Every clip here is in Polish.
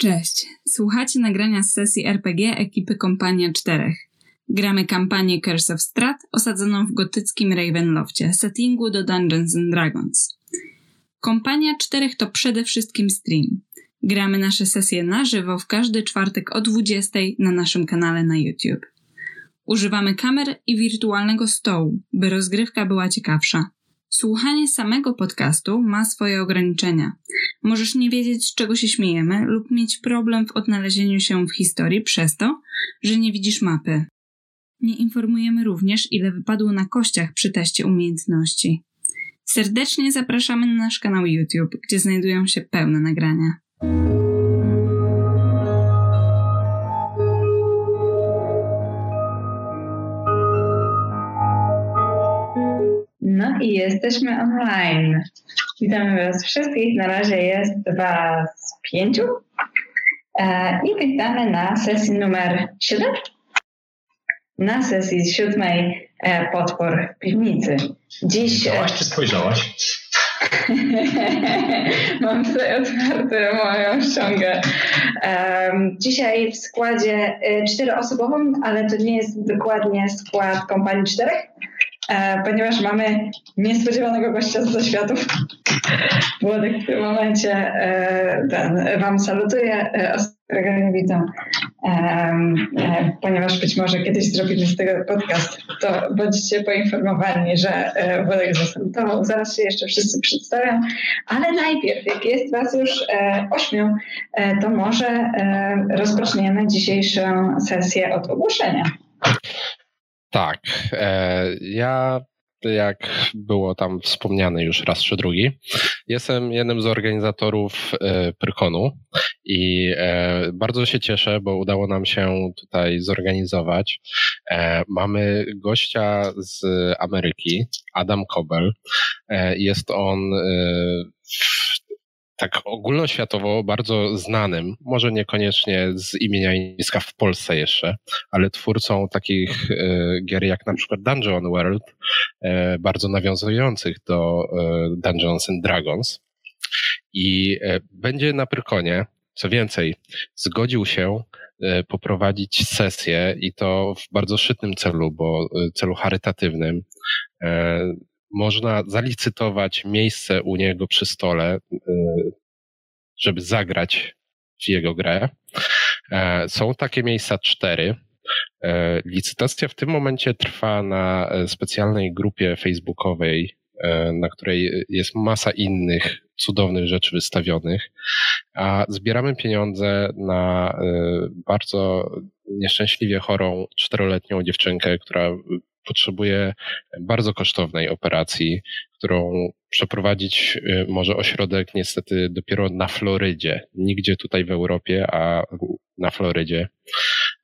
Cześć. Słuchacie nagrania z sesji RPG ekipy Kompania Czterech. Gramy kampanię Curse of Strat osadzoną w gotyckim Ravenloftie, settingu do Dungeons and Dragons. Kompania Czterech to przede wszystkim stream. Gramy nasze sesje na żywo w każdy czwartek o 20 na naszym kanale na YouTube. Używamy kamer i wirtualnego stołu, by rozgrywka była ciekawsza. Słuchanie samego podcastu ma swoje ograniczenia. Możesz nie wiedzieć, z czego się śmiejemy, lub mieć problem w odnalezieniu się w historii przez to, że nie widzisz mapy. Nie informujemy również, ile wypadło na kościach przy teście umiejętności. Serdecznie zapraszamy na nasz kanał YouTube, gdzie znajdują się pełne nagrania. Jesteśmy online. Witamy Was wszystkich. Na razie jest Was pięciu. E, I witamy na sesji numer 7. Na sesji siódmej e, potwór w piwnicy. Dziś. Widziałaś czy spojrzałaś? Mam tutaj otwartą moją ściągę. Um, dzisiaj w składzie y, czteroosobowym, ale to nie jest dokładnie skład kompanii czterech, e, ponieważ mamy niespodziewanego gościa z zaświatów. Włodek w tym momencie e, ten, Wam salutuje, e, którego nie widzą, e, ponieważ być może kiedyś zrobimy z tego podcast, to bądźcie poinformowani, że e, Włodek zasalutował. Zaraz się jeszcze wszyscy przedstawią, ale najpierw, jak jest Was już e, ośmiu, e, to może e, rozpoczniemy dzisiejszą sesję od ogłoszenia. Tak. E, ja, jak było tam wspomniane już raz czy drugi, jestem jednym z organizatorów e, Pyrkonu i e, bardzo się cieszę, bo udało nam się tutaj zorganizować. Mamy gościa z Ameryki, Adam Kobel. Jest on tak ogólnoświatowo bardzo znanym, może niekoniecznie z imienia i nazwiska w Polsce jeszcze, ale twórcą takich e, gier jak na przykład Dungeon World, e, bardzo nawiązujących do e, Dungeons and Dragons. I będzie na Pyrkonie, co więcej, zgodził się poprowadzić sesję i to w bardzo szczytnym celu, bo celu charytatywnym można zalicytować miejsce u niego przy stole, y, żeby zagrać w jego grę. E, są takie miejsca cztery. E, licytacja w tym momencie trwa na e, specjalnej grupie facebookowej, na której jest masa innych cudownych rzeczy wystawionych, a zbieramy pieniądze na bardzo nieszczęśliwie chorą czteroletnią dziewczynkę, która potrzebuje bardzo kosztownej operacji, którą przeprowadzić y, może ośrodek niestety dopiero na Florydzie. Nigdzie tutaj w Europie, a na Florydzie.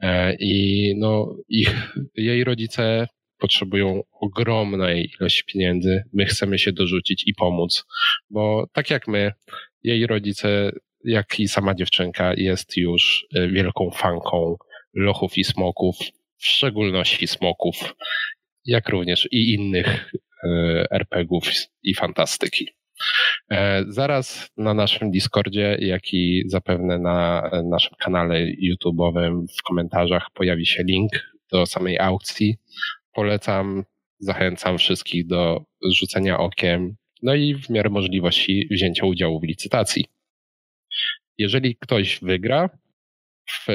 E, I no, ich, jej rodzice potrzebują ogromnej ilości pieniędzy. My chcemy się dorzucić i pomóc, bo tak jak my, jej rodzice, jak i sama dziewczynka, jest już y, wielką fanką lochów i smoków, w szczególności smoków, jak również i innych e, RPGów i fantastyki. E, zaraz na naszym Discordzie, jak i zapewne na naszym kanale YouTube'owym w komentarzach pojawi się link do samej aukcji. Polecam, zachęcam wszystkich do rzucenia okiem, no i w miarę możliwości wzięcia udziału w licytacji. Jeżeli ktoś wygra, w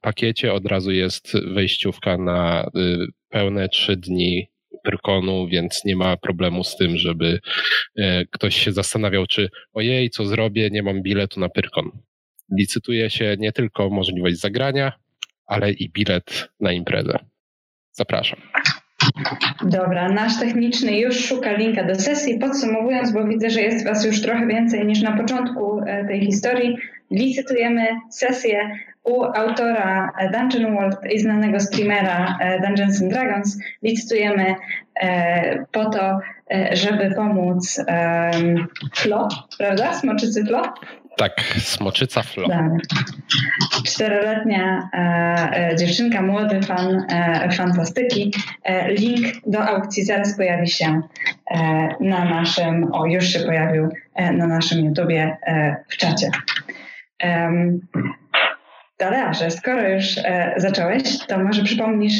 pakiecie od razu jest wejściówka na y, pełne trzy dni Pyrkonu, więc nie ma problemu z tym, żeby e, ktoś się zastanawiał, czy ojej, co zrobię, nie mam biletu na Pyrkon. Licytuje się nie tylko możliwość zagrania, ale i bilet na imprezę. Zapraszam. Dobra, nasz techniczny już szuka linka do sesji. Podsumowując, bo widzę, że jest Was już trochę więcej niż na początku e, tej historii, licytujemy sesję u autora Dungeon World i znanego streamera e, Dungeons and Dragons. Licytujemy e, po to, żeby pomóc Flo, prawda? Smoczycy Flo? Tak, smoczyca Flo. Tak. Czteroletnia e, e, dziewczynka, młody fan e, fantastyki. E, link do aukcji zaraz pojawi się e, na naszym, o już się pojawił e, na naszym YouTubie w czacie. Dalearze, skoro już e, zacząłeś, to może przypomnisz,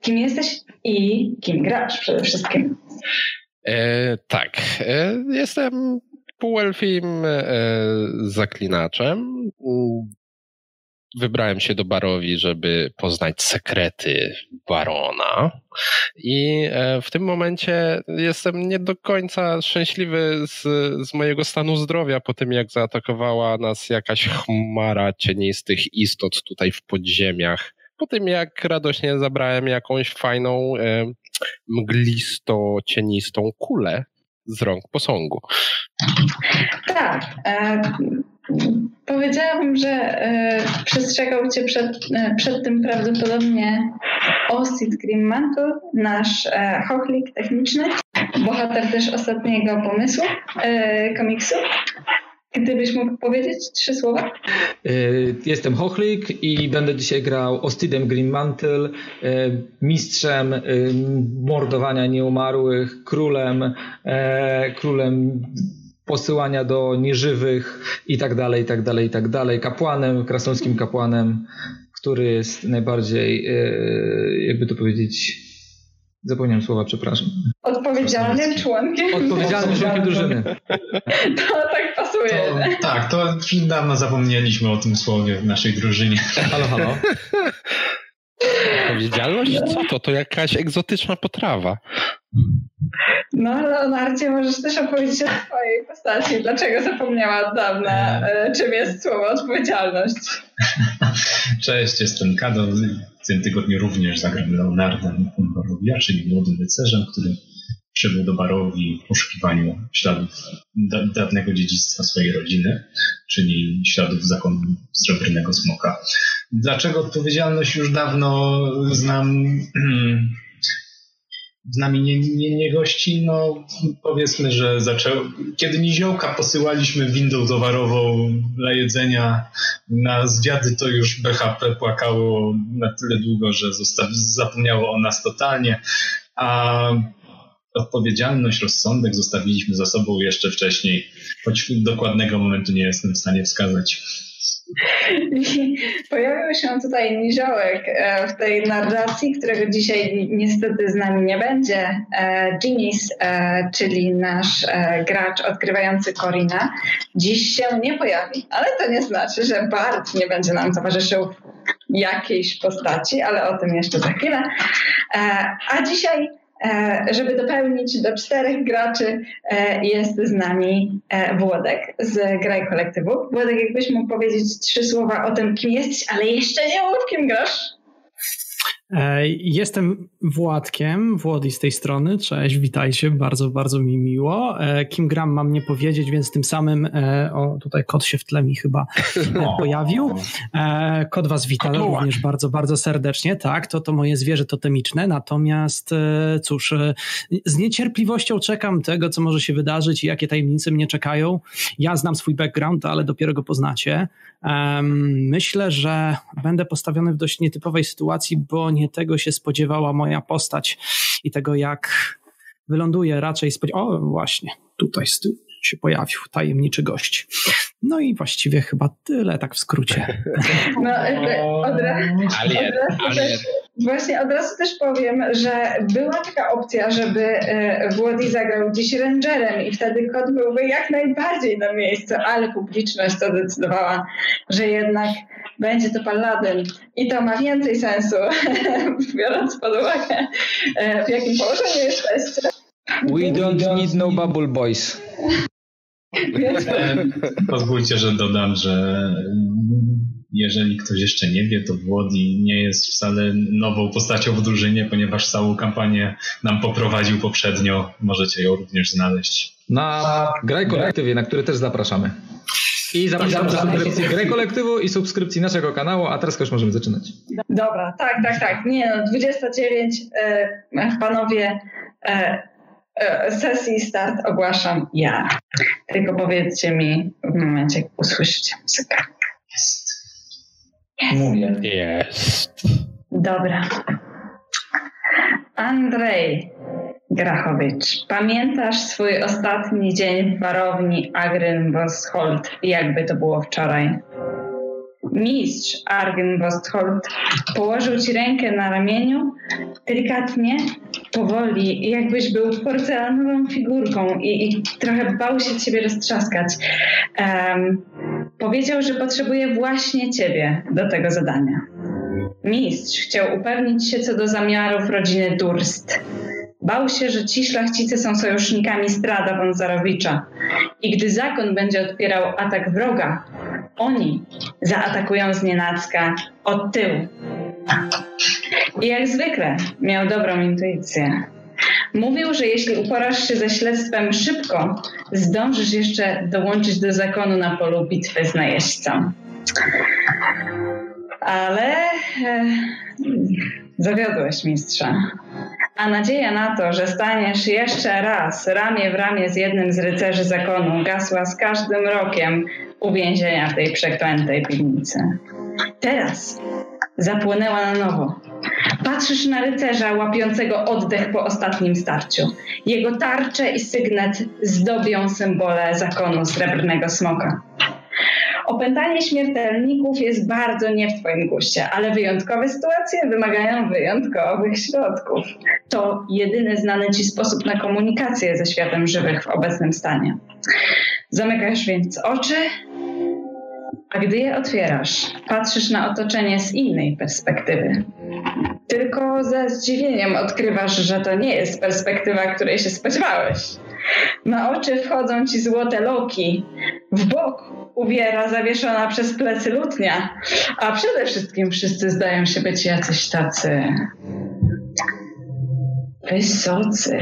kim jesteś i kim grasz przede wszystkim. E, tak, e, jestem półelfim e, zaklinaczem. Wybrałem się do Barowi, żeby poznać sekrety Barona. I e, w tym momencie jestem nie do końca szczęśliwy z, z mojego stanu zdrowia po tym, jak zaatakowała nas jakaś chmara cienistych istot tutaj w podziemiach. Po tym, jak radośnie zabrałem jakąś fajną, e, mglisto-cienistą kulę z rąk posągu. Tak. E, powiedziałabym, że e, przestrzegał cię przed, e, przed tym prawdopodobnie Osid Grimmantle, nasz chochlik techniczny, bohater też ostatniego pomysłu komiksu. Gdybyś mógł powiedzieć trzy słowa? Y, jestem Hochlik i będę dzisiaj grał Ostidem Greenmantle, y, mistrzem y, mordowania nieumarłych, królem, królem posyłania do nieżywych i tak dalej, i tak dalej, i tak dalej, kapłanem, krasnoludzkim kapłanem, który jest najbardziej, jakby to powiedzieć, Zapomniałem słowa, przepraszam. Odpowiedzialnym członkiem. Odpowiedzialnym członkiem drużyny. To tak pasuje. To, tak, to dawno zapomnieliśmy o tym słowie w naszej drużynie. Halo, halo. Odpowiedzialność? Co to? To jakaś egzotyczna potrawa. No, Leonardzie, możesz też opowiedzieć o swojej postaci. Dlaczego zapomniała od dawna, e, czym jest słowo odpowiedzialność? Cześć, jestem Kado. W tym tygodniu również zagram Leonardem Barowia, czyli młodym rycerzem, który przybył do Barowi w poszukiwaniu śladów da dawnego dziedzictwa swojej rodziny, czyli śladów zakonu Srebrnego Smoka. Dlaczego odpowiedzialność już dawno znam z nami nie, nie, nie gości, no powiedzmy, że zaczął, kiedy niziołka posyłaliśmy windą towarową dla jedzenia na zwiady, to już BHP płakało na tyle długo, że zostaw, zapomniało o nas totalnie, a odpowiedzialność, rozsądek zostawiliśmy za sobą jeszcze wcześniej, choć dokładnego momentu nie jestem w stanie wskazać. I pojawił się tutaj niziołek e, w tej narracji, którego dzisiaj niestety z nami nie będzie. Ginis, e, e, czyli nasz gracz odkrywający Korina, dziś się nie pojawi, ale to nie znaczy, że Bart nie będzie nam towarzyszył w jakiejś postaci, ale o tym jeszcze za chwilę. A dzisiaj E, żeby dopełnić do czterech graczy e, jest z nami e, Włodek z Graj Kolektywu. Włodek, jakbyś mógł powiedzieć trzy słowa o tym, kim jesteś, ale jeszcze nie mów, kim grasz. E, jestem Władkiem, Włodi z tej strony, cześć, witajcie, bardzo, bardzo mi miło. E, kim gram mam nie powiedzieć, więc tym samym, e, o tutaj kot się w tle mi chyba pojawił. Kot was wita również bardzo, bardzo serdecznie, tak, to to moje zwierzę totemiczne, natomiast cóż, z niecierpliwością czekam tego, co może się wydarzyć i jakie tajemnice mnie czekają. Ja znam swój background, ale dopiero go poznacie. Myślę, że będę postawiony w dość nietypowej sytuacji, bo nie tego się spodziewała moja postać i tego, jak wyląduje. Raczej spodziewa... O, właśnie, tutaj z tyłu się pojawił tajemniczy gość. No i właściwie chyba tyle, tak w skrócie. No, od, razu, alien, alien. Właśnie od razu też powiem, że była taka opcja, żeby e, Włody zagrał dziś Rangerem i wtedy kot byłby jak najbardziej na miejscu, ale publiczność to decydowała, że jednak będzie to Paladin i to ma więcej sensu, biorąc pod uwagę e, w jakim położeniu jesteście. We don't need no bubble boys. Pozwólcie, że dodam, że jeżeli ktoś jeszcze nie wie, to Włodi nie jest wcale nową postacią w drużynie, ponieważ całą kampanię nam poprowadził poprzednio. Możecie ją również znaleźć. Na Graj Kolektywie, na który też zapraszamy. I zapraszam do subskrypcji Graj Kolektywu i subskrypcji naszego kanału, a teraz już możemy zaczynać. Dobra, tak, tak, tak. Nie no, 29, e, panowie, e, sesji start ogłaszam ja. Tylko powiedzcie mi w momencie, jak usłyszycie muzykę. Jest. Mówię. Jest. Dobra. Andrzej Grachowicz, pamiętasz swój ostatni dzień w warowni Agryn Voshold, jakby to było wczoraj? Mistrz Argen Wostholt położył ci rękę na ramieniu, delikatnie, powoli, jakbyś był porcelanową figurką i, i trochę bał się ciebie roztrzaskać. Um, powiedział, że potrzebuje właśnie ciebie do tego zadania. Mistrz chciał upewnić się co do zamiarów rodziny Durst. Bał się, że ci szlachcice są sojusznikami Strada von Zarowicza i gdy zakon będzie odpierał atak wroga, oni zaatakują z nienacka od tyłu. I jak zwykle miał dobrą intuicję. Mówił, że jeśli uporasz się ze śledztwem szybko, zdążysz jeszcze dołączyć do zakonu na polu bitwy z najeźdźcą. Ale e, zawiodłeś mistrza. A nadzieja na to, że staniesz jeszcze raz ramię w ramię z jednym z rycerzy zakonu, gasła z każdym rokiem uwięzienia w tej przeklętej piwnicy. Teraz zapłynęła na nowo. Patrzysz na rycerza łapiącego oddech po ostatnim starciu. Jego tarcze i sygnet zdobią symbole zakonu srebrnego smoka. Opętanie śmiertelników jest bardzo nie w Twoim guście, ale wyjątkowe sytuacje wymagają wyjątkowych środków. To jedyny znany Ci sposób na komunikację ze światem żywych w obecnym stanie. Zamykasz więc oczy, a gdy je otwierasz, patrzysz na otoczenie z innej perspektywy. Tylko ze zdziwieniem odkrywasz, że to nie jest perspektywa, której się spodziewałeś. Na oczy wchodzą ci złote loki. W bok uwiera zawieszona przez plecy lutnia. A przede wszystkim wszyscy zdają się być jacyś tacy wysocy.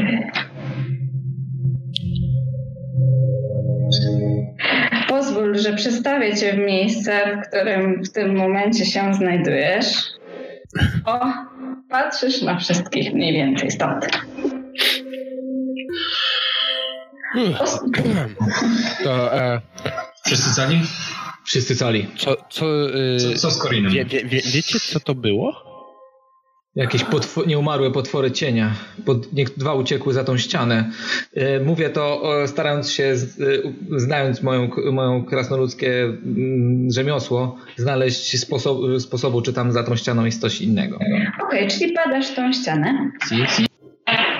Pozwól, że przestawię cię w miejsce, w którym w tym momencie się znajdujesz. O, patrzysz na wszystkich mniej więcej stąd. To, e, Wszyscy cali? Wszyscy cali. co, co, y, Co, co z Korinem? wie, wie, wie, wiecie, co to było? Jakieś potwo- nieumarłe potwory cienia. Pod, niech dwa uciekły za tą ścianę. E, Mówię to e, starając się, z- e, u- znając moją, moją krasnoludzkie mm, rzemiosło, znaleźć sposob, sposobu, czy tam za tą ścianą jest coś innego. Okej, czyli badasz tą ścianę.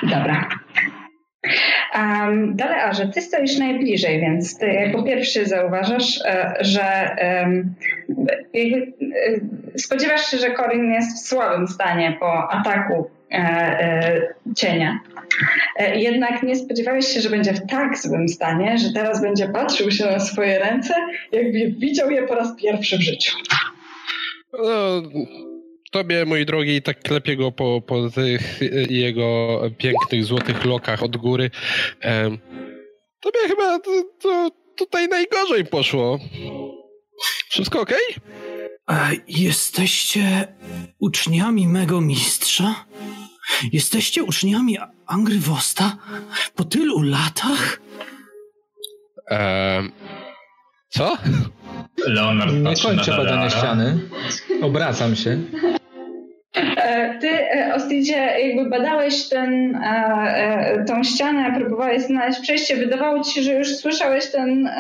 Dobra. Um, Dalearze, ty stoisz najbliżej, więc ty jako pierwszy zauważasz, e, że e, spodziewasz się, że Corin jest w słabym stanie po ataku e, cienia. Jednak nie spodziewałeś się, że będzie w tak złym stanie, że teraz będzie patrzył się na swoje ręce, jakby widział je po raz pierwszy w życiu. No, tobie, mój drogi, tak klepię go po, po tych y, jego pięknych, złotych lokach od góry. Tobie chyba to, to tutaj najgorzej poszło. Wszystko okej? A jesteście uczniami mego mistrza? Jesteście uczniami Angrywosta? Po tylu latach? Em, Co? Leonard Nie kończę badania ściany. Obracam się. E, Ty, e, Ostidzie, jakby badałeś ten, e, tą ścianę, próbowałeś znaleźć przejście, wydawało ci się, że już słyszałeś ten,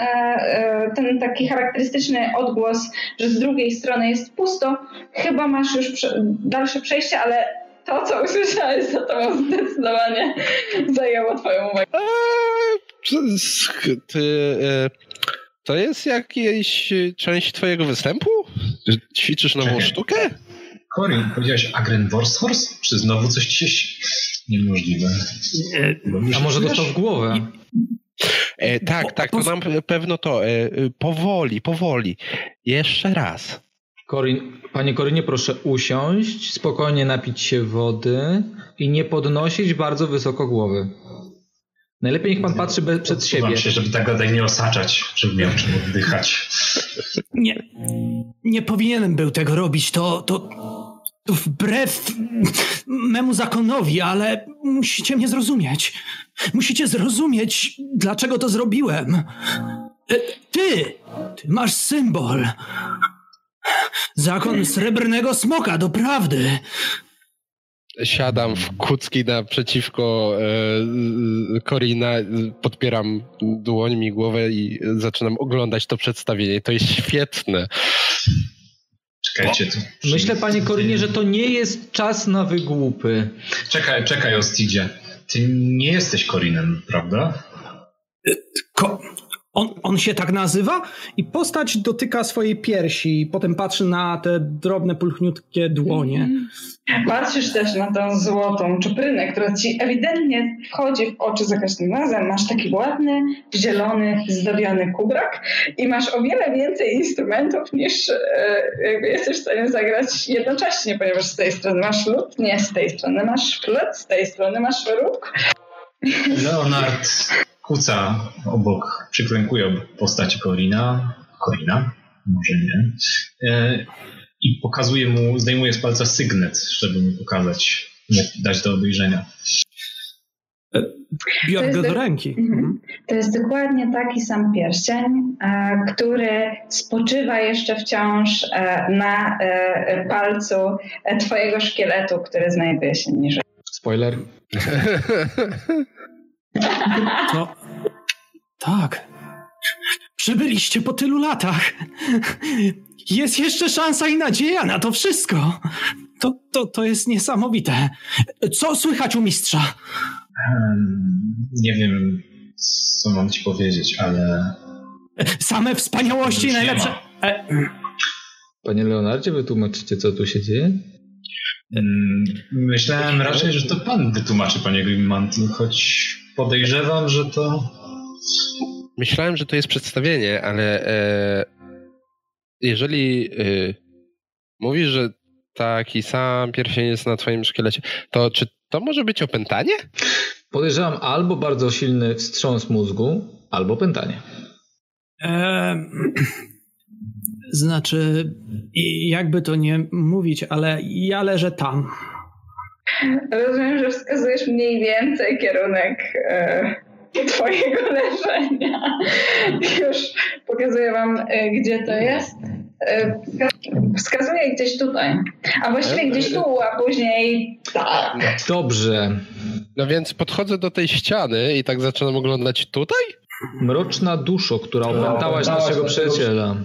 ten taki charakterystyczny odgłos, że z drugiej strony jest pusto. Chyba masz już dalsze przejście, ale to, co usłyszałeś za tobą zdecydowanie zajęło twoją uwagę. Eee, ty, e, to jest jakaś część twojego występu? Ćwiczysz nową Czekaj. sztukę? Corin, powiedziałeś Agren Worsthorst? Czy znowu coś ci się... Niemożliwe. E, A może dostał w głowę? E, tak, tak, to nam pewno to. E, e, powoli, powoli. Jeszcze raz. Korin, panie Korynie, proszę usiąść, spokojnie napić się wody i nie podnosić bardzo wysoko głowy. Najlepiej niech pan patrzy be, przed siebie. się, żeby tak gadaj nie osaczać, żeby miał czym oddychać. Nie, nie powinienem był tego robić. To, to wbrew memu zakonowi, ale musicie mnie zrozumieć. Musicie zrozumieć, dlaczego to zrobiłem. E, Ty, ty masz symbol. Zakon srebrnego smoka, doprawdy. Siadam w kucki naprzeciwko e, Korina, podpieram dłońmi głowę i zaczynam oglądać to przedstawienie. To jest świetne. Kecie. Myślę, panie Korinie, że to nie jest czas na wygłupy. Czekaj, czekaj, Ostidzie. Ty nie jesteś Korinem, prawda? Ko on, on się tak nazywa i postać dotyka swojej piersi, potem patrzy na te drobne, pulchniutkie dłonie. Patrzysz też na tą złotą czuprynę, która ci ewidentnie wchodzi w oczy za każdym razem. Masz taki ładny, zielony, zdobiony kubrak i masz o wiele więcej instrumentów niż e, jakby jesteś w stanie zagrać jednocześnie, ponieważ z tej strony masz lód, nie z tej strony masz flet, z tej strony masz róg. Leonard kuca obok, przyklękuje obok postaci Korina, Korina, może nie, e, i pokazuje mu, zdejmuje z palca sygnet, żeby mu pokazać, dać do obejrzenia. Biorę go do ręki. Mhm. To jest dokładnie taki sam pierścień, e, który spoczywa jeszcze wciąż e, na palcu twojego szkieletu, który znajduje się niżej. Spoiler. Tak. Przybyliście po tylu latach. Jest jeszcze szansa i nadzieja na to wszystko. To, to, to jest niesamowite. Co słychać u mistrza? Nie wiem, co mam ci powiedzieć, ale. Same wspaniałości i najlepsze. E, Panie Leonardzie, wytłumaczycie, co tu się dzieje? Myślałem raczej, że to pan wytłumaczy, panie Grimmantle, choć podejrzewam, że to... Myślałem, że to jest przedstawienie, ale e, jeżeli e, mówisz, że taki sam pierścień jest na twoim szkielecie, to czy to może być opętanie? Podejrzewam albo bardzo silny wstrząs mózgu, albo pętanie. E, znaczy, jakby to nie mówić, ale ja leżę tam. Rozumiem, że wskazujesz mniej więcej kierunek e, twojego leżenia. Już pokazuję wam, e, gdzie to jest. E, wskazuję gdzieś tutaj. A właściwie gdzieś tu, a później tak. Dobrze. No więc podchodzę do tej ściany i tak zaczynam oglądać tutaj? Mroczna duszo, która opętałaś naszego przyjaciela.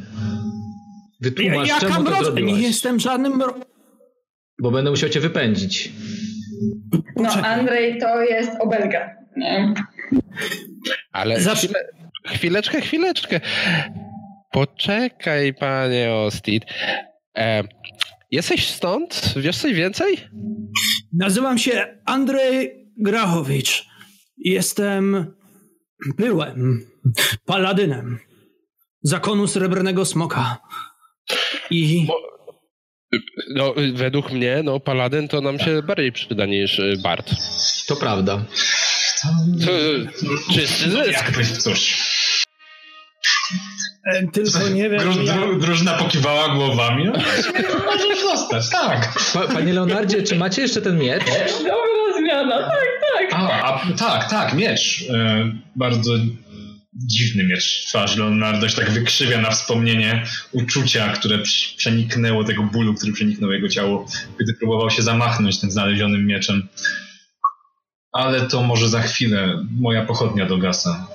Wytłumacz, Jaka czemu to zrobiłaś. Nie jestem żadnym mro... Bo będę musiał cię wypędzić. No. Andrzej to jest obelga. Nie? Ale chwilę, chwileczkę, chwileczkę. Poczekaj, panie Ostit. E, jesteś stąd? Wiesz coś więcej? Nazywam się Andrzej Grachowicz. Jestem... Byłem paladynem zakonu Srebrnego Smoka. I... No, według mnie, no, paladyn to nam się bardziej przyda niż bard. To prawda. To, czysty zysk. Jakbyś coś. E, Tylko nie wiem... Dru, jak- dru, drużyna pokiwała głowami. No, możesz zostać, tak. Pa, panie Leonardzie, czy macie jeszcze ten miecz? Dobra zmiana, tak, tak. A, a tak, tak, miecz. E, bardzo dziwny miecz. Twarz Leonardo się tak wykrzywia na wspomnienie uczucia, które przeniknęło tego bólu, który przeniknął jego ciało, gdy próbował się zamachnąć tym znalezionym mieczem. Ale to może za chwilę moja pochodnia dogasa.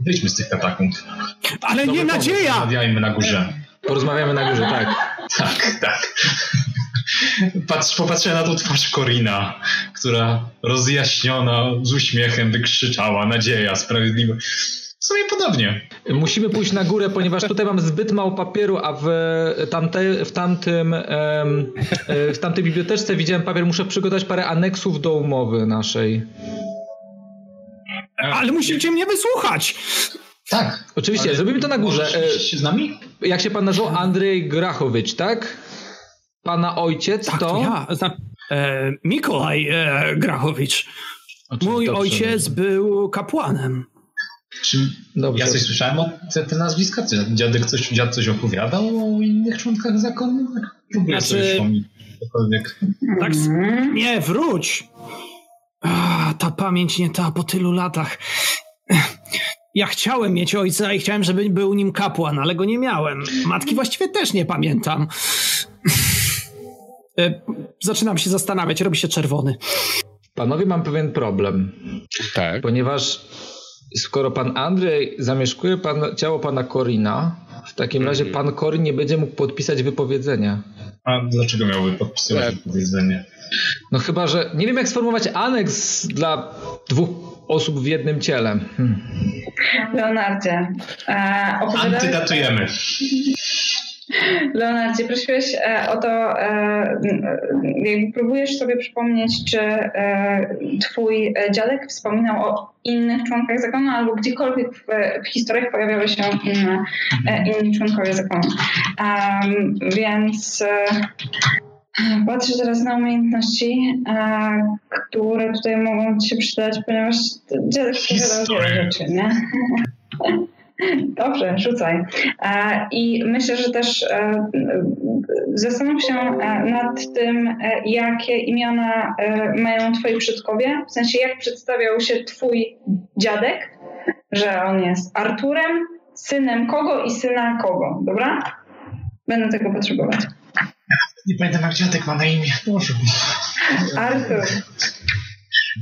Wyjdźmy z tych katakumb. Ale nie nadzieja! Rozmawiajmy na górze. Porozmawiamy na górze, tak. Tak, tak. Patrz, popatrzę na tą twarz Korina, która rozjaśniona, z uśmiechem wykrzyczała nadzieja, sprawiedliwość. W sumie podobnie. Musimy pójść na górę, ponieważ tutaj mam zbyt mało papieru, a w, tamte, w, tamtym, e, w tamtej biblioteczce widziałem papier. Muszę przygotować parę aneksów do umowy naszej. Ale musicie mnie wysłuchać! Tak. Oczywiście, Ale zrobimy to na górze. z nami? E, Jak się pan nazywał? Andrzej Grachowicz, tak? Pana ojciec Tak, to? to ja. Zna... E, Mikolaj e, Grachowicz. Oczywiście, Mój dobrze. ojciec był kapłanem. Czy Dobrze. ja coś słyszałem o te, te nazwiska? Czy dziadek coś, dziad coś opowiadał o innych członkach zakonu? Tak, Próbuję Znaczy- sobie przypomnieć cokolwiek. Tak, Mhm. nie, wróć! A, ta pamięć nie ta po tylu latach. Ja chciałem mieć ojca i chciałem, żeby był nim kapłan, ale go nie miałem. Matki właściwie też nie pamiętam. E, Zaczynam się zastanawiać, robi się czerwony. Panowie, mam pewien problem, Tak. ponieważ skoro pan Andrzej zamieszkuje pan, ciało pana Korina, w takim razie pan Korin nie będzie mógł podpisać wypowiedzenia. A dlaczego miałby podpisywać wypowiedzenie? No chyba, że nie wiem jak sformułować aneks dla dwóch osób w jednym ciele. Hmm. Leonardzie, e, opowiadałeś... Antydatujemy. Leonardzie, prosiłeś e, o to, e, jakby próbujesz sobie przypomnieć, czy e, twój dziadek wspominał o innych członkach zakonu, albo gdziekolwiek w, w historiach pojawiały się inne, inni członkowie zakonu. Um, więc Patrzę teraz na umiejętności, które tutaj mogą Ci się przydać, ponieważ dziadek wiele rzeczy, nie? Dobrze, rzucaj. E, I myślę, że też e, zastanów się e, nad tym, jakie imiona mają twoi przodkowie, w sensie jak przedstawiał się twój dziadek, że on jest Arturem, synem kogo i syna kogo, dobra? Będę tego potrzebować. Nie pamiętam jak dziadek ma na imię. Boże. Artur.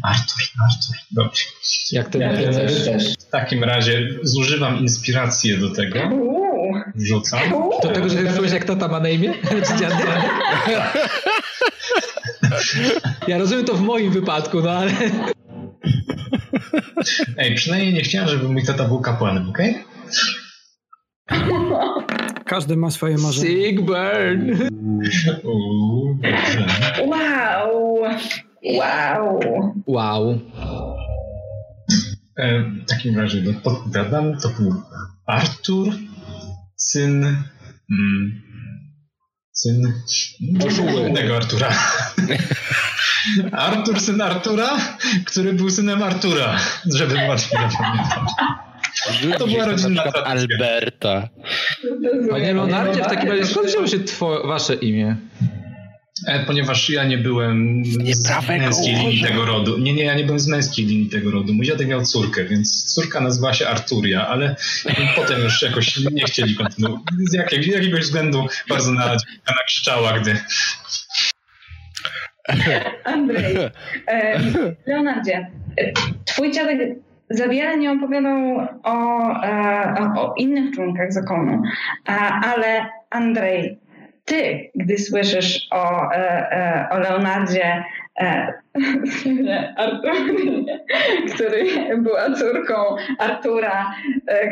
Artur, Artur. Dobrze. Jak ten rycerz. W takim razie zużywam inspirację do tego. Wrzucam. Do tego, że słyszałeś jak tata ma na imię? Czy dziadek? Ja rozumiem to w moim wypadku, no ale... Ej, przynajmniej nie chciałem, żeby mój tata był kapłanem, okej? Okay? Każdy ma swoje marzenie. Sigburn! Wow! Wow! Wow. E, w takim razie no, podpowiadam, to był Artur, syn... Mm, syn... Innego Artura. Artur, syn Artura, który był synem Artura, żeby łatwiej zapamiętać. To była rodzinna Alberta. Panie Leonardzie, w takim razie skąd wzięło się twoje, wasze imię? E, ponieważ ja nie byłem z męskiej linii tego rodu. Nie, nie, ja nie byłem z męskiej linii tego rodu. Mój dziadek miał córkę, więc córka nazywała się Arturia, ale potem już jakoś nie chcieli kontynuować. Z jakiegoś, jakiegoś względu bardzo na, nakrzyczała, gdy... Andrzej, e, Leonardzie, twój dziadek za wiele nie opowiadał o, e, o innych członkach zakonu, ale Andrzej, ty, gdy słyszysz o, e, e, o Leonardzie, e, który była córką Artura,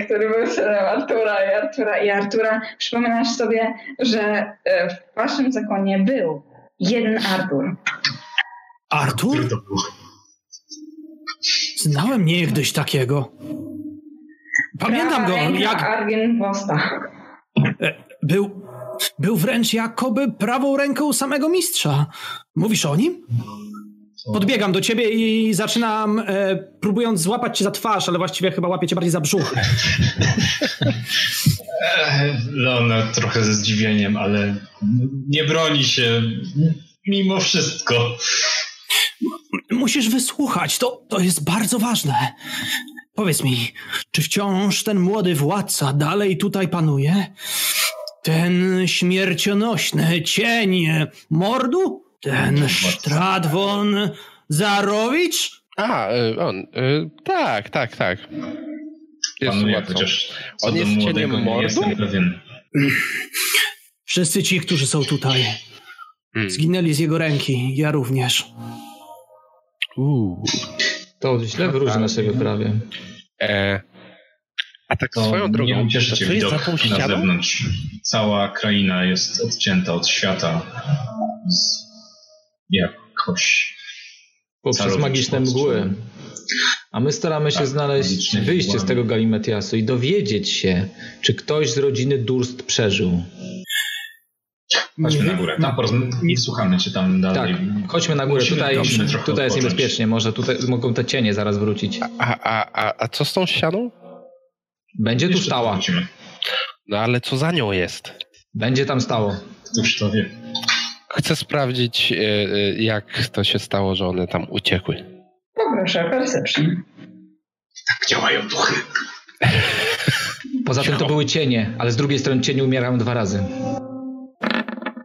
który był synem Artura i Artura i Artura, przypominasz sobie, że w waszym zakonie był jeden Artur. Artur? Znałem niegdyś takiego. Pamiętam go, jak... Argien Wosta. Był był wręcz jakoby prawą ręką samego mistrza. Mówisz o nim? Podbiegam do ciebie i zaczynam, e, próbując złapać cię za twarz, ale właściwie chyba łapię cię bardziej za brzuch. Leona trochę ze zdziwieniem, ale nie broni się mimo wszystko. Musisz wysłuchać, to, to jest bardzo ważne. Powiedz mi, czy wciąż ten młody władca dalej tutaj panuje? Ten śmiercionośny cień mordu? Ten Stradwon Zarowicz? A, y, on. Y, tak, tak, tak. Jest Panuje, chociaż on jest cieniem mordu? Jestem pewien. Wszyscy ci, którzy są tutaj, hmm. zginęli z jego ręki. Ja również. Uuu. To źle wróży naszej wyprawie. E, a tak to swoją drogą, nie ucieszy cię widok na zewnątrz. Cała kraina jest odcięta od świata z jakoś... Poprzez magiczne mgły. A my staramy się tak, znaleźć wyjście z tego galimetiasu i dowiedzieć się, czy ktoś z rodziny Durst przeżył. Chodźmy na górę. Tam nie słuchamy cię tam dalej. Tak, chodźmy na górę. Musimy, tutaj tutaj jest niebezpiecznie. Może tutaj mogą te cienie zaraz wrócić. A, a, a, a co z tą ścianą? Będzie tu stała. No ale co za nią jest? Będzie tam stało. Któż to wie? Chcę sprawdzić, e, e, jak to się stało, że one tam uciekły. Poproszę, perception. Tak działają duchy. Poza tym to były cienie, ale z drugiej strony cienie umierają dwa razy.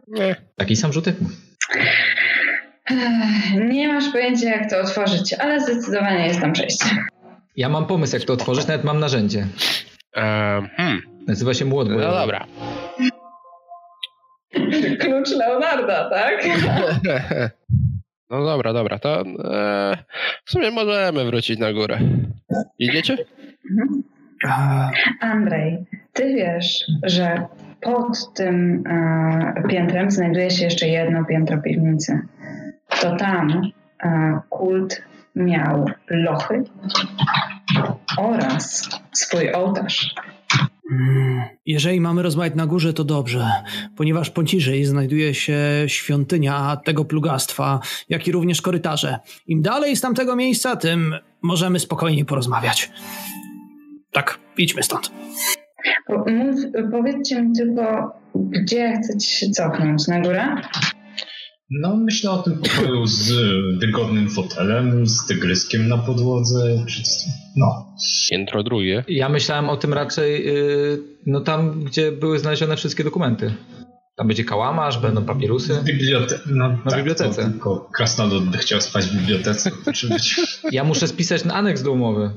Nie. Taki sam rzutek? Nie masz pojęcia, jak to otworzyć, ale zdecydowanie jest tam przejście. Ja mam pomysł, jak to otworzyć, nawet mam narzędzie. Um, hmm. Nazywa się młot No dobra. Klucz Leonarda, tak? No dobra, dobra, to e, w sumie możemy wrócić na górę. Idziecie? Mhm. Andrzej, ty wiesz, że pod tym e, piętrem znajduje się jeszcze jedno piętro piwnicy. To tam e, kult miał lochy oraz swój ołtarz. Mm, jeżeli mamy rozmawiać na górze, to dobrze, ponieważ poniżej znajduje się świątynia tego plugastwa, jak i również korytarze. Im dalej z tamtego miejsca, tym możemy spokojniej porozmawiać. Tak, idźmy stąd. Powiedzcie mi tylko, gdzie chcecie się cofnąć? Na górę? No, myślę o tym pokoju z wygodnym fotelem, z tygryskiem na podłodze, czy no. Piętro drugie. Ja myślałem o tym raczej, yy, no tam, gdzie były znalezione wszystkie dokumenty. Tam będzie kałamarz, będą papierusy. Bibliote no, na tak, bibliotece. Tylko krasnolud by chciał spać w bibliotece. ja muszę spisać na aneks do umowy.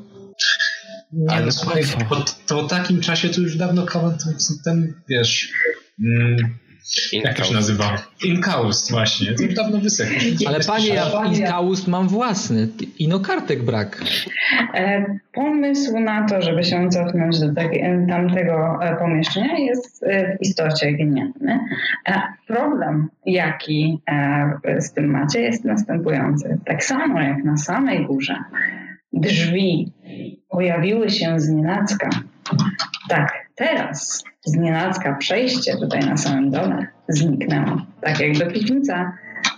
Nie, ale no, słuchaj, po, po, takim czasie to już dawno ten, wiesz... Mm, jak to się nazywa? Inkaust właśnie. To już dawno wysechł. Ale panie, ja Inkaust mam własny. Ino kartek brak. E, pomysł na to, żeby się cofnąć do tamtego e, pomieszczenia jest e, w istocie genialny. Problem, jaki z tym macie, jest następujący. Tak samo jak na samej górze drzwi pojawiły się z nienacka, tak teraz z nienacka przejście tutaj na samym dole zniknęło. Tak jakby piwnica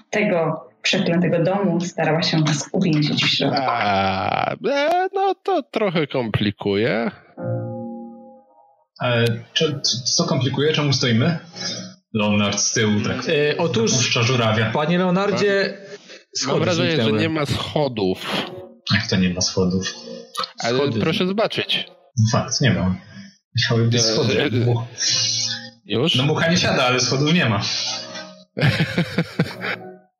tego przeklętego domu starała się nas uwięzić w środku. A, e, no to trochę komplikuje. Ale czy, co komplikuje? Czemu stoimy? Leonard z tyłu tak e, Otóż, żurawia. panie Leonardzie, Mam wrażenie, że nie ma schodów. Jak to nie ma schodów? Ale proszę zobaczyć. Fakt, nie ma. Musiały być schody. Już? No mucha nie siada, ale schodów nie ma.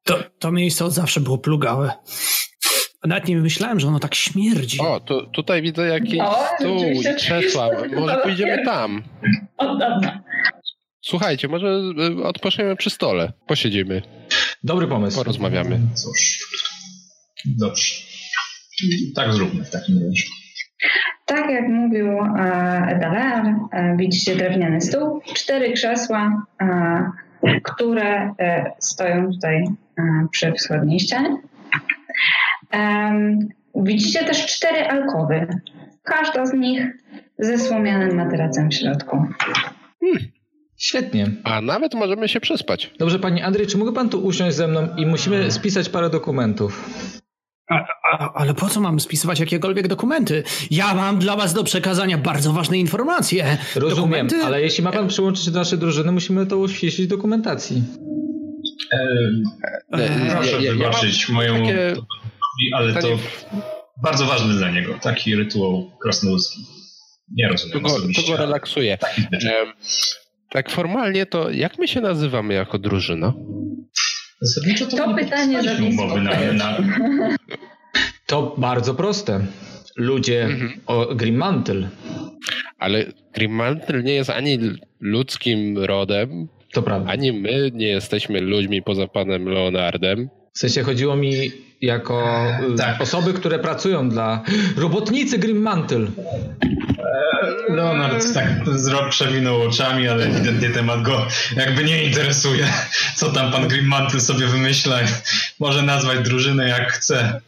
To, to miejsce od zawsze było plugałe. Nawet nie myślałem, że ono tak śmierdzi. O, tu, tutaj widzę jakiś o, stół i krzesła. Może pójdziemy tam. Od dawna. Słuchajcie, może y, odpoczniemy przy stole. Posiedzimy. Dobry pomysł. Porozmawiamy. Cóż. Dobrze. Tak zróbmy w takim razie. Tak jak mówił e, Dalar, e, widzicie drewniany stół, cztery krzesła, e, które stoją tutaj przy wschodniej ścianie. widzicie też cztery alkowy. Każda z nich ze słomianym materacem w środku. Hmm. Świetnie. A nawet możemy się przespać. Dobrze, panie Andrzej, czy mógł pan tu usiąść ze mną i musimy spisać parę dokumentów? A, a, ale po co mam spisywać jakiekolwiek dokumenty? Ja mam dla was do przekazania bardzo ważne informacje. Rozumiem, dokumenty... ale jeśli ma pan przyłączyć się do naszej drużyny, musimy to uściślić dokumentacji. E, proszę ja, wybaczyć ja moją... Takie... Ale to bardzo ważny dla niego. Taki rytuał krasnoludzki. Nie rozumiem To go, to go relaksuje. Tak formalnie to jak my się nazywamy jako drużyna? Zasadniczo to, to pytanie za umowy na, na... To bardzo proste. Ludzie mhm. o Grimmantle. Ale Grimmantle nie jest ani ludzkim rodem, to prawda. ani my nie jesteśmy ludźmi poza panem Leonardem. W sensie chodziło mi jako y, tak. osoby, które pracują dla robotnicy Grimmantle. Leonard tak wzrok przewinął oczami, ale ewidentnie temat go jakby nie interesuje. Co tam pan Grimmantle sobie wymyśla. Może nazwać drużynę jak chce.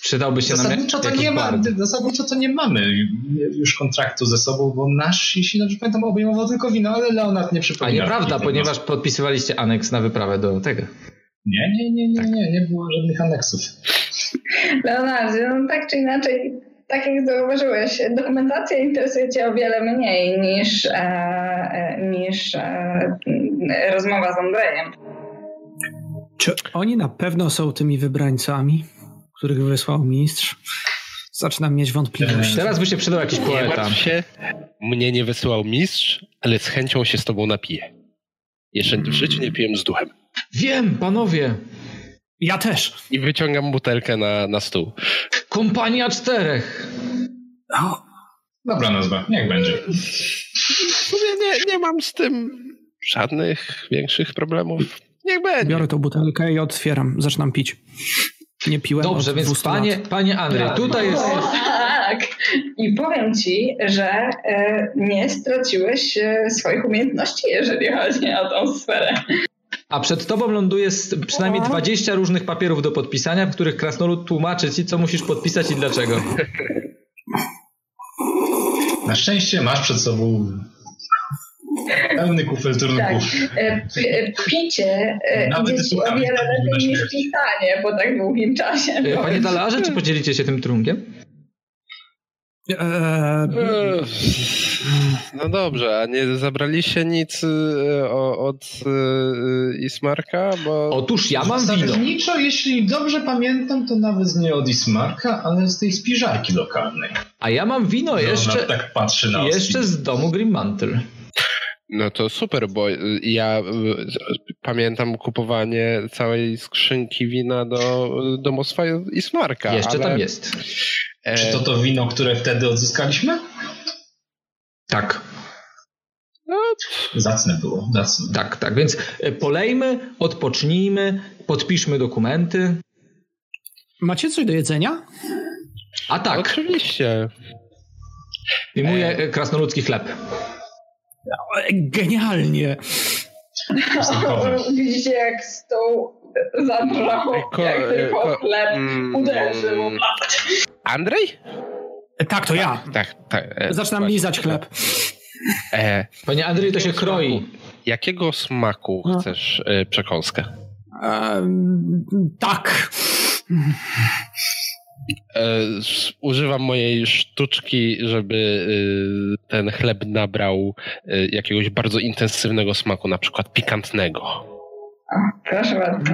Przydałby się zasadniczo nam to nie ma, Zasadniczo to nie mamy już kontraktu ze sobą, bo nasz, jeśli dobrze pamiętam, obejmował tylko wino, ale Leonard nie przypomina. A nieprawda, ponieważ podpisywaliście aneks na wyprawę do tego. Nie, nie, nie, nie, nie, nie było żadnych aneksów. Leonardzie, no tak czy inaczej, tak jak zauważyłeś, dokumentacja interesuje Cię o wiele mniej niż, e, e, niż e, rozmowa z Andrejem. Czy oni na pewno są tymi wybrańcami, których wysłał mistrz? Zaczynam mieć wątpliwości. Teraz by się przydał jakiś poeta. Nie się, mnie nie wysłał mistrz, ale z chęcią się z tobą napiję. Jeszcze w życiu nie piłem z duchem. Wiem, panowie. Ja też. I wyciągam butelkę na, na stół. Kompania czterech. O. Dobra nazwa, niech będzie. Sumie nie, nie mam z tym żadnych większych problemów. Niech będzie. Biorę tą butelkę i otwieram, zaczynam pić. Nie piłem Dobrze, od więc 200 panie, lat. panie Andrzej, tutaj jest... O, tak. I powiem ci, że e, nie straciłeś e, swoich umiejętności, jeżeli chodzi o tą sferę. A przed tobą ląduje przynajmniej O. 20 różnych papierów do podpisania, w których krasnolud tłumaczy ci, co musisz podpisać i dlaczego. Na szczęście masz przed sobą pełny kufel Tak. trunków. E, p- e, picie e, ci o wiele tak nie lepiej niż pisanie po tak długim czasie. E, Panie Dalarze, czy podzielicie się tym trunkiem? Eee, Ech, No dobrze, a nie zabraliście nic od Ismarka? Bo Otóż ja mam wino. Zasadniczo, jeśli dobrze pamiętam, to nawet nie od Ismarka, ale z tej spiżarki lokalnej. A ja mam wino Ona jeszcze, tak patrzy na jeszcze z domu Grimmantle. No to super, bo ja pamiętam kupowanie całej skrzynki wina do domostwa Ismarka. Jeszcze ale, tam jest. E, Czy to to wino, które wtedy odzyskaliśmy? Tak, Zacne było, zacne. tak, tak. Więc e, polejmy, odpocznijmy, podpiszmy dokumenty. macie coś do jedzenia? A tak, Oczywiście. wyjmuję e, krasnoludzki chleb. E, Genialnie. Widzicie, jak stół zabrał, Ko- jak tylko ko- chleb mm, uderzył. Andrzej? E, Tak, to ja. Tak, tak. e, Zaczynam właśnie. lizać chleb. E, Panie Andrzej, to się kroi. jakiego smaku No. chcesz e, przekąskę? Ehm, tak. E, używam mojej sztuczki, żeby e, ten chleb nabrał e, jakiegoś bardzo intensywnego smaku, na przykład pikantnego. O, proszę bardzo.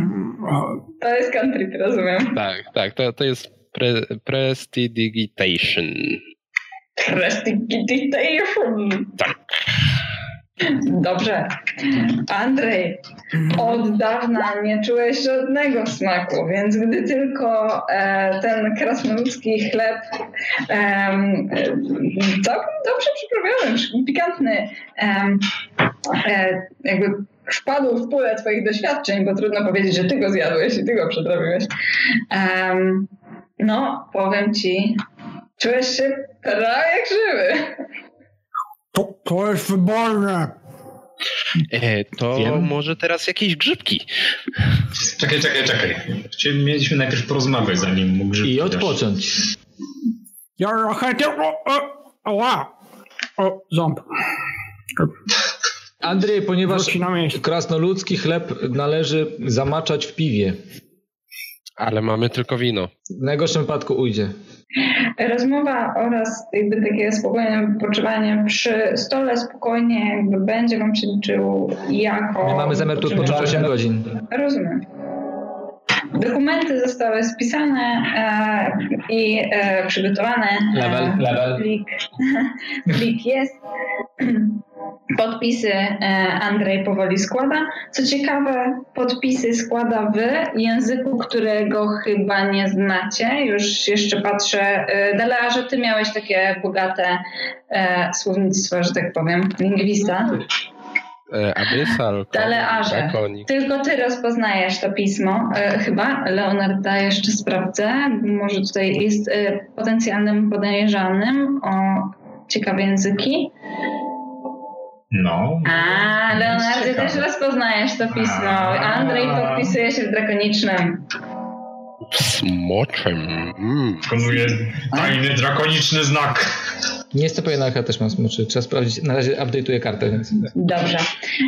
To jest country, rozumiem. Tak, tak, to, to jest pre, prestidigitation. Prestidigitation. Tak. Dobrze. Andrzej, od dawna nie czułeś żadnego smaku, więc gdy tylko e, ten krasnoludzki chleb e, całkiem dobrze przyprawiony, przy- pikantny, e, jakby wpadł w pulę twoich doświadczeń, bo trudno powiedzieć, że ty go zjadłeś i ty go przetrawiłeś. No, powiem ci, czułeś się prawie jak żywy. To, to jest wyborne. E, to Wiem. może teraz jakieś grzybki. Czekaj, czekaj, czekaj. Chcieli- Mieliśmy najpierw porozmawiać, zanim mógł żyć. I odpocząć. Ja chętnie... O, o, ząb. Andrzej, ponieważ krasnoludzki chleb należy zamaczać w piwie. Ale mamy tylko wino. W najgorszym wypadku ujdzie. Rozmowa oraz jakby takie spokojne wypoczywanie przy stole spokojnie jakby będzie wam się liczył jako... My mamy zamiar tu odpocząć 8 godzin. Rozumiem. Dokumenty zostały spisane e, i e, przygotowane. Level, E, level. Plik, plik jest. Podpisy e, Andrzej powoli składa. Co ciekawe, podpisy składa w języku, którego chyba nie znacie. Już jeszcze patrzę. E, Dalea, że ty miałeś takie bogate e, słownictwo, że tak powiem, lingwista. E, Abyssal. Drakonik. Tylko ty rozpoznajesz to pismo, e, chyba. Leonarda jeszcze sprawdzę. Może tutaj jest e, potencjalnym podejrzanym o ciekawe języki. No. A, Leonardzie też rozpoznajesz to pismo. Andrzej podpisuje się w drakonicznym. Smoczem. Mm. Wykonuje tajny, drakoniczny znak. Nie jestem pewien, ale ja też mam smoczy. Trzeba sprawdzić. Na razie update'uję kartę, więc... Dobrze.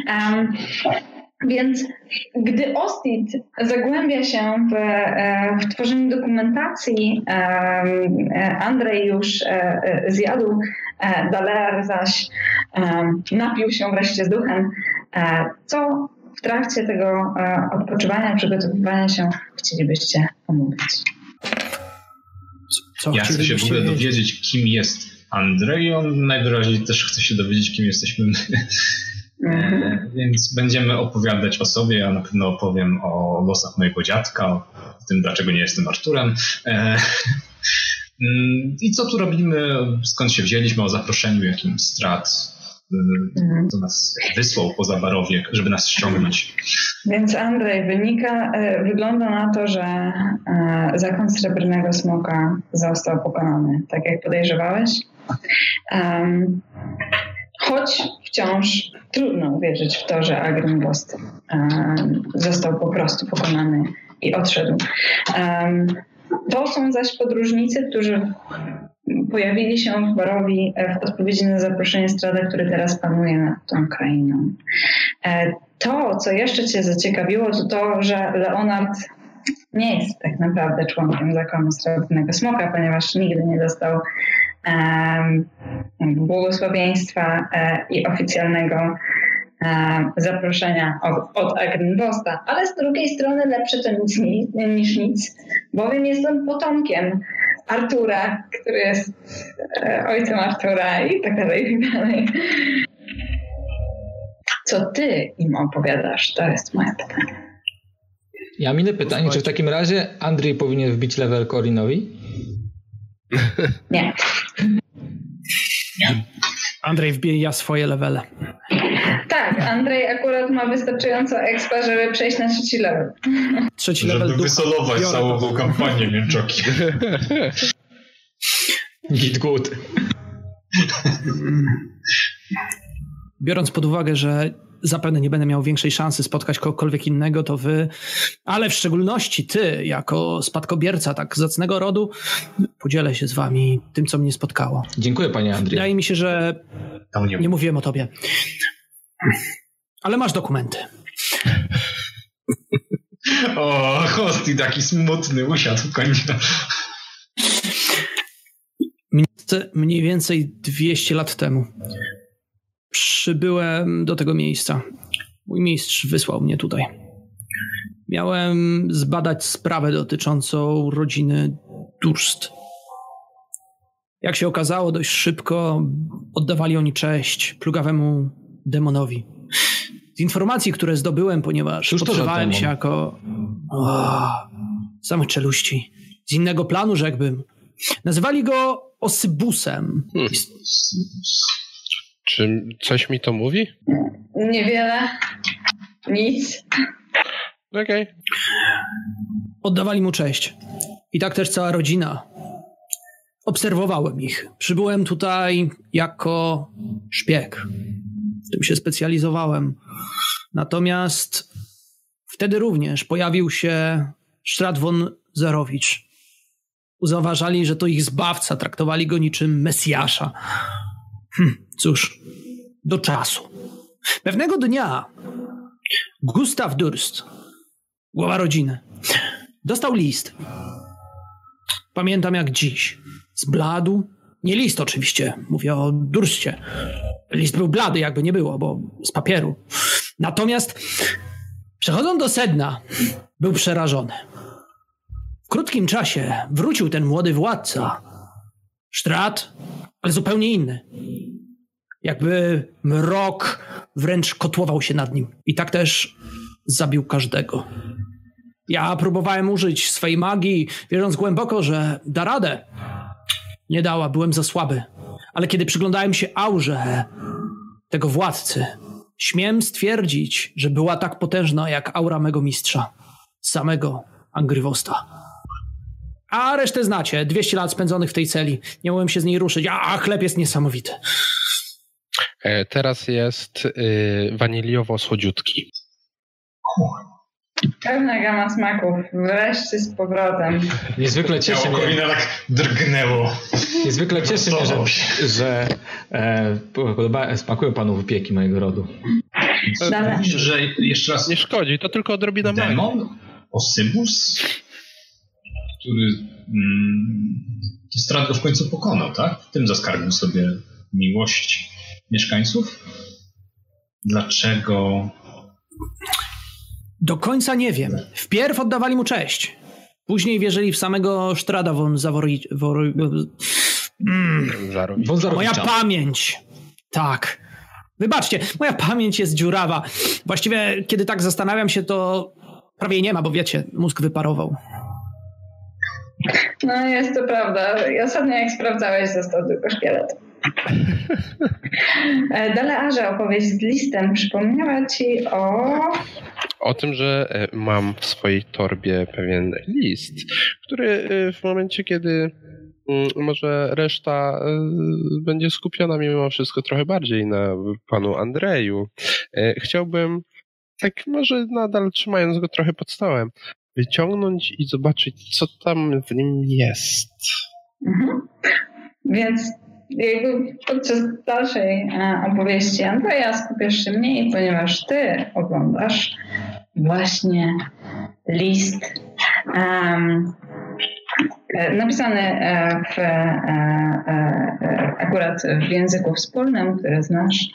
Em, więc gdy Ostit zagłębia się w, e, w tworzeniu dokumentacji, e, Andrzej już e, zjadł, e, Daler zaś napił się wreszcie z duchem, e, co w trakcie tego e, odpoczywania, przygotowywania się chcielibyście omówić. Co Ja chcę się w ogóle wiedzieć? dowiedzieć, kim jest Andrzej i on najwyraźniej też chce się dowiedzieć, kim jesteśmy my. Mhm. E, Więc będziemy opowiadać o sobie. Ja na pewno opowiem o losach mojego dziadka, o tym, dlaczego nie jestem Arturem. E, mm, I co tu robimy, skąd się wzięliśmy, o zaproszeniu, jakim strat mhm. to nas wysłał poza barowiek, żeby nas ściągnąć. Więc Andrzej, wynika, e, wygląda na to, że e, zakon Srebrnego Smoka został pokonany, tak jak podejrzewałeś. Um, choć wciąż trudno uwierzyć w to, że Agrimbost um, został po prostu pokonany i odszedł. Um, to są zaś podróżnicy, którzy pojawili się w Barowi e, w odpowiedzi na zaproszenie Strada, który teraz panuje nad tą krainą. E, to, co jeszcze Cię zaciekawiło, to to, że Leonard nie jest tak naprawdę członkiem zakonu Srebrnego Smoka, ponieważ nigdy nie dostał błogosławieństwa e, i oficjalnego zaproszenia od, od Agrenbosta, ale z drugiej strony lepsze to nic niż nic, bowiem jest on potomkiem Artura, który jest e, ojcem Artura i tak dalej, i tak dalej. Co ty im opowiadasz? To jest moje pytanie. Ja mam inne pytanie. Czy w takim razie Andrzej powinien wbić level Corinowi? Nie. Nie. Andrzej wbija swoje levele. Tak, Andrzej akurat ma wystarczająco expa, żeby przejść na trzeci level. Trzeci żeby level Żeby wysolować całą tą kampanię mięczoki. Git good. Biorąc pod uwagę, że zapewne nie będę miał większej szansy spotkać kogokolwiek innego, to wy, ale w szczególności ty, jako spadkobierca tak zacnego rodu, podzielę się z wami tym, co mnie spotkało. Dziękuję, panie Andrzej. Wydaje mi się, że nie, nie mówiłem o tobie. Ale masz dokumenty. o, Hosti taki smutny usiadł w końcu. Mniej więcej 200 lat temu przybyłem do tego miejsca. Mój mistrz wysłał mnie tutaj. Miałem zbadać sprawę dotyczącą rodziny Durst. Jak się okazało, dość szybko oddawali oni cześć plugawemu demonowi. Z informacji, które zdobyłem, ponieważ Cóż się jako o, samych czeluści. Z innego planu, rzekłbym. Nazywali go Osybusem. Hmm. Czy coś mi to mówi? Niewiele. Nic. Okej. Okay. Oddawali mu cześć. I tak też cała rodzina. Obserwowałem ich. Przybyłem tutaj jako szpieg. W tym się specjalizowałem. Natomiast wtedy również pojawił się Strat von. Zauważali, że to ich zbawca, traktowali go niczym Mesjasza. Hm, cóż, do czasu. Pewnego dnia Gustav Durst, głowa rodziny, dostał list. Pamiętam jak dziś. Zbladł. Nie list oczywiście, mówię o Durstie. List był blady, jakby nie było, bo z papieru. Natomiast przechodząc do sedna, był przerażony. W krótkim czasie wrócił ten młody władca. Strat, ale zupełnie inny. Jakby mrok wręcz kotłował się nad nim. I tak też zabił każdego. Ja próbowałem użyć swej magii, wierząc głęboko, że da radę. Nie dała, byłem za słaby. Ale kiedy przyglądałem się aurze tego władcy, śmiem stwierdzić, że była tak potężna jak aura mego mistrza, samego Angrywosta. A resztę znacie. 200 lat spędzonych w tej celi. Nie mogłem się z niej ruszyć, a chleb jest niesamowity. E, teraz jest y, waniliowo-słodziutki. Pełna gama smaków. Wreszcie z powrotem. Niezwykle cieszy mnie. tak drgnęło. Niezwykle cieszy mnie, że, że e, podoba, smakują panu wypieki mojego rodu. Myślę, że jeszcze raz... Nie szkodzi, to tylko odrobina Demon? Osybus? Który mm, go w końcu pokonał, tak? W tym zaskarbił sobie miłość mieszkańców? Dlaczego do końca nie wiem. Wpierw oddawali mu cześć. Później wierzyli w samego Strada von Zawori... Wor... Mm. Moja pamięć. Tak. Wybaczcie, moja pamięć jest dziurawa. Właściwie, kiedy tak zastanawiam się, to prawie nie ma, bo wiecie, mózg wyparował. No, jest to prawda. I ostatnio jak sprawdzałeś, został tylko szkielet. E, Dalearze opowieść z listem przypomniała ci o... O tym, że e, mam w swojej torbie pewien list, który e, w momencie, kiedy mm, może reszta będzie skupiona mimo wszystko trochę bardziej na panu Andrzeju. Chciałbym, tak może nadal trzymając go trochę pod stołem, wyciągnąć i zobaczyć, co tam w nim jest. Mhm. Więc jakby podczas dalszej e, opowieści Andrzeja skupiasz się mniej, ponieważ ty oglądasz właśnie list um, napisany e, w, akurat w języku wspólnym, który znasz.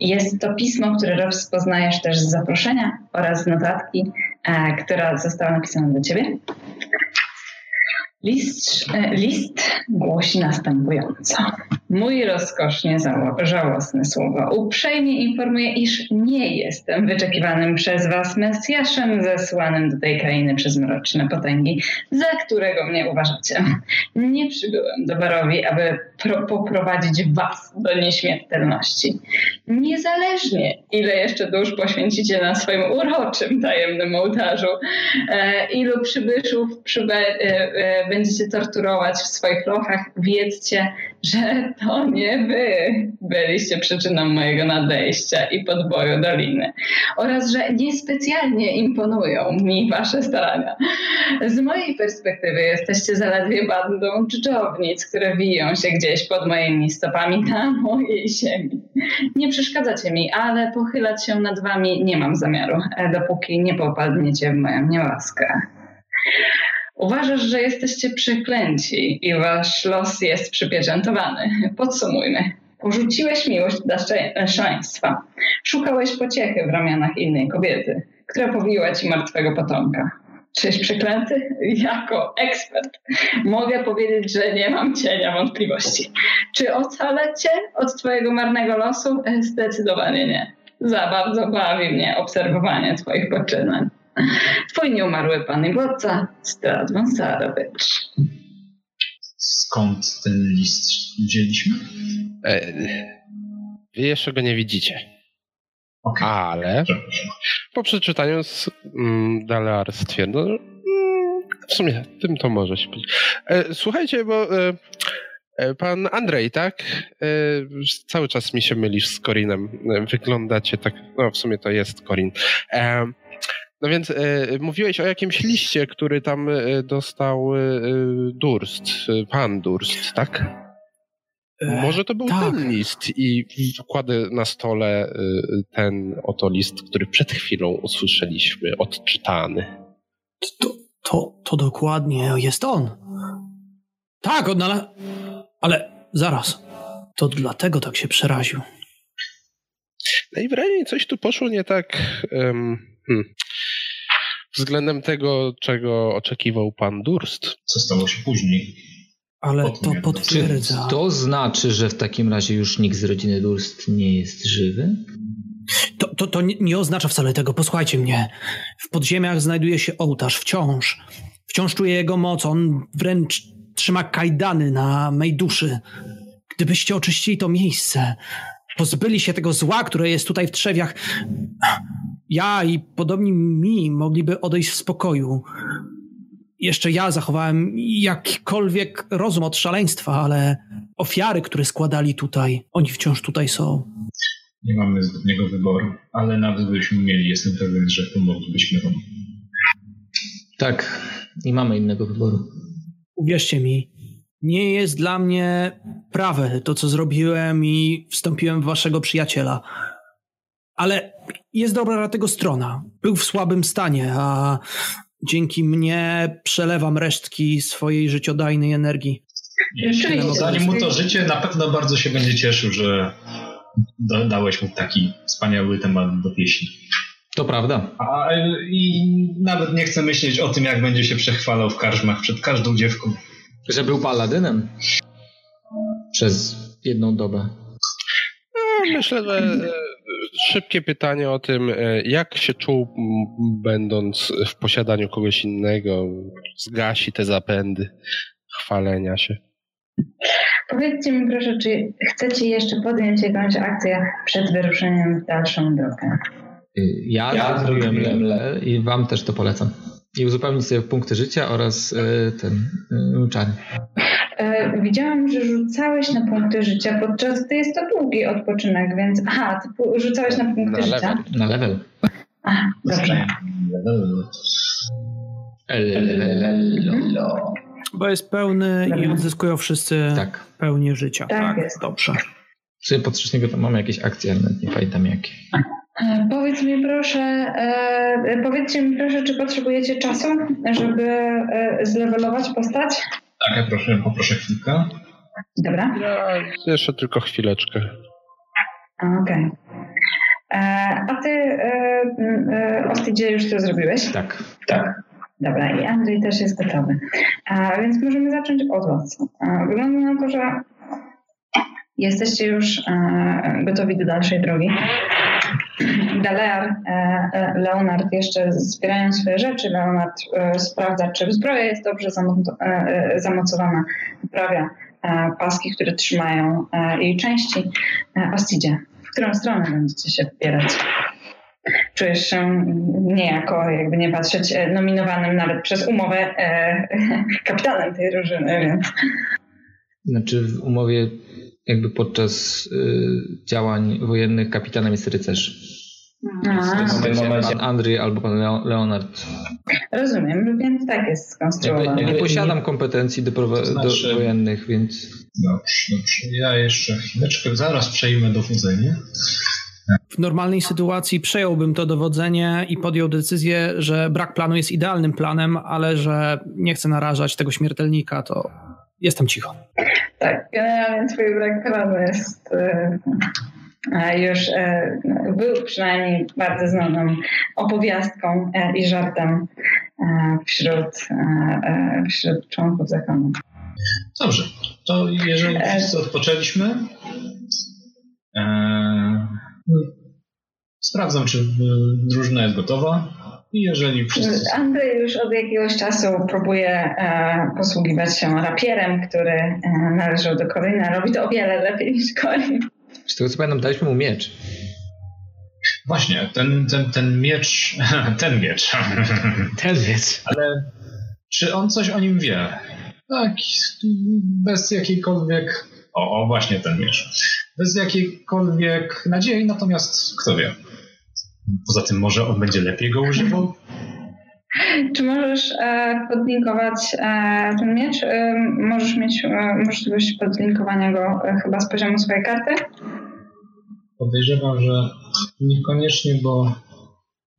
Jest to pismo, które rozpoznajesz też z zaproszenia oraz z notatki, która została napisana do ciebie. List, e, list głosi następująco. Mój rozkosznie żałosny słowo uprzejmie informuję, iż nie jestem wyczekiwanym przez was Mesjaszem zesłanym do tej krainy przez mroczne potęgi, za którego mnie uważacie. Nie przybyłem do Barowi, aby poprowadzić was do nieśmiertelności. Niezależnie, ile jeszcze dusz poświęcicie na swoim uroczym, tajemnym ołtarzu, e, ilu przybyszów przybe, e, e, będziecie torturować w swoich lochach, wiedzcie, że to nie wy byliście przyczyną mojego nadejścia i podboju doliny oraz że niespecjalnie imponują mi wasze starania. Z mojej perspektywy jesteście zaledwie bandą dżdżownic, które wiją się gdzieś pod moimi stopami na mojej ziemi. Nie przeszkadzacie mi, ale pochylać się nad wami nie mam zamiaru, dopóki nie popadniecie w moją niełaskę. Uważasz, że jesteście przeklęci i wasz los jest przypieczętowany. Podsumujmy. Porzuciłeś miłość dla szaleństwa. Szukałeś pociechy w ramionach innej kobiety, która powiła ci martwego potomka. Czyś przeklęty? Jako ekspert mogę powiedzieć, że nie mam cienia wątpliwości. Czy ocalę cię od twojego marnego losu? Zdecydowanie nie. Za bardzo bawi mnie obserwowanie twoich poczynań. Twój nieumarły pan i władca Strat Wąsarowicz. Skąd ten list wzięliśmy? E, wy jeszcze go nie widzicie. Okay. Ale po przeczytaniu z, mm, Dalear stwierdzą, że mm, w sumie tym to może się być. E, słuchajcie, bo e, e, pan Andrzej, tak? E, cały czas mi się mylisz z Korinem. E, wyglądacie tak, no w sumie to jest Korin. No więc e, mówiłeś o jakimś liście, który tam e, dostał e, Durst, pan Durst, tak? E, Może to był tak. ten list i kładę na stole e, ten oto list, który przed chwilą usłyszeliśmy, odczytany. To, to, to dokładnie jest on. Tak, odnalazł. Ale zaraz. To dlatego tak się przeraził. Najwyraźniej coś tu poszło nie tak. Um, hmm względem tego, czego oczekiwał pan Durst. Co stało się później? Ale to potwierdza. Czy to znaczy, że w takim razie już nikt z rodziny Durst nie jest żywy? To, to, to nie oznacza wcale tego. Posłuchajcie mnie. W podziemiach znajduje się ołtarz wciąż. Wciąż czuję jego moc. On wręcz trzyma kajdany na mej duszy. Gdybyście oczyścili to miejsce, pozbyli się tego zła, które jest tutaj w trzewiach, ja i podobni mi mogliby odejść w spokoju. Jeszcze ja zachowałem jakikolwiek rozum od szaleństwa, ale ofiary, które składali tutaj, oni wciąż tutaj są. Nie mamy zbytniego wyboru, ale nawet gdybyśmy mieli, jestem pewien, że pomoglibyśmy wam. Tak, nie mamy innego wyboru. Uwierzcie mi, nie jest dla mnie prawe to, co zrobiłem i wstąpiłem w waszego przyjaciela. Ale jest dobra tego strona. Był w słabym stanie, a dzięki mnie przelewam resztki swojej życiodajnej energii. Zanim mu to życie, na pewno bardzo się będzie cieszył, że dałeś mu taki wspaniały temat do pieśni. To prawda. A, I nawet nie chcę myśleć o tym, jak będzie się przechwalał w karczmach przed każdą dziewką. Że był paladynem. Przez jedną dobę. Myślę, że szybkie pytanie o tym, e, jak się czuł, będąc w posiadaniu kogoś innego, zgasi te zapędy chwalenia się. Powiedzcie mi proszę, czy chcecie jeszcze podjąć jakąś akcję przed wyruszeniem w dalszą drogę? Ja, ja zrobiłem le, i wam też to polecam. I uzupełnić sobie punkty życia oraz y, ten y, E, widziałam, że rzucałeś na punkty życia, podczas gdy jest to długi odpoczynek, więc aha, ty rzucałeś na punkty na życia? Level. Na level. Aha, dobrze. Bo jest pełny i odzyskują wszyscy tak. pełnię życia. Tak, tak jest. dobrze. Czy podczas niego to mamy jakieś akcje, ale nie pamiętam jakie. E, powiedz mi proszę, e, powiedzcie mi proszę, czy potrzebujecie czasu, żeby e, zlewelować postać? Tak, ja proszę, poproszę chwilkę. Dobra. Ja jeszcze tylko chwileczkę. Okej. Okay. A ty, e, e, Ostydzie, już to zrobiłeś? Tak. Tak. Dobra, i Andrzej też jest gotowy. A, więc możemy zacząć od was. Wygląda na to, że jesteście już gotowi do dalszej drogi. Dalear, Leonard jeszcze zbierają swoje rzeczy. Leonard sprawdza, czy zbroja jest dobrze zamocowana, poprawia paski, które trzymają jej części. Ostidzie, którą stronę będziecie się wybierać? Czujesz się niejako, jakby nie patrzeć, e, nominowanym nawet przez umowę e, kapitanem tej drużyny, więc... Znaczy w umowie jakby podczas y, działań wojennych kapitanem jest rycerz. A, w tym momencie pan Andrzej albo pan Leonard. Rozumiem, więc tak jest skonstruowane. Ja nie posiadam kompetencji do, to znaczy... do wojennych, więc... Dobrze, dobrze. Ja jeszcze chwileczkę, zaraz przejmę dowodzenie. W normalnej sytuacji przejąłbym to dowodzenie i podjął decyzję, że brak planu jest idealnym planem, ale że nie chcę narażać tego śmiertelnika, to jestem cicho. Tak, generalnie twój brak planu jest e, już e, był przynajmniej bardzo znaną opowiastką e, i żartem wśród, wśród członków zakonu. Dobrze, to jeżeli wszyscy odpoczęliśmy, sprawdzam, czy drużyna jest gotowa. I jeżeli wszyscy... Andrzej już od jakiegoś czasu próbuje e, posługiwać się rapierem, który e, należał do Korina. Robi to o wiele lepiej niż Korin. Z tego co pamiętam, daliśmy mu miecz. Właśnie, ten, ten, ten miecz, ten miecz. Ten miecz. Ale czy on coś o nim wie? Tak, bez jakiejkolwiek... O, o właśnie ten miecz. Bez jakiejkolwiek nadziei, natomiast kto wie. Poza tym może on będzie lepiej go używał? Czy możesz e, podlinkować e, ten miecz? E, możesz mieć e, możliwość podlinkowania go e, chyba z poziomu swojej karty? Podejrzewam, że niekoniecznie, bo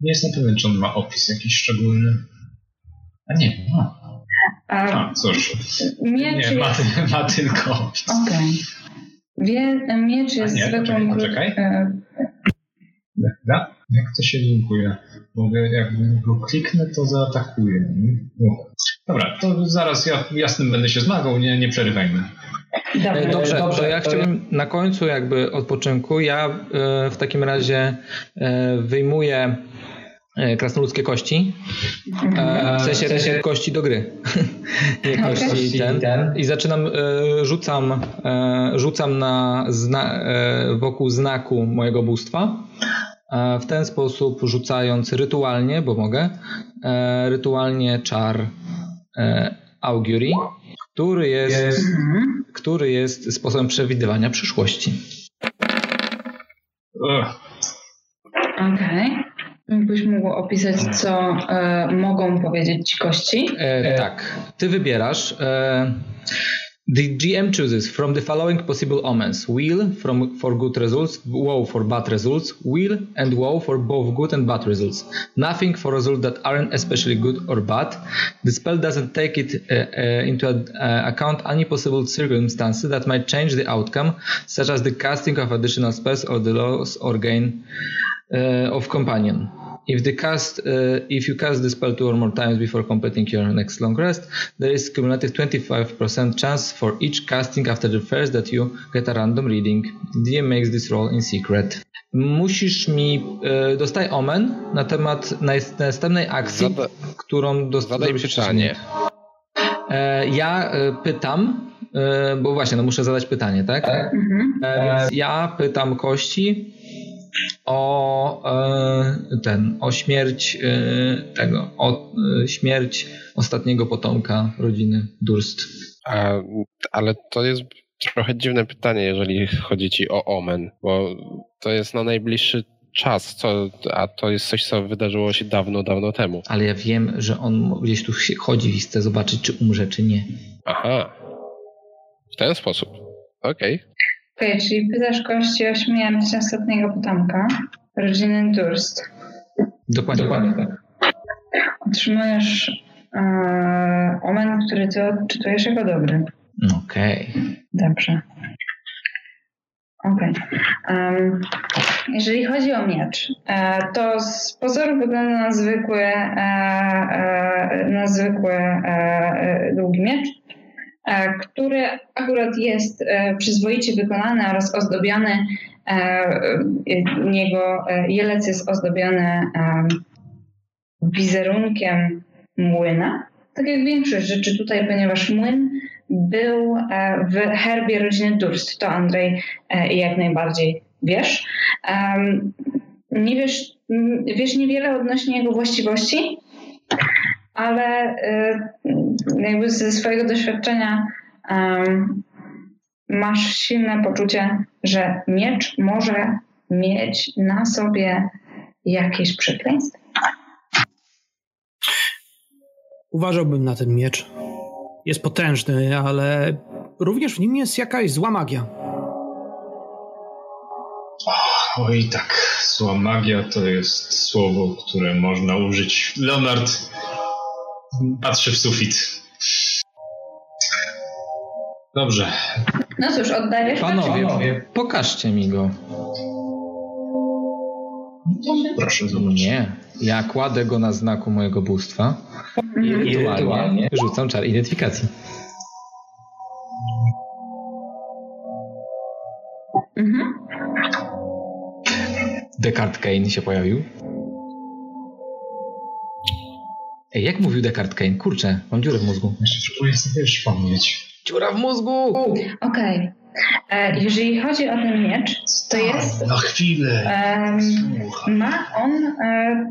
nie jestem pewien, czy on ma opis jakiś szczególny. A nie, ma. A, cóż. Miecz nie, ma, jest... ma tylko opis. Okej. Okay. Miecz jest zwykłym... Poczekaj, poczekaj. Da? Jak to się linkuje? Mogę, jak go kliknę, to zaatakuje. Dobra, to zaraz ja jasnym będę się zmagał, nie, nie przerywajmy. Dobrze, dobrze, to ja chciałbym na końcu jakby odpoczynku, ja e, w takim razie e, wyjmuję e, krasnoludzkie kości. W sensie, w sensie kości do gry. Nie kości ten. I zaczynam, rzucam, rzucam na zna, wokół znaku mojego bóstwa w ten sposób rzucając rytualnie, bo mogę, e, rytualnie czar e, Augury, który jest, który jest sposobem przewidywania przyszłości. Okej. Okay. Jakbyś mógł opisać, co e, mogą powiedzieć ci kości? E, tak. Ty wybierasz. E, The GM chooses from the following possible omens: wheel from for good results, woe for bad results, wheel and woe for both good and bad results. Nothing for results that aren't especially good or bad. The spell doesn't take it uh, uh, into uh, account any possible circumstances that might change the outcome, such as the casting of additional spells or the loss or gain uh, of companion. If the cast, uh, if you cast the spell two or more times before completing your next long rest, there is cumulative 25% chance for each casting after the first that you get a random reading. DM makes this roll in secret. Musisz mi, e, dostaj omen na temat następnej akcji, Zada, którą dostajesz pytanie. E, ja e, pytam, e, bo właśnie, no muszę zadać pytanie, tak? Mhm. E, więc ja pytam kości o ten, o śmierć tego, o śmierć ostatniego potomka rodziny Durst. A, ale to jest trochę dziwne pytanie, jeżeli chodzi ci o Omen, bo to jest na najbliższy czas, co, a to jest coś, co wydarzyło się dawno, dawno temu. Ale ja wiem, że on gdzieś tu chodzi i chce zobaczyć, czy umrze, czy nie. Aha. W ten sposób. Okej. Okay. Okej, okay, czyli pytasz kości o śmierć ostatniego potomka rodziny Durst. Dokładnie. Dokładnie tak. Otrzymujesz e, omen, który ty odczytujesz jako dobry. Okej. Okay. Dobrze. Okej. Okay. Um, jeżeli chodzi o miecz, e, to z pozoru wygląda na zwykły, e, e, na zwykły długi miecz, który akurat jest przyzwoicie wykonany oraz ozdobiony. Jego jelec jest ozdobiony wizerunkiem młyna. Tak jak większość rzeczy tutaj, ponieważ młyn był w herbie rodziny Durst. To Andrzej jak najbardziej wiesz. Nie wiesz, wiesz niewiele odnośnie jego właściwości, ale y, jakby ze swojego doświadczenia masz silne poczucie, że miecz może mieć na sobie jakieś przekleństwo. Uważałbym na ten miecz. Jest potężny, ale również w nim jest jakaś zła magia. Oj tak, zła magia to jest słowo, które można użyć. Leonard patrzy w sufit. Dobrze. No cóż, oddajesz Panowie, panowie, pokażcie mi go. Proszę zobaczyć. Nie, ja kładę go na znaku mojego bóstwa i rytualnie rzucam czar identyfikacji. Mhm. Descartes Kane się pojawił. Ej, jak mówił Descartes Kane? Kurczę, mam dziurę w mózgu. Próbuję sobie przypomnieć. Dziura w mózgu! Okej. Okay. E, jeżeli chodzi o ten miecz, to jest. Na chwilę. Um, ma on. E,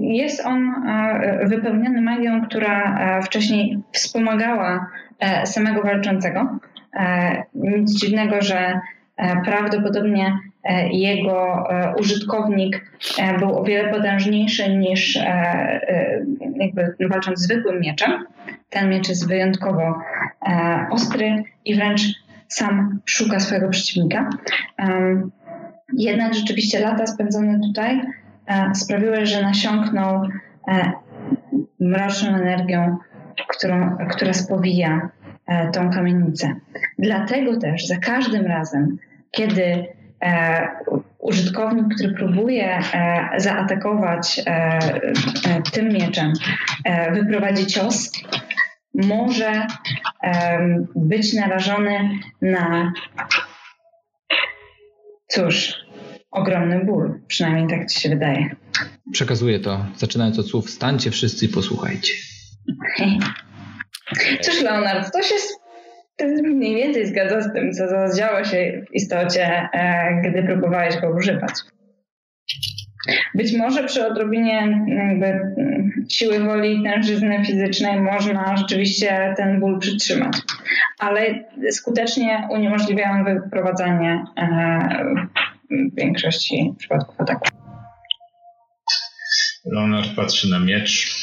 jest on e, wypełniony magią, która wcześniej wspomagała samego walczącego. Nic dziwnego, że prawdopodobnie jego e, użytkownik e, był o wiele potężniejszy niż jakby walcząc zwykłym mieczem. Ten miecz jest wyjątkowo ostry i wręcz sam szuka swojego przeciwnika. Jednak rzeczywiście lata spędzone tutaj sprawiły, że nasiąknął mroczną energią, którą, która spowija tą kamienicę. Dlatego też za każdym razem, kiedy E, użytkownik, który próbuje e, zaatakować e, tym mieczem, wyprowadzi cios, może być narażony na cóż, ogromny ból. Przynajmniej tak ci się wydaje. Przekazuję to, zaczynając od słów stańcie wszyscy i posłuchajcie. Cóż, Leonard, to się mniej więcej zgadza z tym, co zadziało się w istocie, e, gdy próbowałeś go używać. Być może przy odrobinie jakby siły woli i tężyzny fizycznej można rzeczywiście ten ból przytrzymać, ale skutecznie uniemożliwiają wyprowadzanie e, w większości przypadków ataku. Leonard patrzy na miecz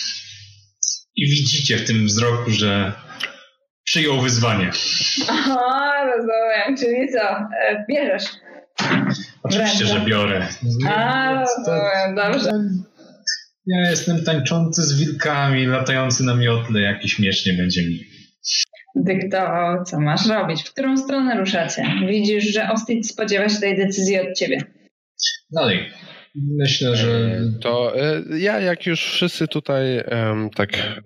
i widzicie w tym wzroku, że przyjął wyzwanie. Aha, rozumiem. Czyli co? E, bierzesz? Oczywiście, że biorę. A, rozumiem, dobrze. Ja jestem tańczący z wilkami, latający na miotle, jakiś miecz nie będzie mi. Dyktował, co masz robić, w którą stronę ruszacie. Widzisz, że Ostit spodziewa się tej decyzji od ciebie. Dalej. Myślę, że. E, to e, ja, jak już wszyscy tutaj tak e,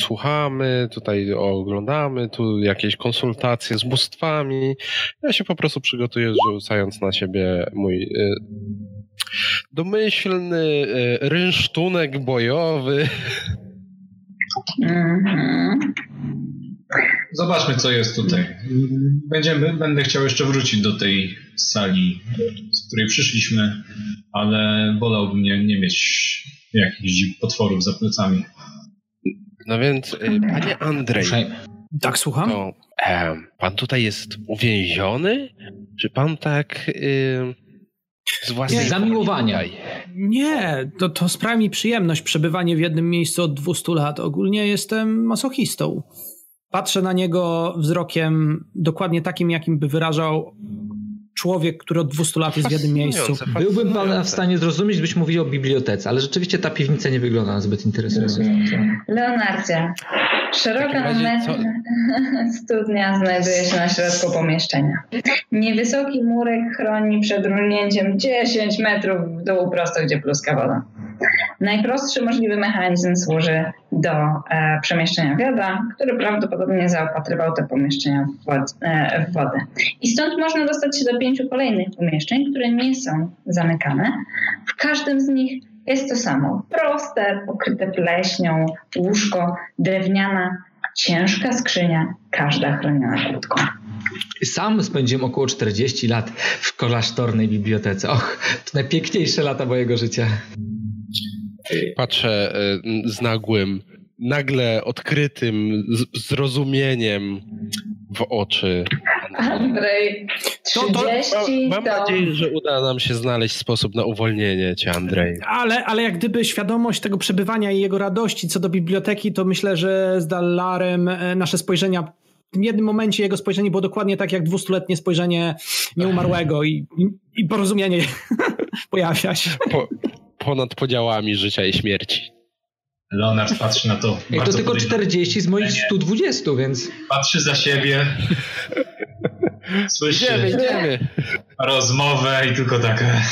słuchamy, tutaj oglądamy, tu jakieś konsultacje z bóstwami, ja się po prostu przygotuję, rzucając na siebie mój domyślny rynsztunek bojowy. Mhm. Zobaczmy co jest tutaj. Będziemy, będę chciał jeszcze wrócić do tej sali, z której przyszliśmy, ale wolałbym nie, nie mieć jakichś potworów za plecami. No więc, y, panie Andrzej. Tak, słucham? to em, pan tutaj jest uwięziony? Czy pan tak y, z własnej Z zamiłowania. Nie, to, to sprawia mi przyjemność przebywanie w jednym miejscu od 200 lat. Ogólnie jestem masochistą. Patrzę na niego wzrokiem dokładnie takim, jakim by wyrażał człowiek, który od 200 lat jest w jednym miejscu. Byłbym pana w stanie zrozumieć, gdybyś mówił o bibliotece, ale rzeczywiście ta piwnica nie wygląda na zbyt interesująco. Leonardzie, szeroka razie co- studnia znajduje się na środku pomieszczenia. Niewysoki murek chroni przed runięciem 10 metrów w dół prosto, gdzie pluska woda. Najprostszy możliwy mechanizm służy do e, przemieszczenia wiadra, który prawdopodobnie zaopatrywał te pomieszczenia w, wod, e, w wodę. I stąd można dostać się do pięciu kolejnych pomieszczeń, które nie są zamykane. W każdym z nich jest to samo. Proste, pokryte pleśnią, łóżko, drewniana, ciężka skrzynia, każda chroniona kłódką. Sam spędziłem około 40 lat w klasztornej bibliotece. Och, to najpiękniejsze lata mojego życia. Patrzę y, z nagłym, nagle odkrytym zrozumieniem w oczy. Andrzej, To- to- 30 Mam to... nadzieję, że uda nam się znaleźć sposób na uwolnienie cię, Andrzej. Ale, ale jak gdyby świadomość tego przebywania i jego radości co do biblioteki, to myślę, że z Dallarem e, nasze spojrzenia w tym jednym momencie jego spojrzenie było dokładnie tak jak dwustuletnie spojrzenie nieumarłego i, i, i porozumienie pojawia się. Po, ponad podziałami życia i śmierci. Leonard patrzy na to. Jak to tylko podejrzanie. 40 z moich 120, więc Patrzy za siebie. Słyszy Idziemy, idziemy. rozmowę i tylko tak. e.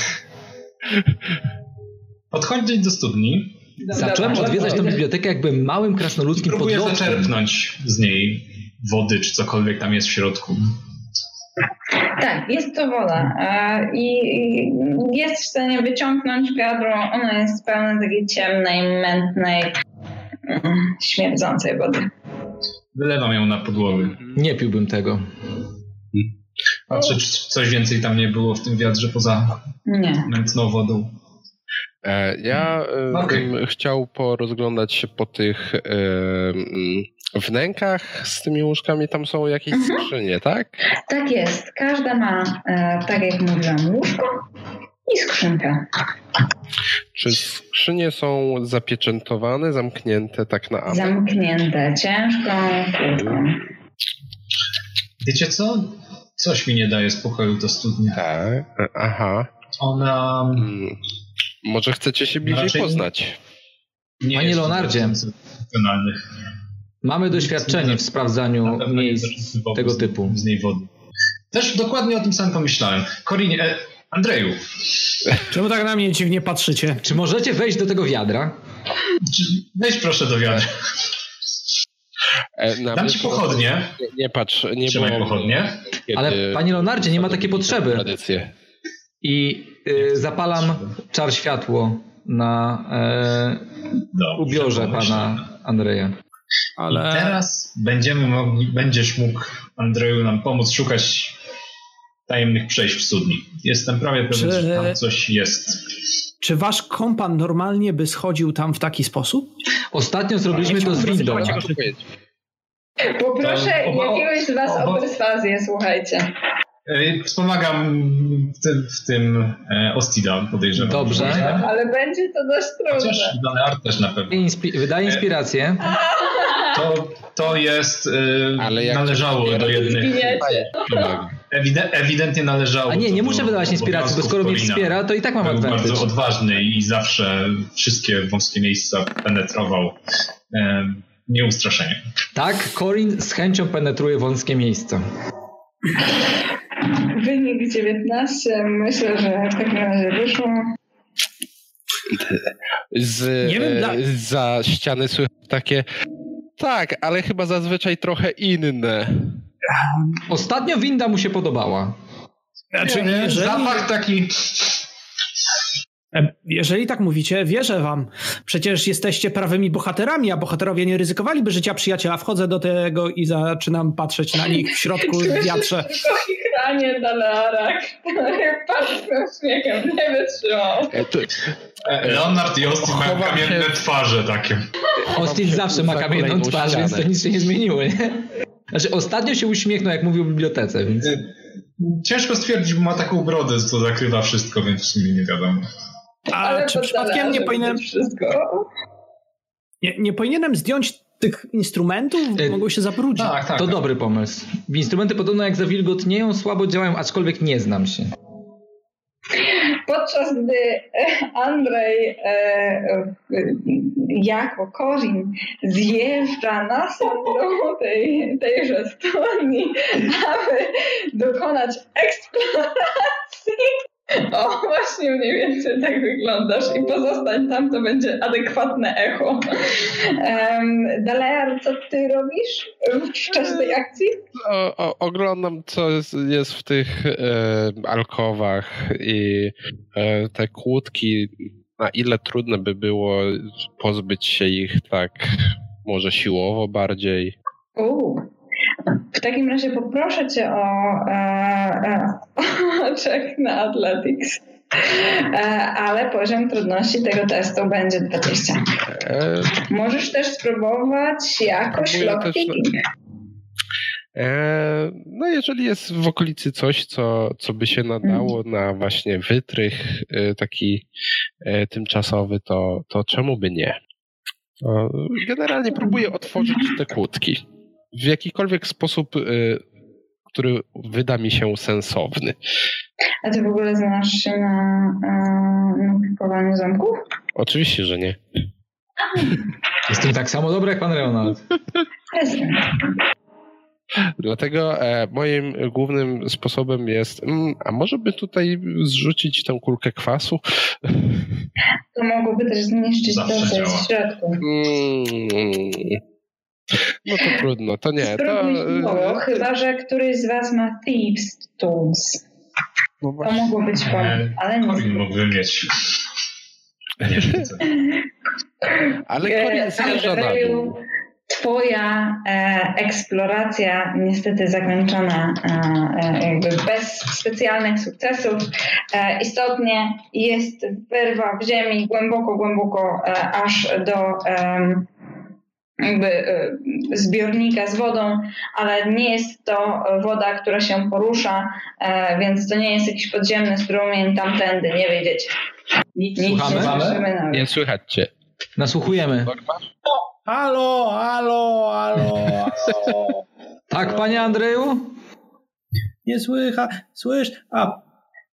Podchodzi do studni zacząłem odwiedzać tę bibliotekę jakby małym krasnoludzkim próbuje podlotkiem. zaczerpnąć z niej wody, czy cokolwiek tam jest w środku. Tak, jest to woda e, i jest w stanie wyciągnąć wiadro. Ono jest pełne takiej ciemnej, mętnej, mm, śmierdzącej wody. Wylewam ją na podłogę. Nie piłbym tego. Patrzę, czy coś więcej tam nie było w tym wiadrze poza Nie. mętną wodą. E, Ja e, Okej. bym chciał porozglądać się po tych wnękach z tymi łóżkami. Tam są jakieś skrzynie, tak? Tak jest. Każda ma, e, tak jak mówiłam, łóżko i skrzynkę. Czy skrzynie są zapieczętowane, zamknięte tak na amen? Zamknięte ciężką kłódką. Wiecie co? Coś mi nie daje spokoju to studnia. Tak. E, Aha. Ona Mm. Może chcecie się bliżej Raczej poznać? nie Panie Leonardzie. funkcjonalnych. Mamy doświadczenie w sprawdzaniu miejsc tego typu. Z niej wody. Też dokładnie o tym samym pomyślałem. Korinie, e, Andrzeju, Czemu tak na mnie dziwnie patrzycie? Czy możecie wejść do tego wiadra? weź proszę do wiadra. E, Dam ci pochodnie. Nie, nie patrz, nie Trzymaj było pochodnie. kiedy- Ale panie Leonardzie, nie ma takiej potrzeby. Tradycję. I y, zapalam czar światło na Dobrze, ubiorze pana Andrzeja. Ale I teraz będziemy mogli, będziesz mógł, Andrzeju, nam pomóc szukać tajemnych przejść w studni. Jestem prawie pewien, Czy- że tam coś jest. czy wasz kompan normalnie by schodził tam w taki sposób? Ostatnio zrobiliśmy to z windą. Poproszę To jakiegoś z Was o perswazję, słuchajcie. E, Wspomagam w tym, w tym e, Ostida, podejrzewam. Dobrze. Ale będzie to dość trudne. Chociaż Leonard też na pewno. Inspi- wydaje inspirację. To, to jest, e, Ale należało do jednych. Zginiecie. Ewide, ewidentnie należało. A nie, nie do muszę wydawać inspiracji, bo skoro mnie wspiera, to i tak mam Był bardzo advantage. odważny i zawsze wszystkie wąskie miejsca penetrował e, nieustraszenie. Tak, Corin z chęcią penetruje wąskie miejsca. Wynik 19. Myślę, że w takim razie wyszło. Z, Nie wiem, e, dla- za ściany słychać takie tak, ale chyba zazwyczaj trochę inne. Ostatnio winda mu się podobała. Znaczy, Nie, jeżeli, Zapach taki E, jeżeli tak mówicie, wierzę wam. Przecież jesteście prawymi bohaterami, a bohaterowie nie ryzykowaliby życia przyjaciela. Wchodzę do tego i zaczynam patrzeć na nich w środku w wiatrze. chichranie Dalarak. Patrzę śmiechem, nie wytrzymał. E, E, Leonard i Austin mają kamienne twarze takie. Austin zawsze ma kamienną twarz, więc to nic się nie zmieniło, nie? Znaczy ostatnio się uśmiechnął, jak mówił w bibliotece, więc... E, Ciężko stwierdzić, bo ma taką brodę, co zakrywa wszystko, więc w sumie nie wiadomo. A czy pod przypadkiem nie powinienem, nie, nie powinienem zdjąć tych instrumentów? E, Mogą się zabrudzić. Tak, tak. To tak. dobry pomysł. Instrumenty podobno jak zawilgotnieją, słabo działają, aczkolwiek nie znam się. Podczas gdy e, Andrzej e, e, jako Korin zjeżdża na do tej, tejże studni, aby dokonać eksploracji. O, właśnie mniej więcej tak wyglądasz i pozostań tam, to będzie adekwatne echo. Um, Dalear, co ty robisz w czasie tej akcji? o, o, oglądam, co jest, jest w tych e, alkowach i e, te kłódki, na ile trudne by było pozbyć się ich tak może siłowo bardziej. Uuu. W takim razie poproszę cię o, e, e, o check na Athletics. E, ale poziom trudności tego testu będzie 20. E, Możesz też spróbować jakoś lockpicking. E, no jeżeli jest w okolicy coś, co, co by się nadało na właśnie wytrych taki tymczasowy, to, to czemu by nie? Generalnie próbuję otworzyć te kłódki w jakikolwiek sposób, e, który wyda mi się sensowny. A ty w ogóle znasz się na, e, na pakowaniu zamków? Oczywiście, że nie. Jestem tak samo dobry jak pan Leonard. Jestem. Dlatego e, moim głównym sposobem jest, mm, a może by tutaj zrzucić tę kulkę kwasu? To mogłoby też zniszczyć to, Zawsze co jest działa. w środku. Mm, No to trudno, to nie. To, Spróbuj znowu, e, chyba że któryś z was ma Thieves Tools. no To mogło być pomysł, ale nie. Corin mógłby mieć. Nie ale E, koniec zjeżdża na dół. Twoja e, eksploracja niestety zakończona e, e, jakby bez specjalnych sukcesów. E, istotnie jest wyrwa w ziemi głęboko, głęboko e, aż do jakby e, zbiornika z wodą, ale nie jest to woda, która się porusza, e, więc to nie jest jakiś podziemny strumień tamtędy, nie wiedzieć. Nic Słuchamy? nie słyszymy. Nie słychać cię. Nasłuchujemy. Halo, halo, halo, halo. Tak, panie Andrzeju? Nie słychać, słysz? A,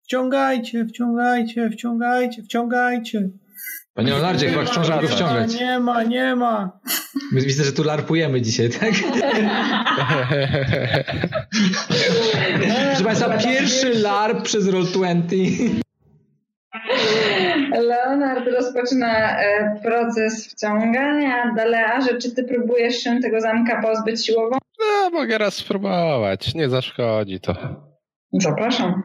wciągajcie, wciągajcie, wciągajcie, wciągajcie. Panie Leonardzie, chyba chcą, żeby go wciągać. Nie ma, nie ma. My Widzę, że tu larpujemy dzisiaj, tak? Proszę Państwa, pierwszy larp przez Roll20. Leonard rozpoczyna e, proces wciągania. Dalearze, czy ty próbujesz się tego zamka pozbyć siłowo? No, mogę raz spróbować, nie zaszkodzi to. Zapraszam.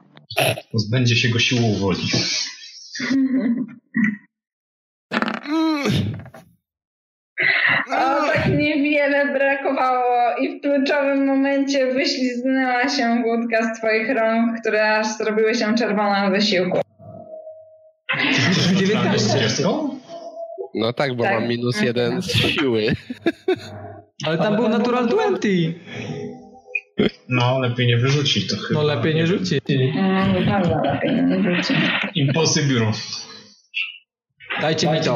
Pozbędzie się go siłą woli. O, tak niewiele brakowało i w kluczowym momencie wyśliznęła się wódka z twoich rąk, które aż zrobiły się czerwone od wysiłku. 19. No tak, bo Tak. mam minus jeden z siły. Ale tam był natural 20. No, lepiej nie wyrzucić to chyba. No lepiej nie rzucić. No, naprawdę lepiej nie wróci. Impossible. Dajcie mi to.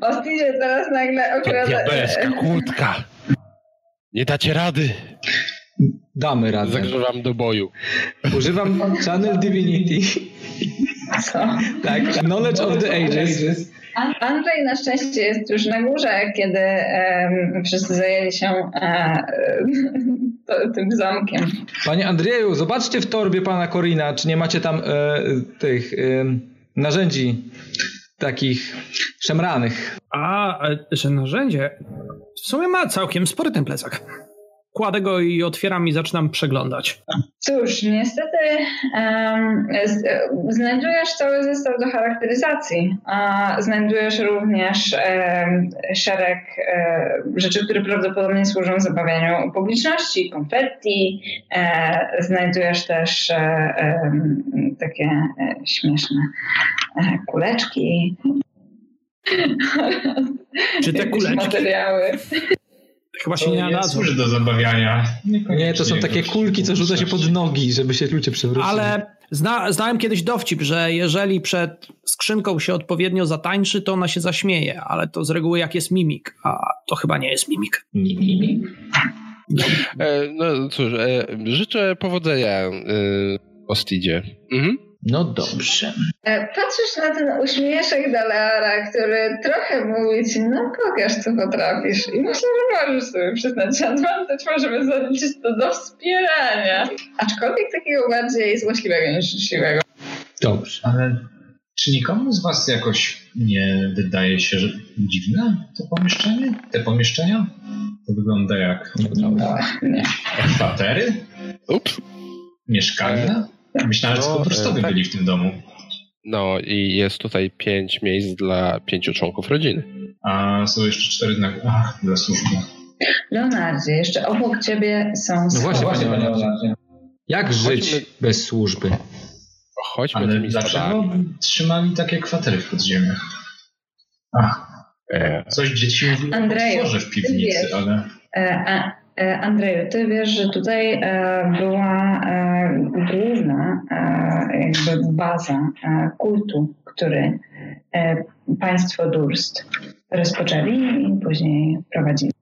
O Steve teraz nagle To okrada... diabelska kłódka. Nie dacie rady. Damy radę. Zagrzewam do boju. Używam Channel Divinity. Co? Tak, Knowledge of the Ages. Andrzej na szczęście jest już na górze, kiedy em, wszyscy zajęli się to, tym zamkiem. Panie Andrzeju, zobaczcie w torbie pana Korina, czy nie macie tam e, tych e, narzędzi takich szemranych. A, e, że narzędzie. W sumie ma całkiem spory ten plecak. Kładę go i otwieram i zaczynam przeglądać. Cóż, niestety um, znajdujesz cały zestaw do charakteryzacji, a znajdujesz również um, szereg um, rzeczy, które prawdopodobnie służą zabawianiu publiczności, konfetti, e, znajdujesz też e, takie e, śmieszne kuleczki. Czy te kuleczki? Materiały. Chyba się nie nadadzą. służy do zabawiania. Nie, to są takie kulki, co rzuca się pod nogi, żeby się ludzie przewrócili. Ale zna, znałem kiedyś dowcip, że jeżeli przed skrzynką się odpowiednio zatańczy, to ona się zaśmieje, ale to z reguły jak jest mimik, a to chyba nie jest mimik. Mimik. E, no cóż, e, życzę powodzenia e, Ostidzie. Mhm. No dobrze. E, patrzysz na ten uśmieszek Daleara, który trochę mówi ci, no pokaż co potrafisz. I myślę, że możesz sobie przyznać advantage, możemy zaliczyć to do wspierania. Aczkolwiek takiego bardziej złośliwego niż życzliwego. Dobrze. Ale czy nikomu z was jakoś nie wydaje się, że dziwne to pomieszczenie? Te pomieszczenia? To wygląda jak No, nie. kwatery? Ups. Mieszkania? Myślałem, że No, tylko e, tak. byli w tym domu. No i jest tutaj pięć miejsc dla pięciu członków rodziny. A są jeszcze cztery na... Ach, dla służby. Leonardzie, jeszcze obok ciebie są No właśnie, schody. właśnie, panie Leonardzie. Jak żyć Chodźmy- bez służby? Chodźmy Ale dlaczego trzymali takie kwatery w podziemiach? Ach, E, coś dzieci mówiły o Andrzeju, potworze w piwnicy, wiesz. ale... E, a, Andrzeju, ty wiesz, że tutaj e, była e, główna e, jakby baza e, kultu, który e, państwo Durst rozpoczęli i później prowadzili.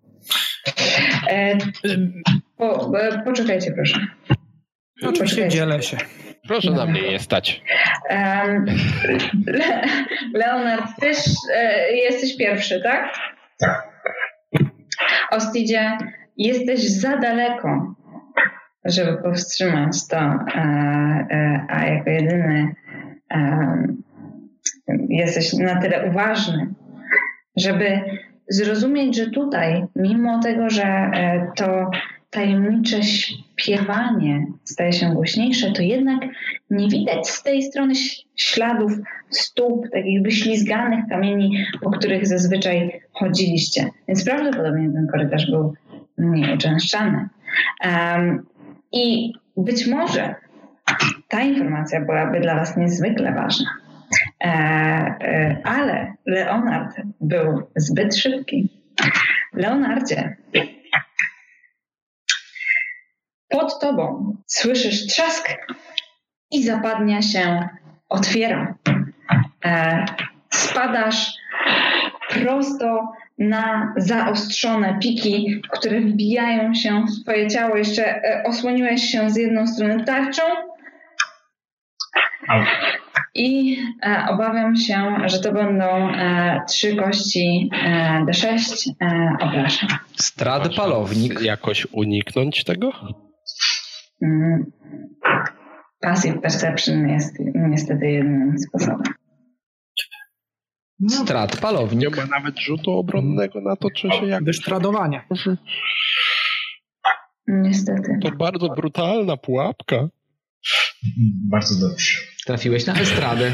E, po, e, poczekajcie proszę. Oczywiście Poczekajcie. dzielę się. proszę na mnie nie stać. Leonard, ty e, jesteś pierwszy, tak? Tak. Ostidzie, jesteś za daleko, żeby powstrzymać to, e, e, a jako jedyny e, jesteś na tyle uważny, żeby zrozumieć, że tutaj, mimo tego, że to tajemnicze śpiewanie staje się głośniejsze, to jednak nie widać z tej strony śladów stóp, takich wyślizganych kamieni, po których zazwyczaj chodziliście. Więc prawdopodobnie ten korytarz był mniej uczęszczany. Um, I być może ta informacja byłaby dla Was niezwykle ważna. E, e, ale Leonard był zbyt szybki. Leonardzie, pod tobą słyszysz trzask i zapadnia się otwiera. E, spadasz prosto na zaostrzone piki, które wbijają się w twoje ciało. Jeszcze e, osłoniłeś się z jedną strony tarczą i e, obawiam się, że to będą e, trzy kości e, D6 e, obrażeń. Strad palownik. Jakoś uniknąć tego? Mm. Passive perception jest niestety jedynym sposobem. Strat Nie palownik. ma nawet rzutu obronnego na to, czy się jak... Wysztradowanie. Niestety. To bardzo brutalna pułapka. Bardzo dobrze. Trafiłeś na estradę.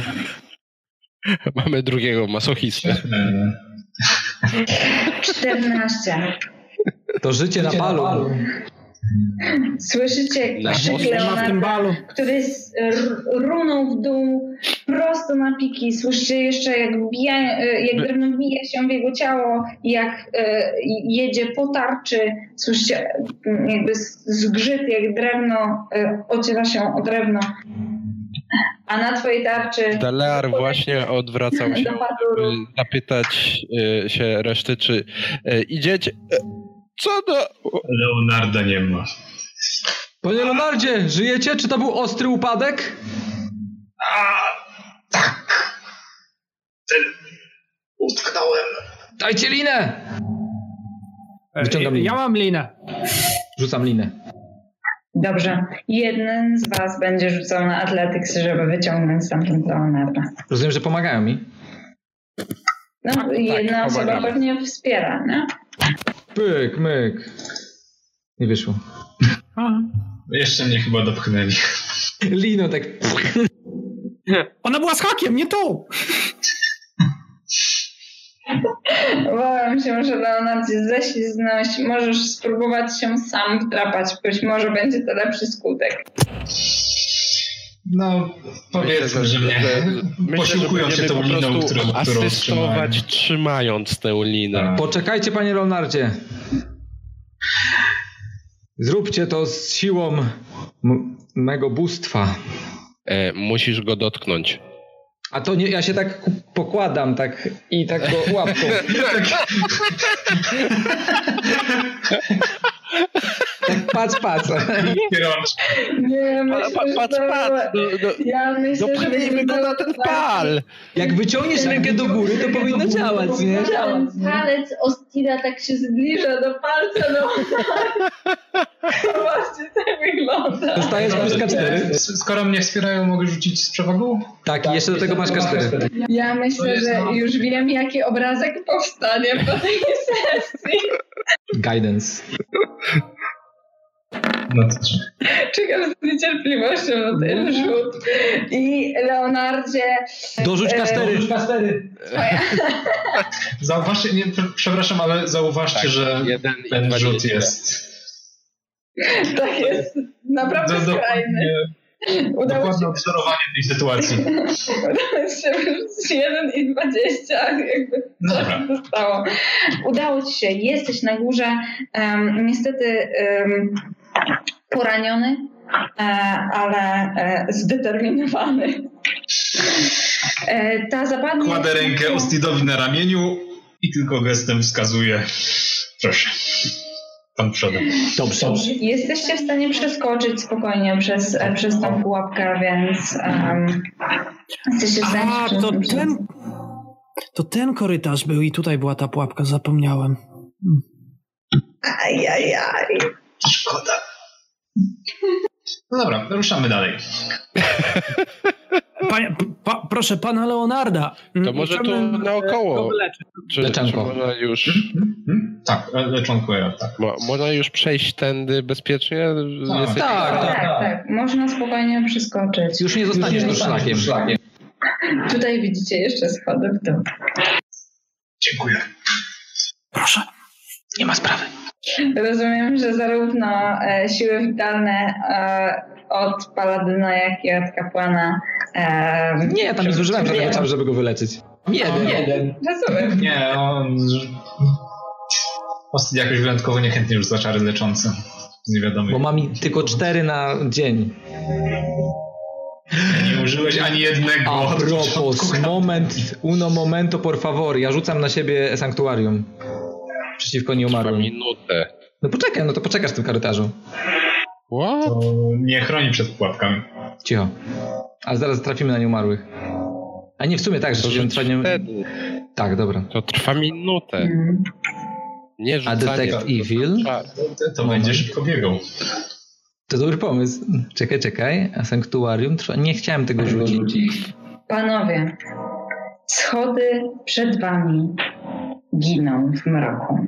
Mamy drugiego masochistę. E, 14. To życie na balu. Słyszycie Na krzyk w tym Leonarda, który runął w dół prosto na piki. Słyszycie jeszcze jak, wbija, e, jak drewno wbija się w jego ciało, jak e, jedzie po tarczy. Słyszycie mm, jakby zgrzyt, jak drewno e, ociera się o drewno. A na twojej tarczy Dalear właśnie odwracał się, żeby zapytać y, się reszty, czy y, idziecie... e, Co do... Leonarda nie ma. Panie Leonardzie, żyjecie? Czy to był ostry upadek? A, tak. Ten... Utknąłem. Dajcie linę! Wyciągam linę. Ja mam linę. Rzucam linę. Dobrze. Jeden z was będzie rzucał na Athletics, żeby wyciągnąć stamtąd Leonarda. Rozumiem, że pomagają mi. No, Tak, tak, jedna osoba pomagamy. pewnie wspiera, nie? Pyk, myk. Nie wyszło. Jeszcze mnie chyba dopchnęli. Lino tak... Ona była z hakiem, nie tu! Obawiam się, że Leonardzie ześliznąć. Możesz spróbować się sam wdrapać. Być może będzie to lepszy skutek. No, powiedzmy, że mnie posiłkują się tą po liną, prostu którą, którą asystować trzymałem. trzymając tę linę. Tak. Poczekajcie, panie Leonardzie. Zróbcie to z siłą m- mego bóstwa. E, musisz go dotknąć. A to nie, ja się tak pokładam tak i tak go łapką. tak patrz, patrz. Kierowcz. Nie, myślę, pa, że patrz, to... patrz, no, no, Ja myślę, że dopchnijmy go na ten pal. Jak wyciągniesz rękę do góry, to powinno działać, nie? Ten palec Ostida tak się zbliża do palca, no. Właśnie tak wygląda. Dostajesz plus K4. S- Skoro mnie wspierają, mogę rzucić z przewagą? Tak, i jeszcze do tego masz K4. Ja To myślę, że no. już wiem, jaki obrazek powstanie po tej sesji. Guidance. No to Czekam z niecierpliwością na ten rzut. I Leonardzie... Dorzuć e, K4. Zauważcie, nie, prze- przepraszam, ale zauważcie, Tak, że jeden ten rzut jest Tak jest. Naprawdę do, skrajny. dokładnie, Udało się, dokładne odwzorowanie tej sytuacji. udało się wyrzucić 1 i 20, jakby No co dobra. się stało. Udało ci się, jesteś na górze. Em, niestety em, poraniony, e, ale e, zdeterminowany. E, ta zapadnie... Kładę rękę Ostidowi na ramieniu i tylko gestem wskazuję. Proszę. Pan przodem. Dobrze. Jesteście w stanie przeskoczyć spokojnie przez, przez tą pułapkę, więc um, jesteście w stanie A, to ten... To ten korytarz był i tutaj była ta pułapka, zapomniałem. Hmm. Ajajaj. Szkoda. No dobra, ruszamy dalej. Panie, pa, proszę pana Leonarda. To może tu e, naokoło. Czy, czy można już, Hmm? Tak, le- leczonko ja, tak. mo, można już przejść tędy bezpiecznie? Tak. Jesteś- Tak, Tak, tak, można spokojnie przeskoczyć. Już nie zostaniesz tu szlakiem. Tutaj widzicie jeszcze schody w dół. Dziękuję. Proszę. Nie ma sprawy. Rozumiem, że zarówno e, siły witalne e, od paladyna, jak i od kapłana. E, Nie, ja tam nie zużywałem żadnego czasu, żeby go wyleczyć. Jeden. Jeden. Rozumiem. Nie, on... Ostid jakoś wyjątkowo niechętnie już za czary leczące. Z niewiadomych. Bo mam tylko cztery na dzień. Nie użyłeś ani jednego. A propos, moment, uno momento por favor. Ja rzucam na siebie sanktuarium. Przeciwko Trwa nieumarłym. minutę. No poczekaj, no to poczekasz w tym korytarzu. What? To nie chroni przed pułapkami. Cicho. Ale zaraz trafimy na nieumarłych. A nie, w sumie tak, że To wtedy. Tak, dobra. To trwa minutę. Mm. Nie A rzucanie. Detect Evil? Czar. To, to będzie szybko biegał. To dobry pomysł. Czekaj, czekaj. A sanktuarium trwa... Nie chciałem tego rzucić. Panowie, schody przed wami giną w mroku.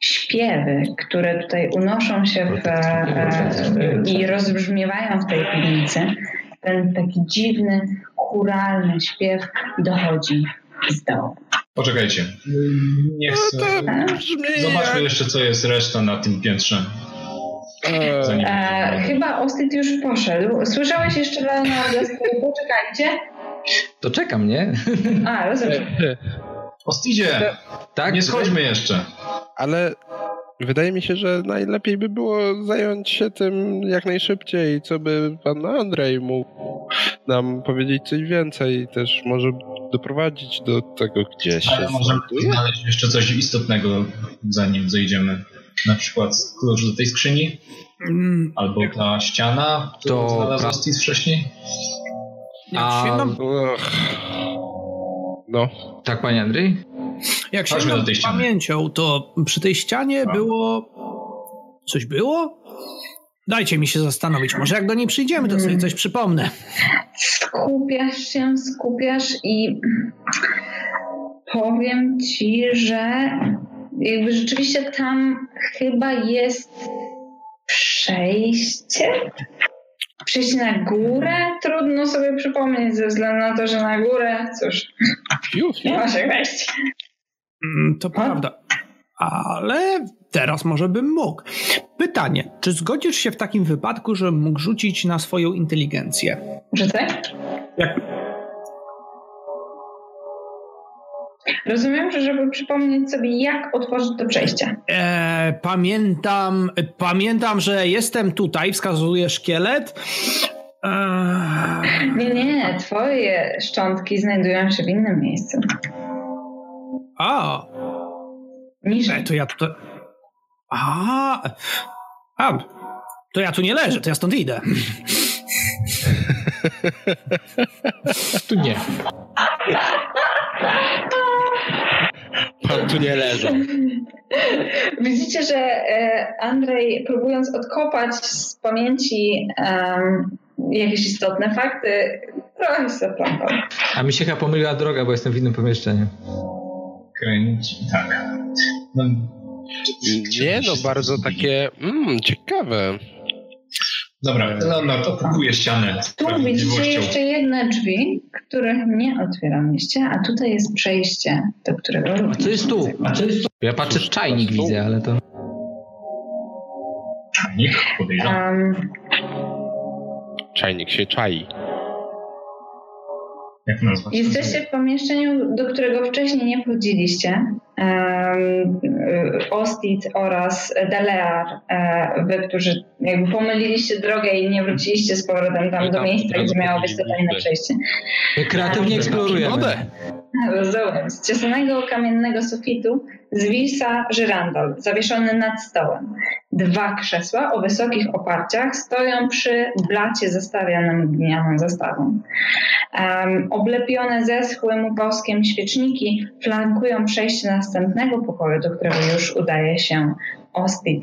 Śpiewy, które tutaj unoszą się w, e, i rozbrzmiewają w tej piwnicy, ten taki dziwny, churalny śpiew dochodzi z dołu. Poczekajcie. Nie chcę... To brzmi Zobaczmy jeszcze, co jest reszta na tym piętrze. Eee, Zanim... E, chyba Ostyd już poszedł. Słyszałeś jeszcze Leonardo? Poczekajcie. To czekam, nie? A, rozumiem. Ostidzie! Tak? Nie schodźmy jeszcze. Ale wydaje mi się, że najlepiej by było zająć się tym jak najszybciej, co by pan Andrzej mógł nam powiedzieć coś więcej, też może doprowadzić do tego, gdzie się Ale możemy znajduje. znaleźć jeszcze coś istotnego, zanim zejdziemy. Na przykład klucz do tej skrzyni, Mm, albo ta ściana, którą To znalazł pra- Ostit wcześniej. A- Ach. No, Tak, panie Andrzej? jak sięgam do tej ściany. pamięcią, to przy tej ścianie No. było... Coś było? Dajcie mi się zastanowić. Może jak do niej przyjdziemy, to sobie coś przypomnę. Skupiasz się, skupiasz i powiem ci, że jakby rzeczywiście tam chyba jest przejście. Przejść na górę? Trudno sobie przypomnieć ze względu na to, że na górę, cóż, Już, nie ma się wejść. Mm, To prawda. Ale teraz może bym mógł. Pytanie, czy zgodzisz się w takim wypadku, że mógł rzucić na swoją inteligencję? Rzucaj. Jak... Rozumiem, że żeby przypomnieć sobie, jak otworzyć to przejście. E, pamiętam, pamiętam, że jestem tutaj, wskazuje szkielet. E, Nie, nie, twoje szczątki znajdują się w innym miejscu. a, Niżej. e, to ja tutaj... A, a, to ja tu nie leżę, to ja stąd idę. Tu nie. pan tu nie leżał. Widzicie, że e, Andrzej, próbując odkopać z pamięci em, jakieś istotne fakty, trochę się zaplątał. A mi się chyba pomyliła droga, bo jestem w innym pomieszczeniu. Kręci, tak. No, Nie no, bardzo takie mm, ciekawe. Dobra, Leonard opukuje ścianę Tu widzicie jeszcze jedne drzwi, których nie otwieraliście, a tutaj jest przejście, do którego również co jest tu? A co jest tu? Ja patrzę, czajnik widzę, ale to... Czajnik, podejrzewam. Um, Czajnik się czai. Jak nazwać? Jesteście w pomieszczeniu, do którego wcześniej nie wchodziliście. Ostit oraz Delear, wy, którzy jakby pomyliliście drogę i nie wróciliście z powrotem tam do Tam miejsca, gdzie miało być to tajne przejście. Kreatywnie eksplorujemy. Z ciesanego kamiennego sufitu zwisa żyrandol zawieszony nad stołem. Dwa krzesła o wysokich oparciach stoją przy blacie zastawionym glinianą zastawą. Um, oblepione zeschłym woskiem świeczniki flankują przejście następnego pokoju, do którego już udaje się Ostit.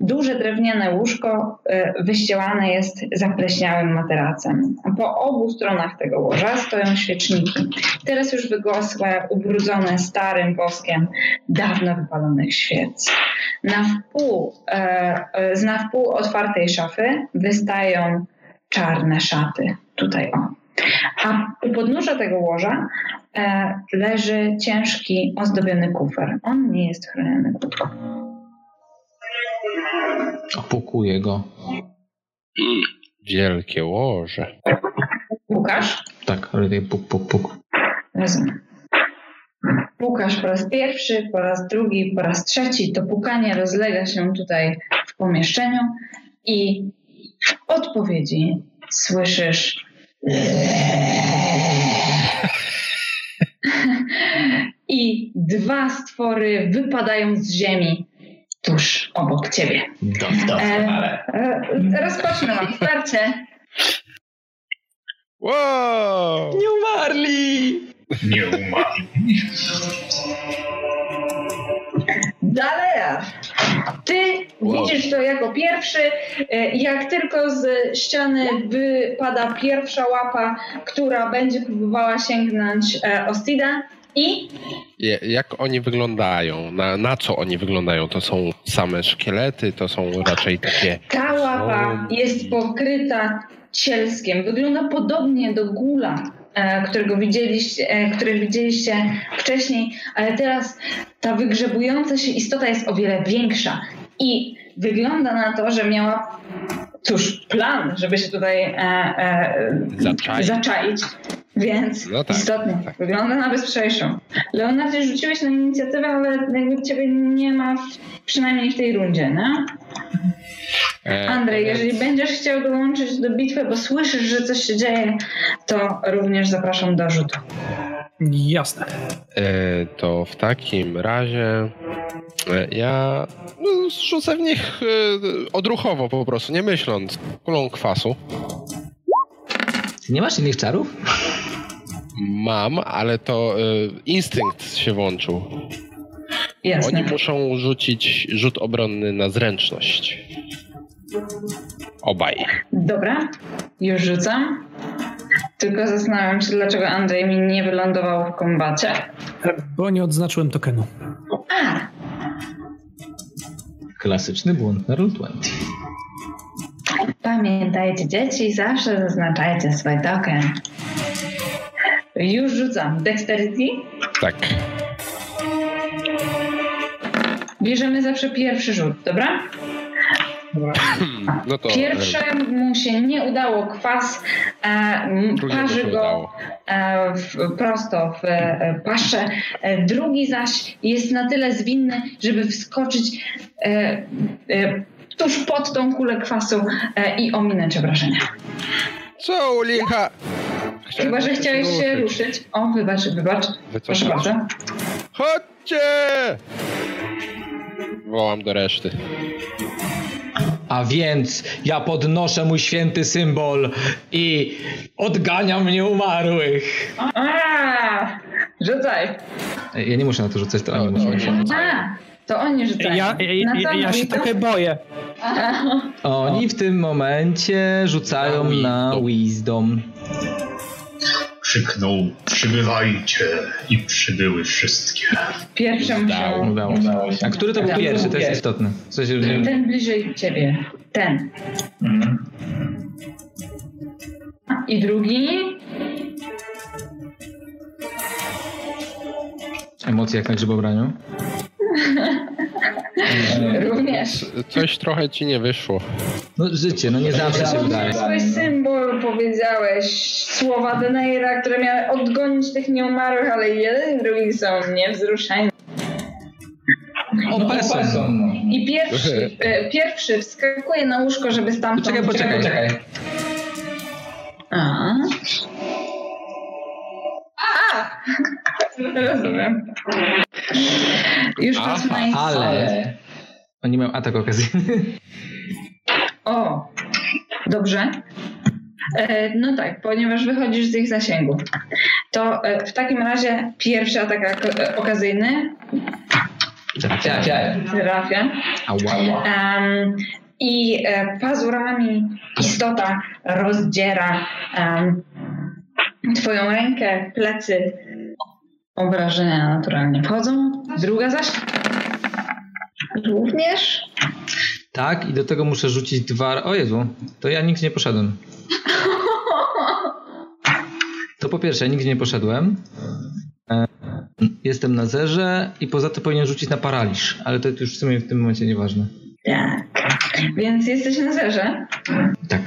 Duże drewniane łóżko y, wyścielane jest zapleśniałym materacem. Po obu stronach tego łoża stoją świeczniki. Teraz już wygosłe, ubrudzone starym woskiem dawno wypalonych świec. Na wpół, e, e, z na wpół otwartej szafy wystają czarne szaty. Tutaj o. A u podnóża tego łoża e, leży ciężki, ozdobiony kufer. On nie jest chroniony kłódką. Opukuję go. Wielkie łoże. Łukasz? Tak, ale tutaj puk, puk, puk. Rozumiem. Pukasz po raz pierwszy, po raz drugi, po raz trzeci. To pukanie rozlega się tutaj w pomieszczeniu i w odpowiedzi słyszysz i dwa stwory wypadają z ziemi tuż obok ciebie. Doskonale. E, e, rozpocznę mam starcie. Wow! Nie umarli! Nie umarł. Dalea, ty Wow. widzisz to jako pierwszy. E, Jak tylko z ściany wypada pierwsza łapa, która będzie próbowała sięgnąć e, Ostida i Jak oni wyglądają? Na, na co oni wyglądają? To są same szkielety? To są raczej takie... ta łapa O. jest pokryta cielskiem. Wygląda podobnie do gula, e, którego widzieliście, e, których widzieliście wcześniej, ale teraz ta wygrzebująca się istota jest o wiele większa i wygląda na to, że miała cóż, plan, żeby się tutaj e, e, Zaczaić. zaczaić. Więc No tak, istotnie, tak. wygląda na bezprzejszą. Leonardzie, rzuciłeś na inicjatywę, ale jakby ciebie nie ma w, przynajmniej w tej rundzie, nie? E, Andrzej, więc- jeżeli będziesz chciał dołączyć do bitwy, bo słyszysz, że coś się dzieje, to również zapraszam do rzutu. Jasne. E, to w takim razie e, ja no, rzucę w nich e, odruchowo po prostu, nie myśląc. Kulą kwasu. Nie masz innych czarów? Mam, ale to e, instynkt się włączył. Jasne. Oni muszą rzucić rzut obronny na zręczność. Obaj. Dobra, już rzucam. Tylko zastanawiam się, dlaczego Andrzej mi nie wylądował w kombacie. Bo nie odznaczyłem tokenu. A, Klasyczny błąd na Roll20. Pamiętajcie, dzieci, zawsze zaznaczajcie swój token. Już rzucam. Dexterity? Tak. Bierzemy zawsze pierwszy rzut, dobra? No to. Pierwszemu się nie udało, kwas e, parzy go udało. e, w, prosto w e, paszczę. E, drugi zaś jest na tyle zwinny, żeby wskoczyć e, e, tuż pod tą kulę kwasu e, i ominąć obrażenia. Co u licha? Chciałem Chyba, że chciałeś się ruszyć. O, wybacz, wybacz. Proszę Wycofać. bardzo. Chodźcie! Wołam do reszty. A więc ja podnoszę mój święty symbol i odganiam nieumarłych. A, rzucaj. Ja nie muszę na to rzucać, to oni muszą. A, to oni rzucają. Ja, ja, ja, ja się trochę boję. Oni w tym momencie rzucają Na na wisdom. Krzyknął, przybywajcie i przybyły wszystkie. Pierwszy musiał. Udało się. A który to był pierwszy? To jest istotne. W sensie, że- Ten bliżej ciebie. Ten. I drugi. Emocje jak na grzybobraniu. Również. Coś trochę ci nie wyszło. No życie, no nie zawsze się udaje. Swój symbol powiedziałeś. Słowa Deneira, które miały odgonić tych nieumarłych, ale jeden i drugi są niewzruszeni. Ope są. I pierwszy, e, pierwszy wskakuje na łóżko, żeby stamtąd... Poczekaj, poczekaj, czekaj. A. A! Rozumiem. Już Aha, czas na Ale oni mają atak okazyjny. O, dobrze. E, no tak, ponieważ wychodzisz z ich zasięgu. To e, w takim razie pierwszy atak ak- okazyjny Trafia. trafia. Em, I e, pazurami istota rozdziera em, twoją rękę, plecy. Obrażenia naturalnie wchodzą. Druga zaś również. Tak, i do tego muszę rzucić dwa... O Jezu, to ja nigdzie nie poszedłem. To po pierwsze, ja nigdzie nie poszedłem. E, Jestem na zerze i poza to powinien rzucić na paraliż, ale to już w sumie w tym momencie nieważne. Tak. Więc jesteś na zerze. Tak.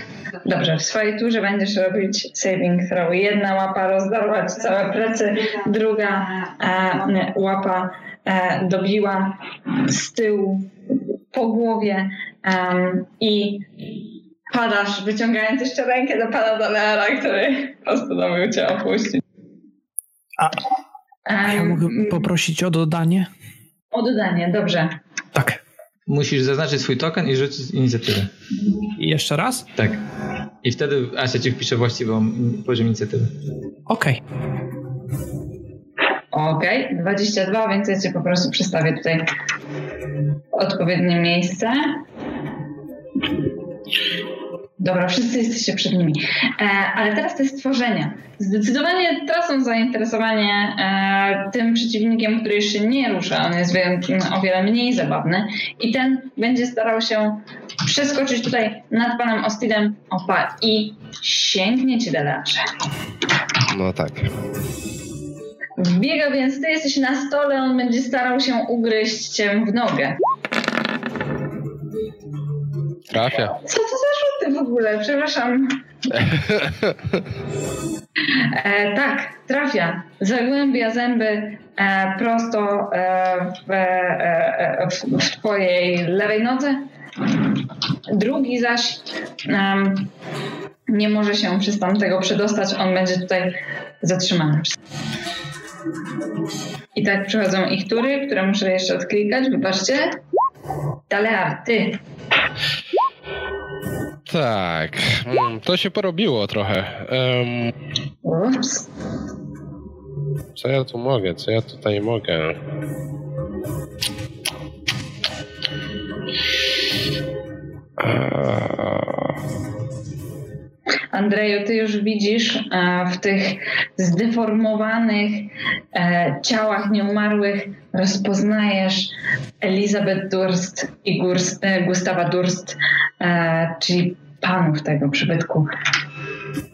Dobrze, w swojej turze będziesz robić saving throw. Jedna łapa rozdarła ci całe plecy, druga e, łapa e, dobiła z tyłu po głowie em, i padasz, wyciągając jeszcze rękę do pana Daleara, który postanowił cię opuścić. A- A ja mogę poprosić o dodanie? o dodanie, dobrze. Musisz zaznaczyć swój token i rzucić inicjatywę. I jeszcze raz? Tak. I wtedy Asia ci wpisze właściwą poziom inicjatywy. Okej. Okej, 22, więc ja cię po prostu przestawię tutaj w odpowiednie miejsce. Dobra, wszyscy jesteście przed nimi. E, ale teraz te stworzenia. Zdecydowanie tracą zainteresowanie e, tym przeciwnikiem, który jeszcze nie rusza. On jest o wiele mniej zabawny. I ten będzie starał się przeskoczyć tutaj nad panem Ostidem opa i sięgnie ci Delearze. No tak. Wbiega więc, ty jesteś na stole, on będzie starał się ugryźć cię w nogę. Trafia. Co to za w ogóle? Przepraszam. E, tak, trafia. Zagłębia zęby e, prosto e, w, e, e, w, w twojej lewej nodze. Drugi zaś nie może się przez tamtego przedostać. On będzie tutaj zatrzymany. I tak przychodzą ich tury, które muszę jeszcze odklikać. Wybaczcie. Dalear, ty. Tak. Mm, To się porobiło trochę. Ups. co ja tu mogę? Co ja tutaj mogę? Andrzeju, ty już widzisz e, w tych zdeformowanych e, ciałach nieumarłych rozpoznajesz Elizabeth Durst i Gurst, e, Gustawa Durst, czyli panów tego przybytku,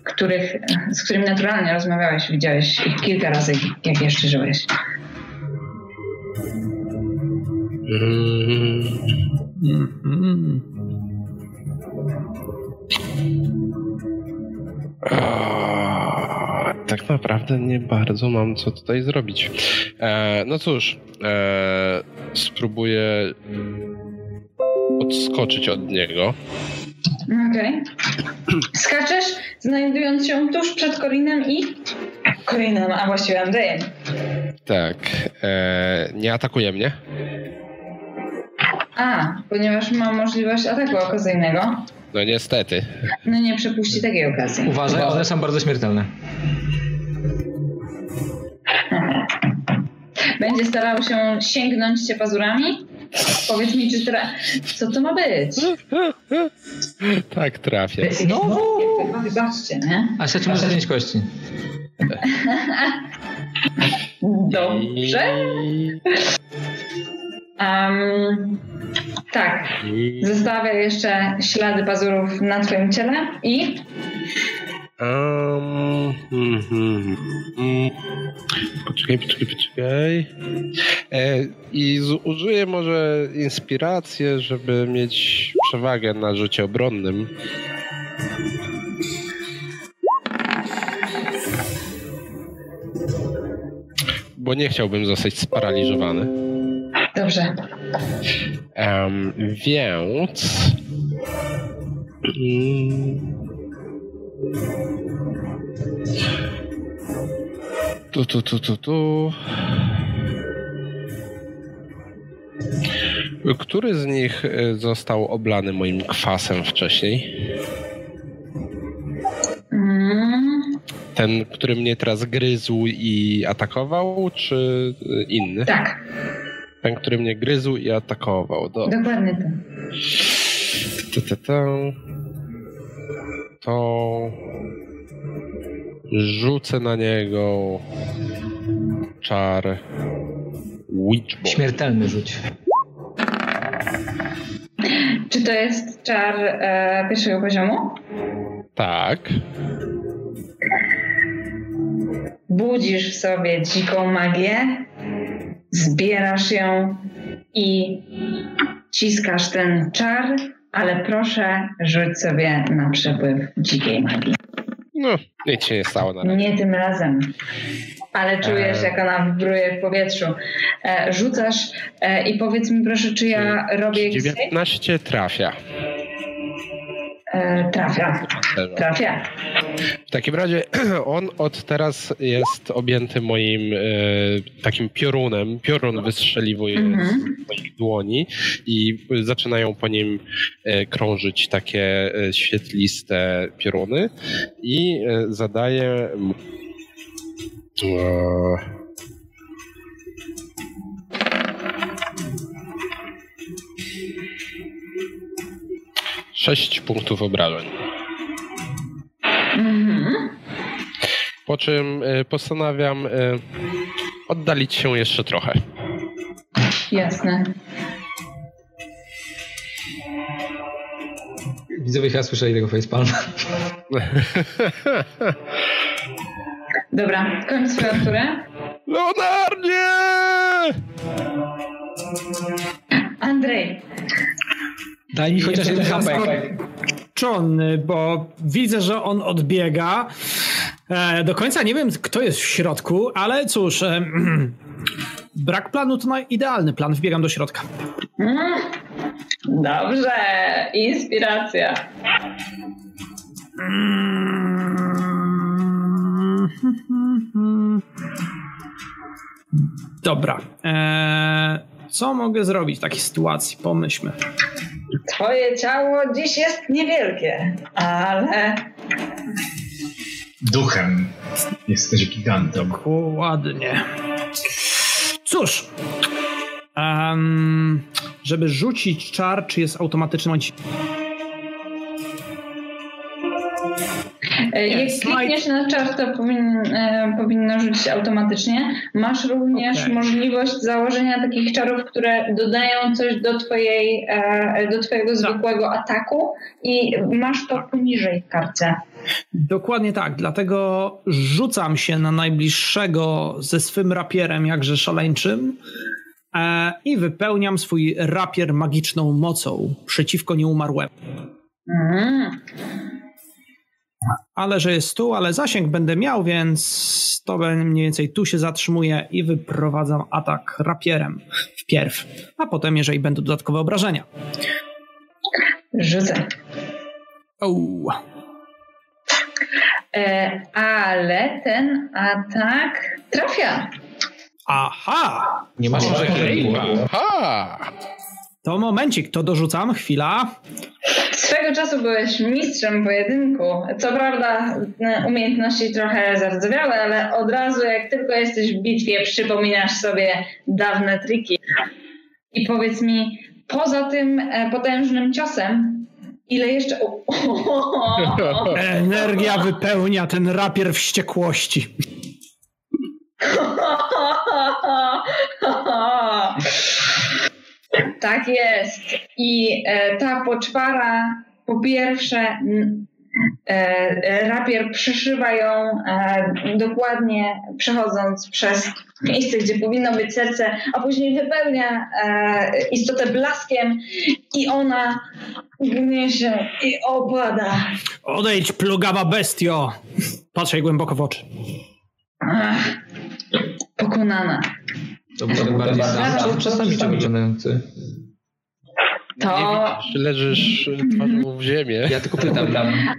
których, z którymi naturalnie rozmawiałeś, widziałeś ich kilka razy, jak jeszcze żyłeś. Mm. A, tak naprawdę nie bardzo mam co tutaj zrobić. E, no cóż, e, spróbuję odskoczyć od niego. Okej. Skaczesz, znajdując się tuż przed Korinem i... Korinem, a właściwie Andrzejem. Tak. E, nie atakuje mnie. A, ponieważ mam możliwość ataku okazyjnego. No niestety. No nie przepuści takiej okazji. Uważaj, one są bardzo śmiertelne. Będzie starał się sięgnąć cię pazurami? Powiedz mi, czy tra... co to ma być? Tak, trafię. Znowu? Wybaczcie, nie? Asia, czy możesz zdjąć kości? Dobrze. Um, tak. Zostawia jeszcze ślady pazurów na twoim ciele i Um, mm, mm, mm. Poczekaj, poczekaj, poczekaj. E, I użyję może inspirację, żeby mieć przewagę na rzucie obronnym. Bo nie chciałbym zostać sparaliżowany. Dobrze. Em, więc. Mm, tu, tu, tu, tu, tu. Który z nich e, został oblany moim kwasem wcześniej? Mm, Ten, który mnie teraz gryzł i atakował, czy e, inny? tak, Ten, który mnie gryzł i atakował. Do, dokładnie to. to, to, to, to rzucę na niego czar Witchbolt. Śmiertelny rzuć. Czy to jest czar e, pierwszego poziomu? Tak. Budzisz w sobie dziką magię, zbierasz ją i ciskasz ten czar, ale proszę rzuć sobie na przepływ dzikiej magii. No, nic się nie stało na razie. Nie tym razem. Ale czujesz, Eee. jak ona wibruje w powietrzu. E, rzucasz e, i powiedz mi proszę, czy ja robię jakiś save? 19 trafia. E, trafia. Trafia. W takim razie on od teraz jest objęty moim e, takim piorunem. Piorun wystrzeliwuje Mhm. z moich dłoni i zaczynają po nim e, krążyć takie e, świetliste pioruny i e, zadaje e, Sześć punktów obrażeń. Mhm. Po czym e, postanawiam e, oddalić się jeszcze trochę. Jasne. Widzowie chyba słyszeli tego facepalma. Dobra, kończ swoją turę. Leonardzie! Andrzej, Daj mi chociaż jeden HP. Czony, bo widzę, że on odbiega. E, do końca nie wiem, kto jest w środku, ale cóż, e, brak planu to idealny plan. Wbiegam do środka. Dobrze, inspiracja. Dobra. E, co mogę zrobić w takiej sytuacji? Pomyślmy. Twoje ciało dziś jest niewielkie, ale Duchem jesteś gigantem. Dokładnie. Cóż. em, żeby rzucić czar, czy jest automatyczny Jak Yes, klikniesz na czar, to powin, e, powinno rzucić automatycznie. Masz również Okej. możliwość założenia takich czarów, które dodają coś do, twojej, e, do twojego zwykłego ataku i masz to poniżej w kartce. Dokładnie tak, dlatego rzucam się na najbliższego ze swym rapierem, jakże szaleńczym e, i wypełniam swój rapier magiczną mocą przeciwko nieumarłemu. Mm. Ale że jest tu, ale zasięg będę miał, więc to będzie mniej więcej tu się zatrzymuję i wyprowadzam atak rapierem wpierw, a potem jeżeli będą dodatkowe obrażenia. Rzucę. Ouu. E, ale ten atak trafia. Aha! Nie masz. Aha! To momencik, to dorzucam, chwila. Swego czasu byłeś mistrzem pojedynku. Co prawda umiejętności trochę zardzewiałe, ale od razu jak tylko jesteś w bitwie przypominasz sobie dawne triki. I powiedz mi, poza tym e, potężnym ciosem, ile jeszcze... O, Energia wypełnia ten rapier wściekłości. Tak jest. I e, ta poczwara po pierwsze n- e, rapier przeszywa ją e, dokładnie przechodząc przez miejsce, gdzie powinno być serce, a później wypełnia e, istotę blaskiem i ona gnie się i opada. Odejdź, plugawa bestio! Patrzę jej głęboko w oczy. Ach, pokonana. To był tak bardziej sam, czasami jeszcze wyglądający. To, Czy leżysz twarzą w ziemię? Ja tylko pytam.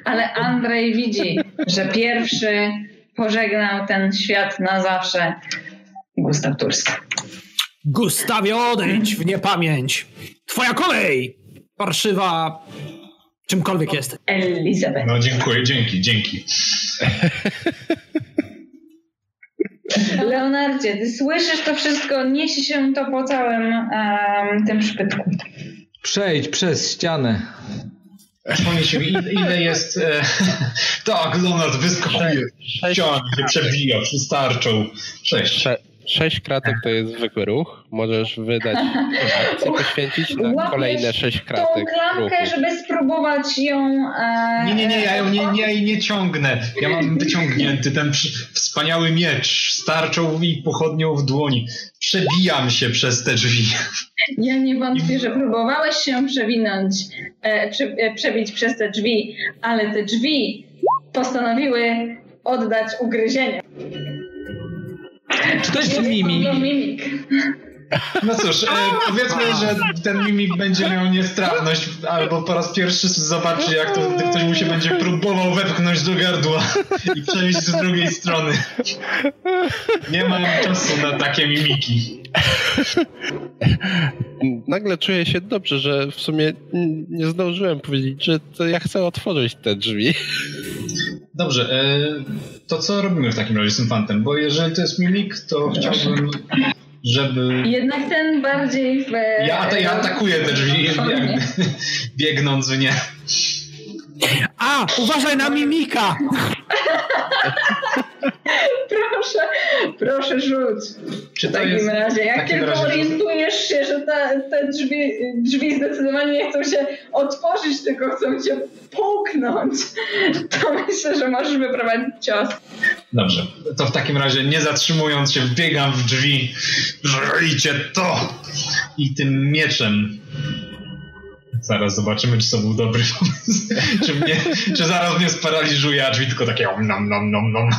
ale Andrzej widzi, że pierwszy pożegnał ten świat na zawsze. Gustaw Turski. Gustawie, odejdź w niepamięć! Twoja kolej! Parszywa... Czymkolwiek jest. Elizabeth. No dziękuję, dzięki, dzięki. Leonardzie, ty słyszysz to wszystko, niesie się to po całym em, tym szpytku. Przejdź przez ścianę. Się, ile, jest... E, tak, Leonard wyskakuje, ścian się przebija, wystarczą. Sześć. sze, sześć kratek to jest zwykły ruch. Możesz wydać akcję poświęcić na Łapiesz kolejne sześć Tą kratek klamkę, ruchu. żeby spróbować ją... E, Nie, nie, nie, ja ją nie, nie, nie ciągnę. Ja mam wyciągnięty ten przy, wspaniały miecz z tarczą i pochodnią w dłoni. Przebijam się przez te drzwi. Ja nie wątpię, że próbowałeś się przewinąć, e, prze, e, przebić przez te drzwi, ale te drzwi postanowiły oddać ugryzienie. Czy to jest mimi? To mimik. No cóż, e, powiedzmy, że ten mimik będzie miał niestrawność, albo po raz pierwszy zobaczy, jak to ktoś mu się będzie próbował wepchnąć do gardła i przejść z drugiej strony. Nie mam czasu na takie mimiki. Nagle czuję się dobrze, że w sumie nie zdążyłem powiedzieć, że to ja chcę otworzyć te drzwi. Dobrze, e, to co robimy w takim razie z tym fantem? Bo jeżeli to jest mimik, to chciałbym, żeby... Jednak ten bardziej w... Ja, ja atakuję te drzwi, biegnąc w nie. A! Uważaj na mimika! Proszę, proszę rzuć. Czy W takim jest... razie, jak takim tylko razie- orientujesz się, że te, te drzwi, drzwi zdecydowanie nie chcą się otworzyć, tylko chcą cię połknąć, to myślę, że możesz wyprowadzić cios. Dobrze, to w takim razie nie zatrzymując się biegam w drzwi. Żryjcie to! I tym mieczem. Zaraz zobaczymy, czy to był dobry pomysł. czy, mnie, czy zaraz mnie sparaliżuje, a drzwi tylko takie om nom nom nom nom.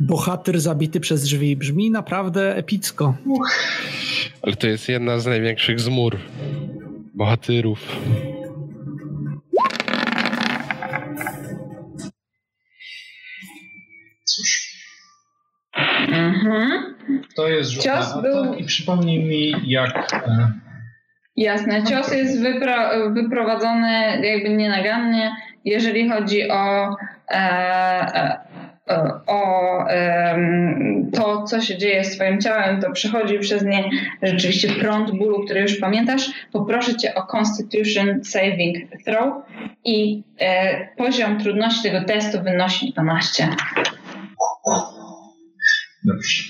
Bohater zabity przez drzwi brzmi naprawdę epicko. Ale to jest jedna z największych zmur bohaterów. Mhm. to jest rzut Cios na był- i przypomnij mi, jak... E, Jasne, cios jest wypro, wyprowadzony jakby nienagannie, jeżeli chodzi o, e, e, o em, to, co się dzieje z twoim ciałem, to przechodzi przez nie rzeczywiście prąd bólu, który już pamiętasz, poproszę cię o Constitution Saving Throw i e, poziom trudności tego testu wynosi 12. Dobrze.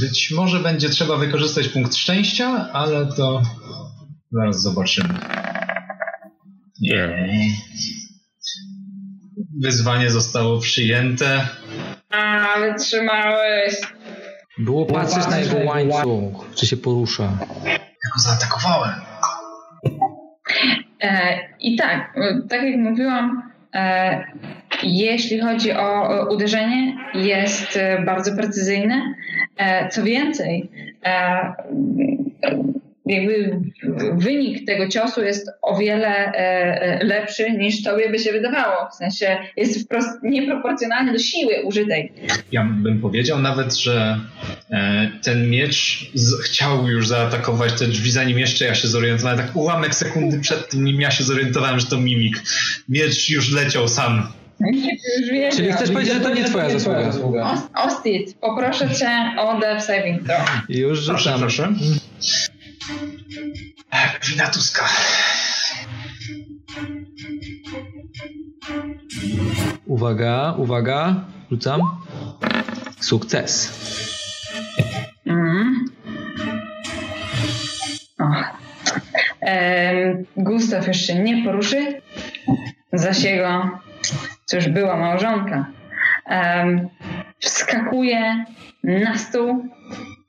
Być może będzie trzeba wykorzystać punkt szczęścia, ale to zaraz zobaczymy. Nie. Wyzwanie zostało przyjęte. A, wytrzymałeś. Było patrzeć na jego łańcuch, czy się porusza. Ja go zaatakowałem. E, I tak, e, tak jak mówiłam, e, jeśli chodzi o uderzenie, jest e, bardzo precyzyjne. E, Co więcej, e, jakby wynik tego ciosu jest o wiele lepszy niż tobie by się wydawało. W sensie jest wprost nieproporcjonalny do siły użytej. Ja bym powiedział nawet, że ten miecz chciał już zaatakować te drzwi, zanim jeszcze ja się zorientowałem. Tak ułamek sekundy przed tym, nim ja się zorientowałem, że to mimik. Miecz już leciał sam. Czyli chcesz powiedzieć, że to nie twoja zasługa? Os- Ostit, poproszę cię o Death Saving Throw. Już rzucam. proszę. Wina Tuska. Uwaga, uwaga. Rzucam. Sukces. O. Em, Gustaw się nie poruszy. Zaś jego, cóż, była małżonka. Em, wskakuje na stół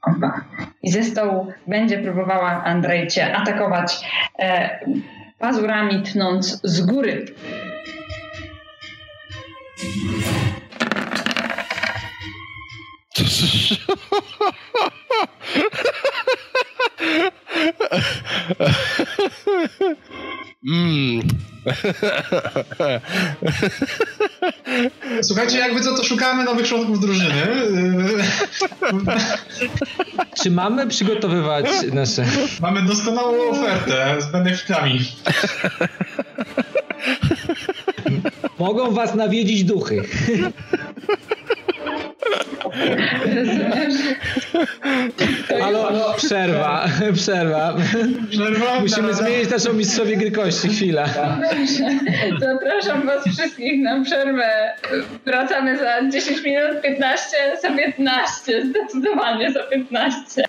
Opa. i ze stołu będzie próbowała Andrzej cię atakować e, pazurami tnąc z góry. Mm. Słuchajcie, jakby co, to szukamy nowych członków drużyny. Czy mamy przygotowywać nasze... Mamy doskonałą ofertę z benefitami. Mogą was nawiedzić duchy. Halo, przerwa, przerwa. Przerwa, Musimy zmienić naszą mistrzowie gry kości. Chwila. Dobrze. Zapraszam Was wszystkich na przerwę. Wracamy za 10 minut, 15, za 15. Zdecydowanie za 15.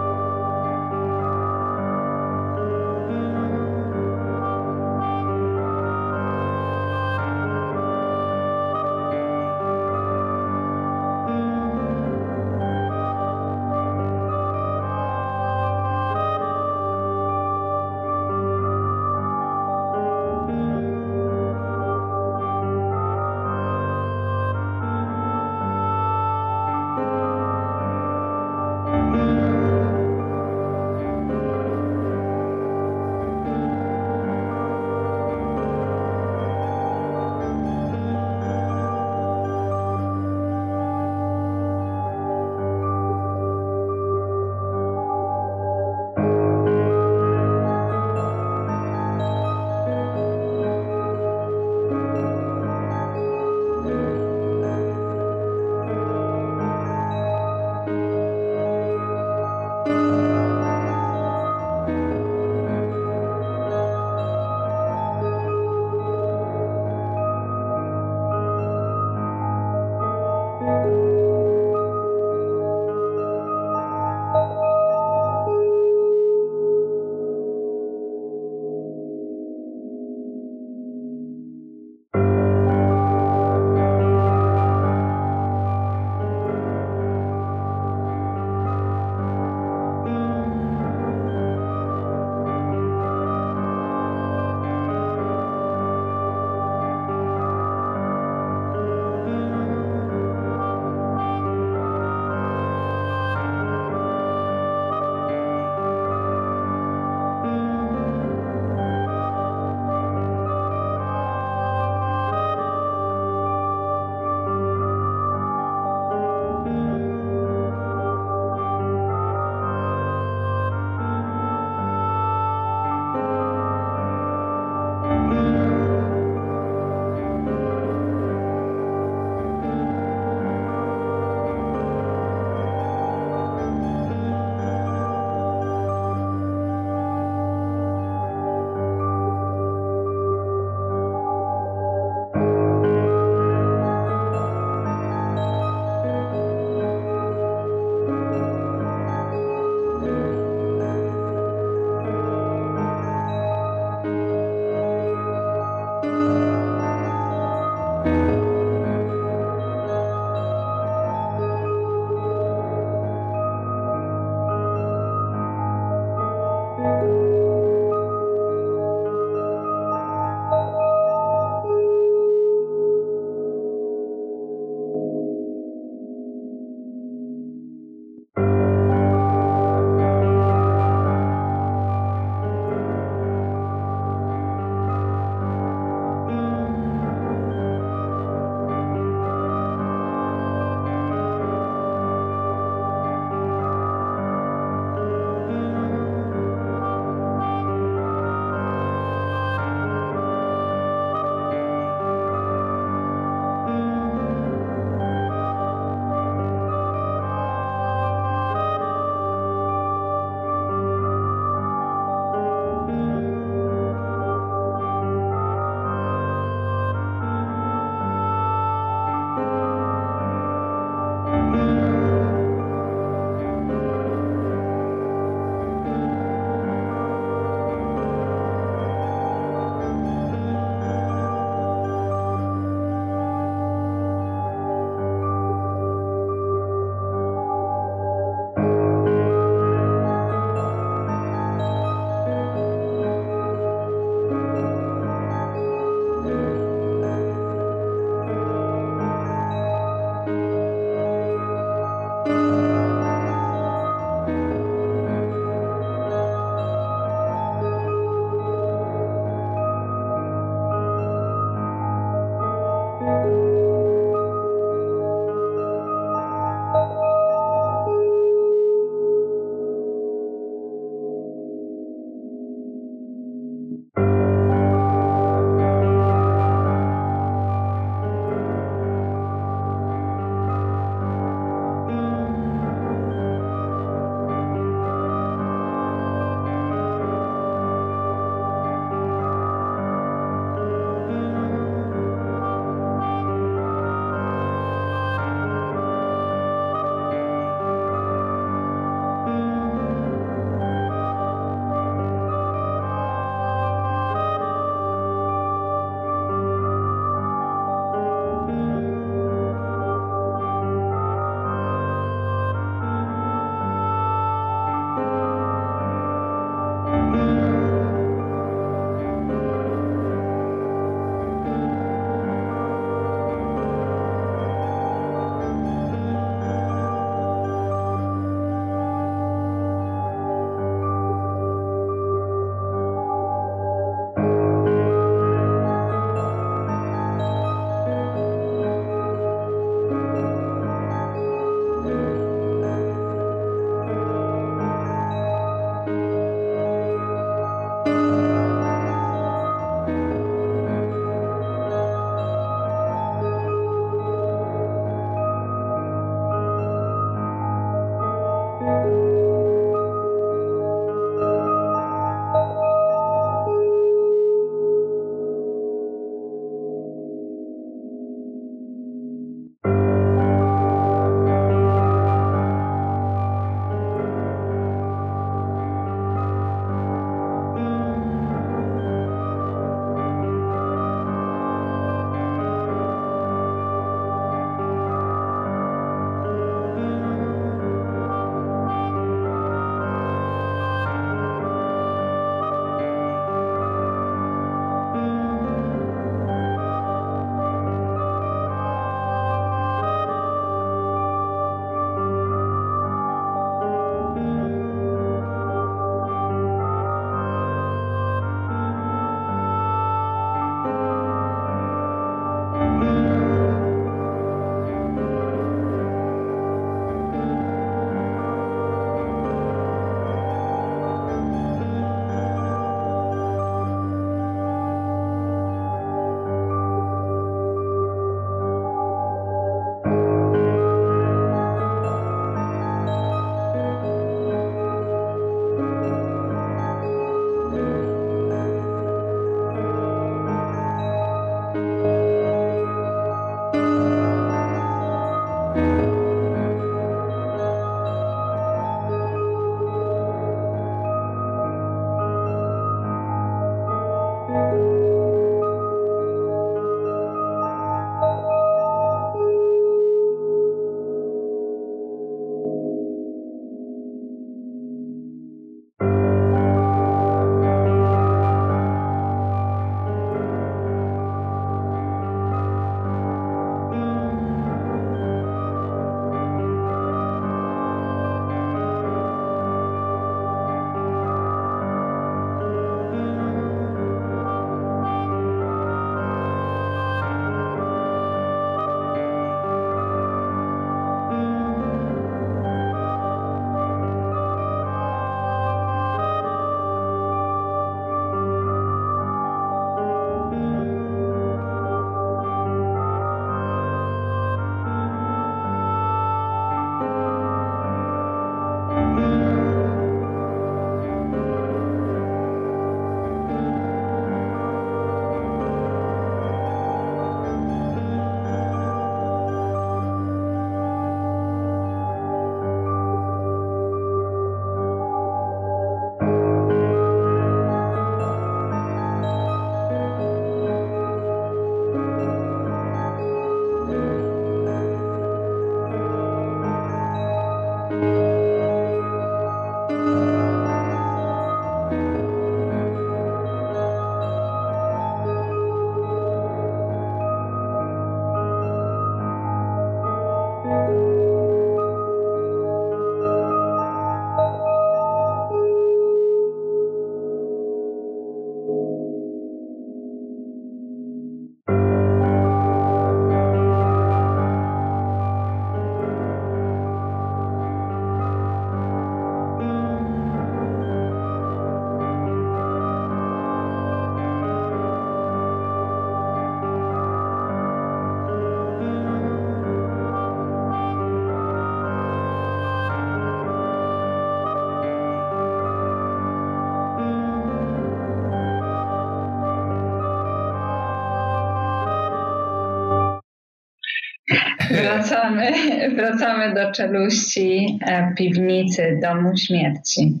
Wracamy, wracamy do czeluści e, piwnicy Domu Śmierci.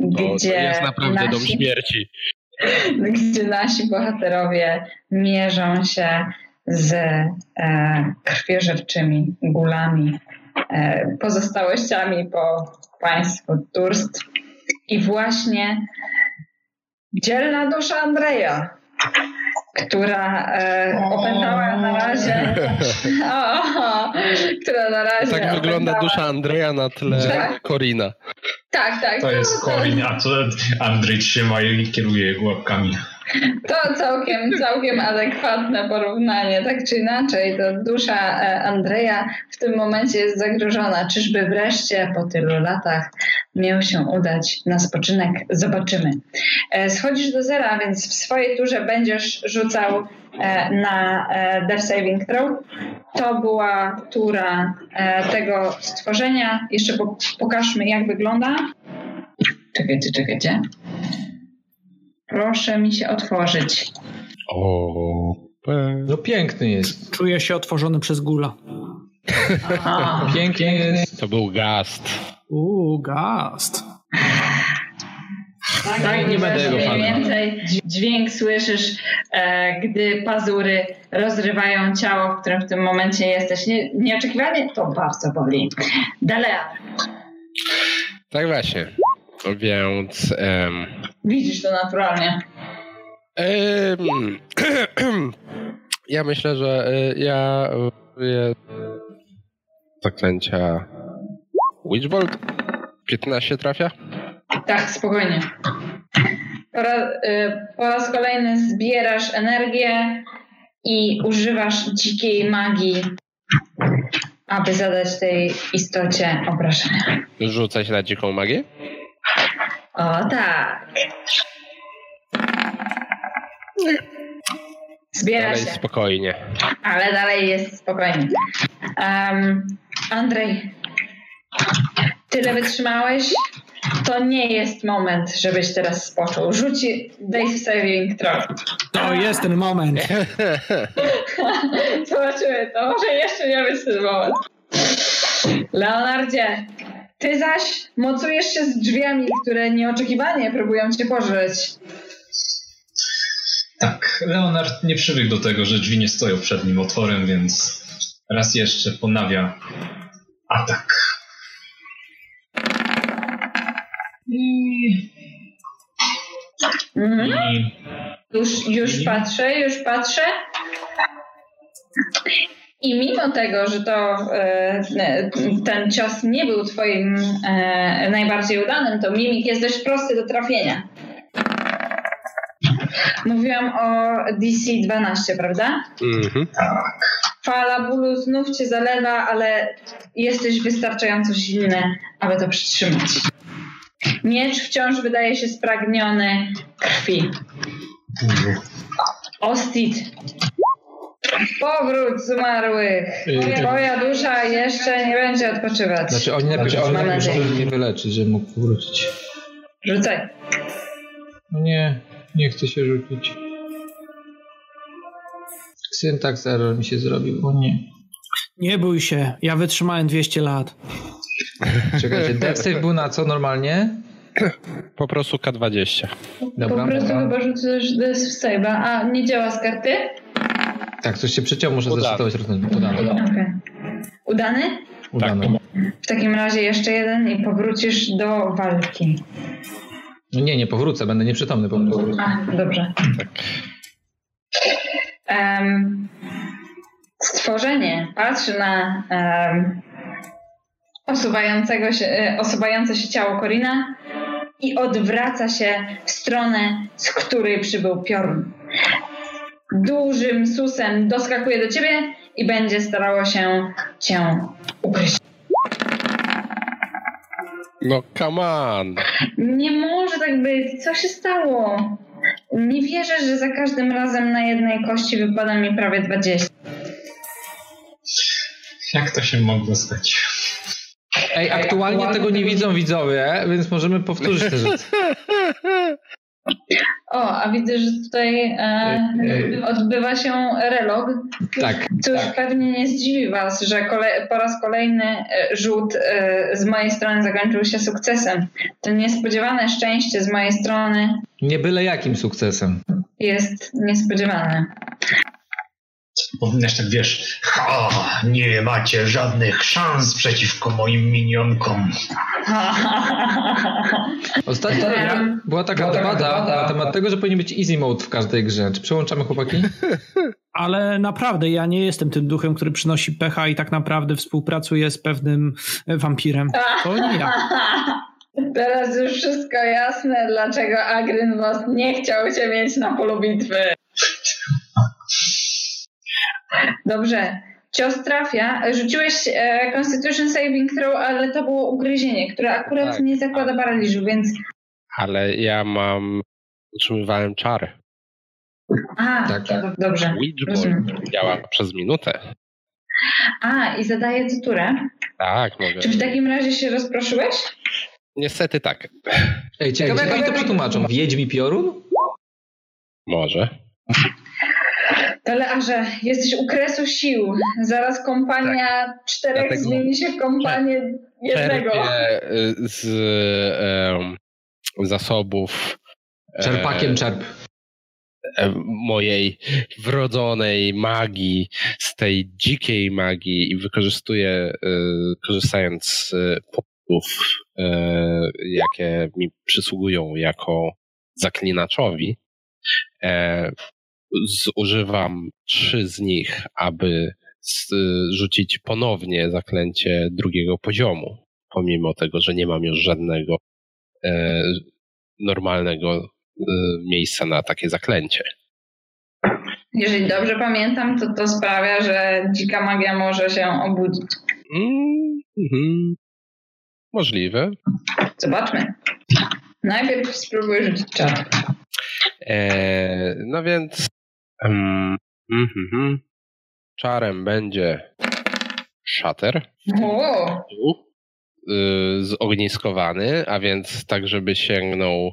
Gdzie to jest naprawdę nasi, dom śmierci. Gdzie nasi bohaterowie mierzą się z e, krwiożerczymi gulami, e, pozostałościami po państwu Turst. I właśnie dzielna dusza Andrzeja która e, opętała na razie. O, która na razie. Tak wygląda dusza Andrzeja na tle tak? Korina. Tak, tak. To jest Korin, a co Andrzej trzyma i kieruje łapkami. To całkiem, całkiem adekwatne porównanie. Tak czy inaczej, to dusza e, Andrzeja w tym momencie jest zagrożona. Czyżby wreszcie po tylu latach miał się udać na spoczynek? Zobaczymy. E, schodzisz do zera, więc w swojej turze będziesz rzucał e, na Death Saving Throw. To była tura tego stworzenia. Jeszcze pokażmy, jak wygląda. Czekajcie, czekajcie. Proszę mi się otworzyć. O, no piękny jest. Czuję się otworzony przez gula. Aha, pięknie jest. To był gast. Uuu, gast. Tak, tak nie będę go Mniej więcej dźwięk słyszysz, e, gdy pazury rozrywają ciało, w którym w tym momencie jesteś. Nie, nieoczekiwanie to bardzo boli. Dalea. Tak właśnie. Więc. Um, Widzisz to naturalnie. Um, ja myślę, że y, ja. Y, zaklęcia. Witchbolt? 15 trafia? Tak, spokojnie. Po raz, y, po raz kolejny zbierasz energię i używasz dzikiej magii, aby zadać tej istocie obrażenia. Rzucać na dziką magię? O tak. Zbiera dalej się. spokojnie. Ale dalej jest spokojnie. Um, Andrzej, tyle wytrzymałeś? To nie jest moment, żebyś teraz spoczął. Rzuci Dave Saving Throw. To jest ten moment. Zobaczymy, to może jeszcze nie być ten moment. Leonardzie, ty zaś mocujesz się z drzwiami, które nieoczekiwanie próbują cię pożreć. Leonard nie przywykł do tego, że drzwi nie stoją przed nim otworem, więc raz jeszcze ponawia atak. I, Mhm. i Już, już patrzę, już patrzę. I mimo tego, że to e, ten cios nie był twoim e, najbardziej udanym, to mimik jest dość prosty do trafienia. Mówiłam o DC 12, prawda? Mhm. Fala bólu znów cię zalewa, ale jesteś wystarczająco silny, aby to przytrzymać. Miecz wciąż wydaje się spragniony krwi. Ostit. Powrót z umarłych. Yy, Twoja dusza jeszcze nie będzie odpoczywać. Znaczy oni najpierw Mam oni nadzieję. muszą mnie wyleczyć, żeby mógł powrócić. Rzucaj. No nie, nie chcę się rzucić. Syntax error mi się zrobił, o nie. Nie bój się, ja wytrzymałem 200 lat. Czekajcie, death save był na co normalnie? Po prostu K20. Dobra, po prostu dobra. chyba rzucasz des save'a. A nie działa z karty? Tak, coś się przeciął, muszę Udany. zresetować rozwiązanie. Udane. Okej. Udany? Udane. W takim razie jeszcze jeden i powrócisz do walki. No nie, nie powrócę, będę nieprzytomny po prostu. A, dobrze. Em, stworzenie patrzy na em, osuwającego się, e, osuwające się ciało Korina i odwraca się w stronę, z której przybył piorun. Dużym susem doskakuje do ciebie i będzie starało się cię ugryźć. No come on. Nie może tak być. Co się stało? Nie wierzę, że za każdym razem na jednej kości wypada mi prawie 20. jak to się mogło stać? Ej, aktualnie tego nie widzą widzowie, więc możemy powtórzyć te rzeczy. O, a widzę, że tutaj e, odbywa się relog. Tak. Cóż, pewnie nie zdziwi Was, że kole- po raz kolejny e, rzut e, z mojej strony zakończył się sukcesem. To niespodziewane szczęście z mojej strony Nie byle jakim sukcesem. jest niespodziewane. Powinnaś tak, wiesz, ha, nie macie żadnych szans przeciwko moim minionkom. Ostatnio Em, była taka debata na temat tego, że powinien być easy mode w każdej grze. Czy przełączamy chłopaki? Ale naprawdę, ja nie jestem tym duchem, który przynosi pecha i tak naprawdę współpracuje z pewnym e, wampirem. To nie ja. Teraz już wszystko jasne, dlaczego Agrynwos nie chciał cię mieć na polu bitwy. Dobrze. Cios trafia. Rzuciłeś e, Constitution Saving Throw, ale to było ugryzienie, które akurat Tak. nie zakłada paraliżu, więc... Ale ja mam... Utrzymywałem czar. A, Tak. to dobrze. Działa przez minutę. A, i zadaję ci turę. Tak, mogę. Czy w takim razie się rozproszyłeś? Niestety tak. Ej, ciekawe jak oni to przetłumaczą. Wiedźmi piorun? Może. Telearze, jesteś u kresu sił. Zaraz kompania czterech Tak. Dlatego- zmieni się w kompanię jednego. Czerpię y, z em, zasobów e, Czerpakiem czerp. e, mojej wrodzonej magii, z tej dzikiej magii i wykorzystuję, e, korzystając z e, punktów, e, jakie mi przysługują jako zaklinaczowi, zużywam trzy z nich, aby zrzucić ponownie zaklęcie drugiego poziomu, pomimo tego, że nie mam już żadnego e, normalnego e, miejsca na takie zaklęcie. Jeżeli dobrze pamiętam, to to sprawia, że dzika magia może się obudzić. Mm. Możliwe. Zobaczmy. Najpierw spróbuj rzucić czar. E, no więc mm, mhm. czarem będzie szater. O, y, zogniskowany, a więc tak, żeby sięgnął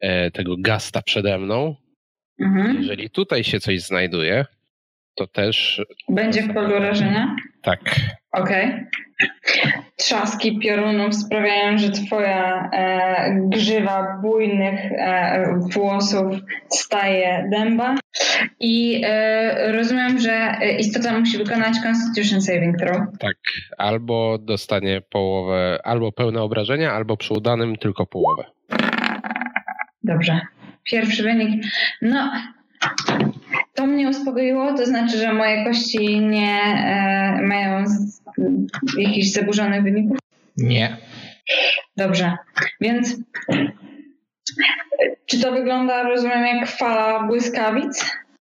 e, tego gasta przede mną. mhm. Jeżeli tutaj się coś znajduje, to też Będzie w polu rażenia? tak. Okej. Trzaski piorunów sprawiają, że twoja e, grzywa bujnych e, włosów staje dęba. I e, rozumiem, że istota musi wykonać Constitution Saving Throw. Tak, albo dostanie połowę, albo pełne obrażenia, albo przy udanym tylko połowę. Dobrze. Pierwszy wynik. No, to mnie uspokoiło, to znaczy, że moje kości nie e, mają z, jakichś zaburzonych wyników? Nie. Dobrze, więc czy to wygląda, rozumiem, jak fala błyskawic?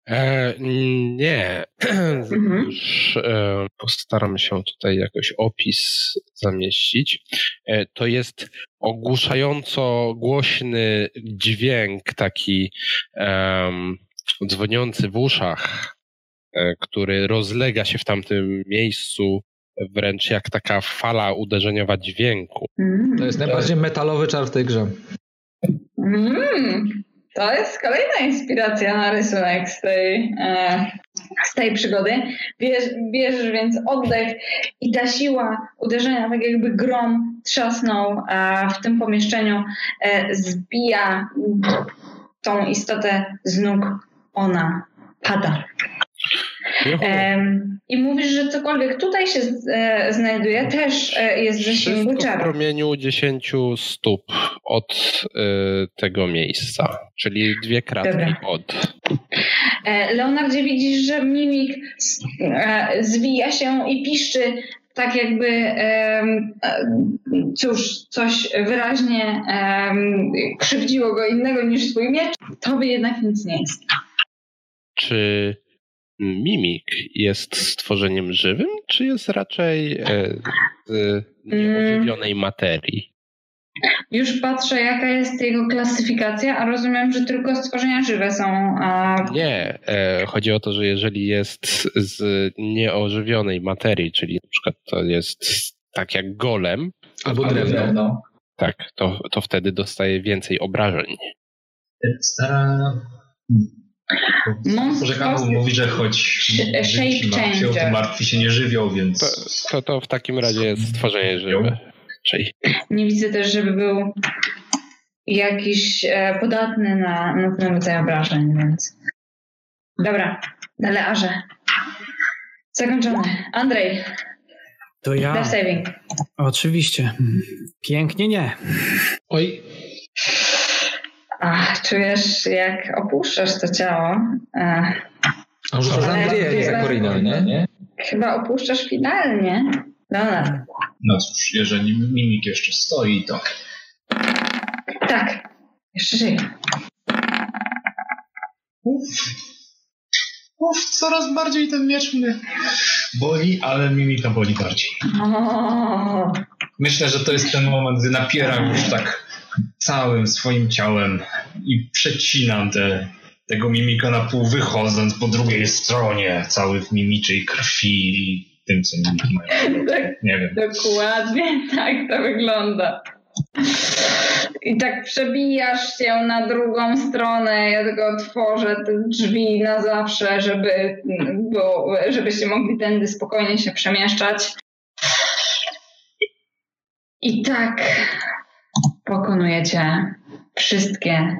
E, nie. Mhm. Już e, postaram się tutaj jakoś opis zamieścić. E, to jest ogłuszająco głośny dźwięk, taki dzwoniący w uszach, e, który rozlega się w tamtym miejscu wręcz jak taka fala uderzeniowa dźwięku. To jest najbardziej metalowy czar w tej grze. Mm, to jest kolejna inspiracja na rysunek z tej, e, z tej przygody. Bierz, bierzesz więc oddech i ta siła uderzenia, tak jakby grom trzasnął e, w tym pomieszczeniu, zbija tą istotę z nóg ona pada. I mówisz, że cokolwiek tutaj się e, znajduje, też e, jest w zasięgu w promieniu 10 stóp od e, tego miejsca, czyli dwie kratki Dobra. od. Leonardzie, widzisz, że mimik zwija się i piszczy tak jakby cóż, coś wyraźnie krzywdziło go innego niż swój miecz, to by jednak nic nie jest czy mimik jest stworzeniem żywym, czy jest raczej e, z nieożywionej materii? Już patrzę, jaka jest jego klasyfikacja, a rozumiem, że tylko stworzenia żywe są. A... Nie, e, chodzi o to, że jeżeli jest z nieożywionej materii, czyli na przykład to jest tak jak golem. Albo drewno. Tak, to, to wtedy dostaje więcej obrażeń. Stara może Kamu mówi, że choć się, to martwi się nie żywią, więc... To, to, to w takim razie jest stworzenie żywe. Czyli... Nie widzę też, żeby był jakiś e, podatny na, na ten rodzaj obrażeń, więc... Dobra, Delearze. Zakończone. Andrzej. To ja. Death saving. Oczywiście. Pięknie nie. Oj, Ach, czujesz, jak opuszczasz to ciało. A Andrzeja, nie za Korina, nie? Chyba opuszczasz finalnie. Leonard. No cóż, jeżeli mimik jeszcze stoi, to... Tak, jeszcze żyje. Uff. Uff, coraz bardziej ten miecz mnie boli, ale mimika boli bardziej. O. Myślę, że to jest ten moment, gdy napieram już tak całym swoim ciałem i przecinam te, tego mimika na pół, wychodząc po drugiej stronie, cały w mimiczej krwi i tym, co mimiki mają. Tak, Nie wiem. Dokładnie tak to wygląda. I tak przebijasz się na drugą stronę, ja tylko otworzę te drzwi na zawsze, żeby, bo, żebyście mogli tędy spokojnie się przemieszczać. I tak pokonujecie wszystkie,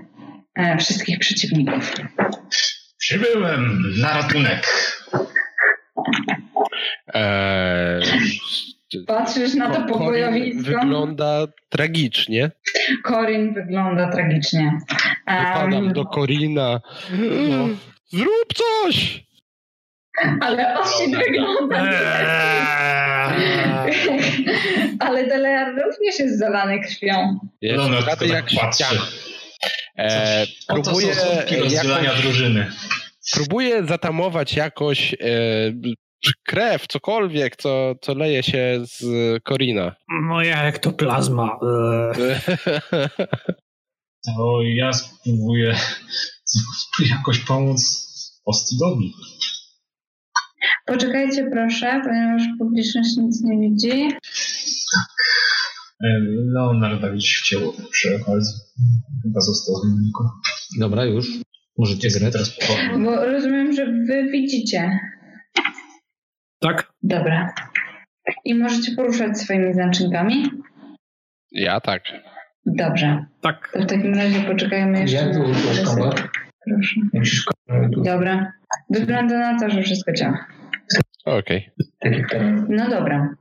e, wszystkich przeciwników. Przybyłem na ratunek. Eee, Patrzysz na to pokojowisko. Wygląda tragicznie. Korin wygląda tragicznie. Wypadam do Korina. No. Zrób coś! Ale Osid wygląda. Ale Delear również jest zalany krwią. Jest no, no, tak jak patrzy. E, próbuję jakoś, drużyny. Próbuję zatamować jakoś e, krew, cokolwiek, co, co leje się z Korina. No ja jak to plazma. to ja spróbuję jakoś pomóc Ostidowi. Poczekajcie proszę, ponieważ publiczność nic nie widzi. Tak. Leonard Dawidź w ciało przy okazji. Chyba został z Dobra, już. Możecie grać. teraz Bo rozumiem, że wy widzicie. Tak. Dobra. I możecie poruszać swoimi znacznikami? Ja tak. Dobrze. Tak. To w takim razie poczekajmy jeszcze. Jak wyłączyłaś Proszę. kombat? Musisz kombat. Dobra. Wygląda na to, że wszystko działa. Okej. Teraz. No dobra.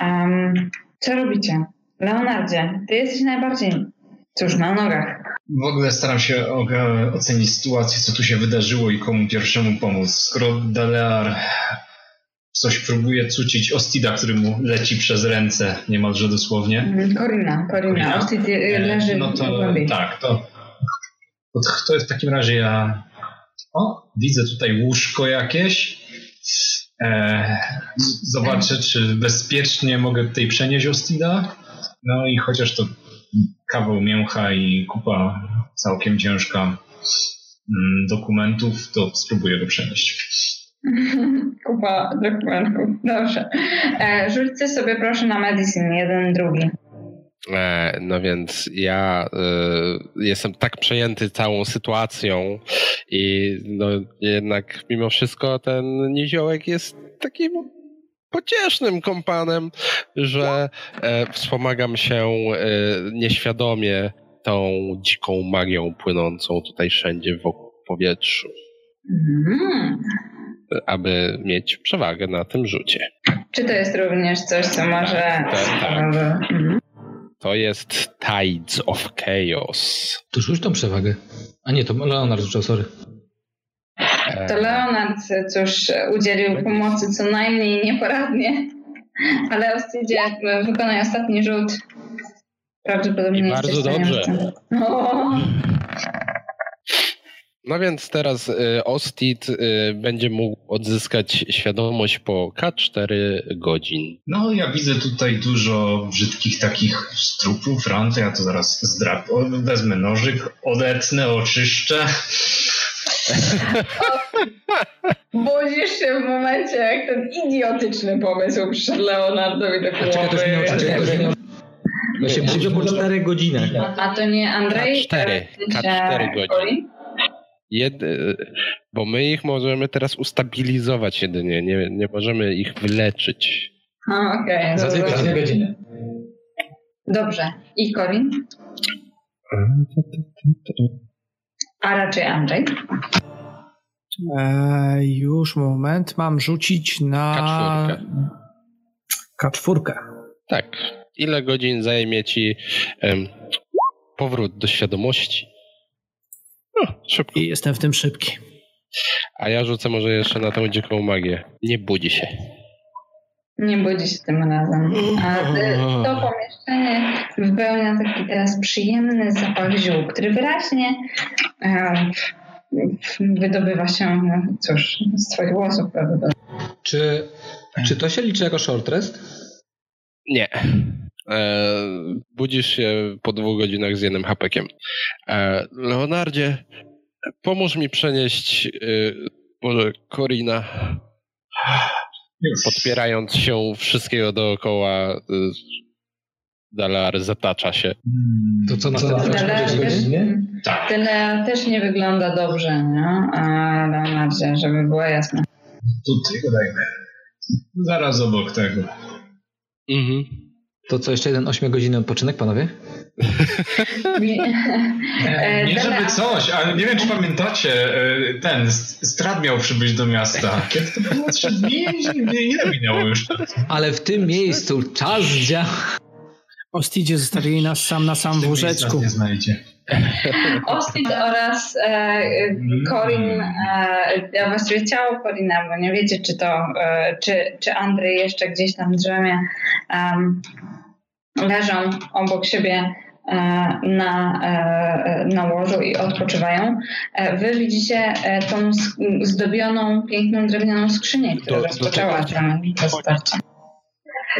Um, co robicie? Leonardzie, ty jesteś najbardziej, cóż, na nogach. W ogóle staram się ocenić sytuację, co tu się wydarzyło i komu pierwszemu pomóc. Skoro Dalear coś próbuje cucić Ostida, który mu leci przez ręce, niemalże dosłownie. Korina, Korina. Korina? Ostid E, leży No to tak, to, to, to w takim razie ja. O, widzę tutaj łóżko jakieś. E, zobaczę, czy bezpiecznie mogę tutaj przenieść Ostida. No i chociaż to kawał mięcha i kupa całkiem ciężka mm, dokumentów, to spróbuję go przenieść. Kupa dokumentów. Dobrze. E, rzućcie sobie proszę na medicine, jeden, drugi. E, No więc ja e, jestem tak przejęty całą sytuacją i no jednak mimo wszystko ten niziołek jest takim pociesznym kompanem, że e, wspomagam się nieświadomie tą dziką magią płynącą tutaj wszędzie wokół w powietrzu, Mm. aby mieć przewagę na tym rzucie. Czy to jest również coś, co może... tak, tak. Mhm. To jest Tides of Chaos. To rzuć tą przewagę. A nie, to Leonard rzucał, sorry. To Leonard, cóż, udzielił pomocy co najmniej nieporadnie, ale Ostidzie wykonaj ostatni rzut. Prawdopodobnie I bardzo dobrze. O, No więc teraz y, Ostit y, będzie mógł odzyskać świadomość po K4 godzin. No, ja widzę tutaj dużo brzydkich takich strupów, ran, to ja to zaraz zdrap, wezmę nożyk, odetnę, oczyszczę. Budzisz się w momencie, jak ten idiotyczny pomysł przyszedł Leonardowi do Czekaj, to głowy. czekaj, to już minęło. Ja się budzę po 4 godzinach. A to nie Andrzej? K4, e, w sensie K4 godzin. Jed, y, bo my ich możemy teraz ustabilizować jedynie, nie, nie możemy ich wyleczyć. A, okej. Za dwie godziny. Dobrze. I Corin? A raczej Andrzej? E, już moment, mam rzucić na K4. K4. Tak. Ile godzin zajmie ci em, powrót do świadomości? No, szybko. I jestem w tym szybki. A ja rzucę może jeszcze na tą dziką magię. Nie budzi się. Nie budzi się tym razem. A to pomieszczenie wypełnia taki teraz przyjemny zapach ziół, który wyraźnie wydobywa się, no, cóż, z twoich włosów prawdopodobnie. Czy, czy to się liczy jako short rest? Nie. E, budzisz się po dwóch godzinach z jednym hapekiem. E, Leonardzie, pomóż mi przenieść e, może Korina, podpierając się wszystkiego dookoła. E, Dalar zatacza się. Mm, To co no też, godziny? Tak. tyle też nie wygląda dobrze, nie? A Leonardzie, żeby było jasne. Tutaj go dajmy. Zaraz obok tego. Mhm. To co, jeszcze jeden 8-godzinny odpoczynek, panowie? E, Nie dobra. żeby coś, ale nie wiem, czy pamiętacie, e, ten Strad miał przybyć do miasta. Kiedy to było? Trzy dni? Ile minęło już? Ale w tym miejscu czas dzia... Ostidzie zostawili nas sam na sam w łóżeczku. nie znajdzie. Ostit oraz e, Corin, e, a właściwie ciało Corina, bo nie wiecie, czy to, e, czy, czy Andrzej jeszcze gdzieś tam drzemie, em, leżą obok siebie e, na, e, na łożu i odpoczywają. E, wy widzicie tą zdobioną, piękną drewnianą skrzynię, która Do- do rozpoczęła rozparcie.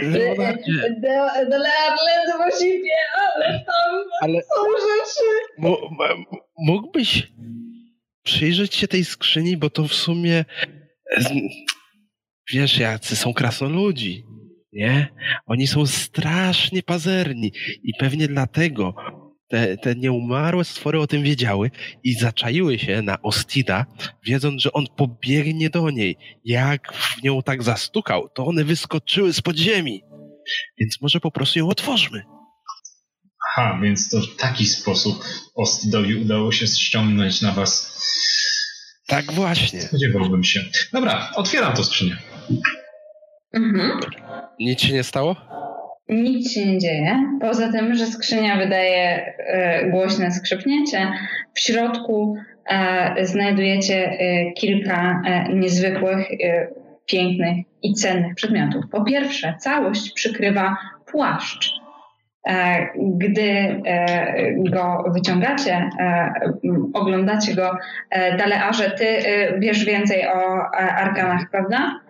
Leonardzie, Do, ledwo sipie, ale tam ale są rzeczy. Mógłbyś przyjrzeć się tej skrzyni, bo to w sumie wiesz, jacy są krasnoludzi, nie? Oni są strasznie pazerni i pewnie dlatego te, te nieumarłe stwory o tym wiedziały i zaczaiły się na Ostida, wiedząc, że on pobiegnie do niej. Jak w nią tak zastukał, to one wyskoczyły z podziemi. Więc może po prostu ją otworzmy. Aha, więc to w taki sposób Ostidowi udało się ściągnąć na was. Tak właśnie. Spodziewałbym się. Dobra, otwieram to skrzynię. Mhm. Nic się nie stało? Nic się nie dzieje. Poza tym, że skrzynia wydaje e, głośne skrzypnięcie, w środku e, znajdujecie e, kilka niezwykłych, pięknych i cennych przedmiotów. Po pierwsze, całość przykrywa płaszcz. Gdy go wyciągacie, oglądacie go, Dalearze, ty wiesz więcej o arkanach, prawda?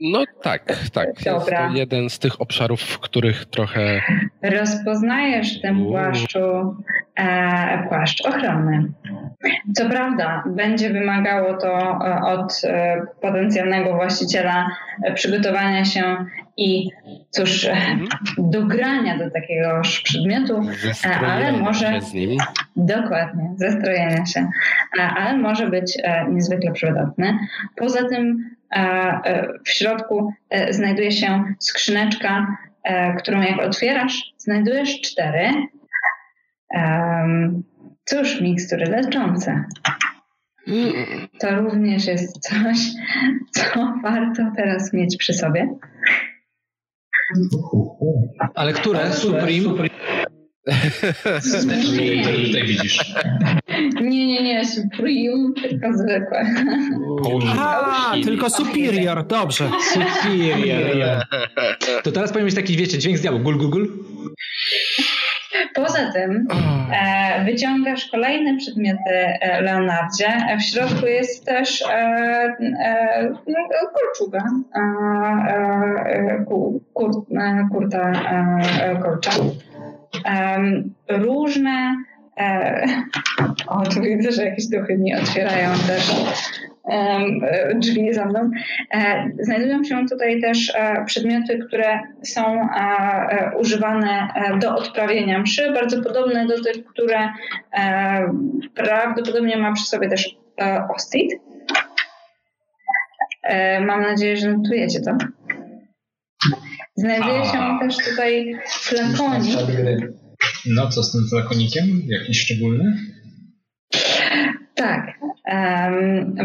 No tak, tak. Jest Dobra. to jeden z tych obszarów, w których trochę. Rozpoznajesz w tym płaszczu e, płaszcz ochronny. Co prawda, będzie wymagało to e, od e, potencjalnego właściciela e, przygotowania się i cóż, e, dogrania do takiegoż przedmiotu, ale może- się z nim. dokładnie, zestrojenia się, ale może być niezwykle przydatny. Poza tym w środku e, znajduje się skrzyneczka, e, którą jak otwierasz, znajdujesz cztery. Cóż, mikstury leczące. To również jest coś, co warto teraz mieć przy sobie. Ale które? Supreme? Tutaj, tutaj widzisz. Nie, nie, nie, Supreme, tylko zwykłe. A, tylko superior, dobrze. Superior. To teraz powinien mieć taki, wiecie, dźwięk z diabła. Gul, gul, gul. Poza tym e, wyciągasz kolejne przedmioty e, Leonardzie. E, W środku jest też e, e, no, kolczuga, e, e, ku, kur, e, kurta e, kolcza. Różne e, o, tu widzę, że jakieś duchy mi otwierają też e, drzwi za mną. E, Znajdują się tutaj też przedmioty, które są używane do odprawienia mszy, bardzo podobne do tych, które prawdopodobnie ma przy sobie też Ostit. Mam nadzieję, że notujecie to. Znajduje się A. też tutaj flakonik. No co z tym flakonikiem? Jakiś szczególny? Tak.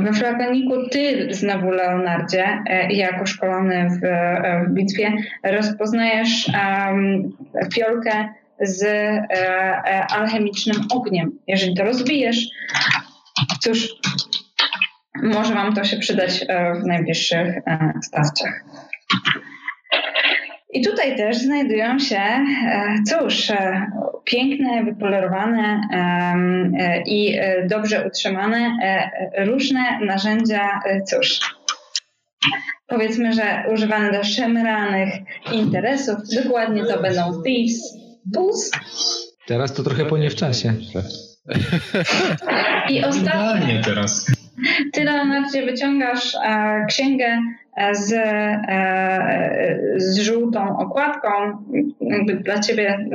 We flakoniku ty znowu, Leonardzie, e, jako szkolony w, e, w bitwie, rozpoznajesz fiolkę z e, alchemicznym ogniem. Jeżeli to rozbijesz, cóż, może wam to się przydać w najbliższych starciach. I tutaj też znajdują się, e, cóż, e, piękne, wypolerowane e, i dobrze utrzymane różne narzędzia, cóż, powiedzmy, że używane do szemranych interesów. Dokładnie to będą Thieves Tools. Teraz to trochę po nie w czasie. I ostatnie, teraz. Ty Leonardzie wyciągasz e, księgę e, z, e, z żółtą okładką. Jakby dla ciebie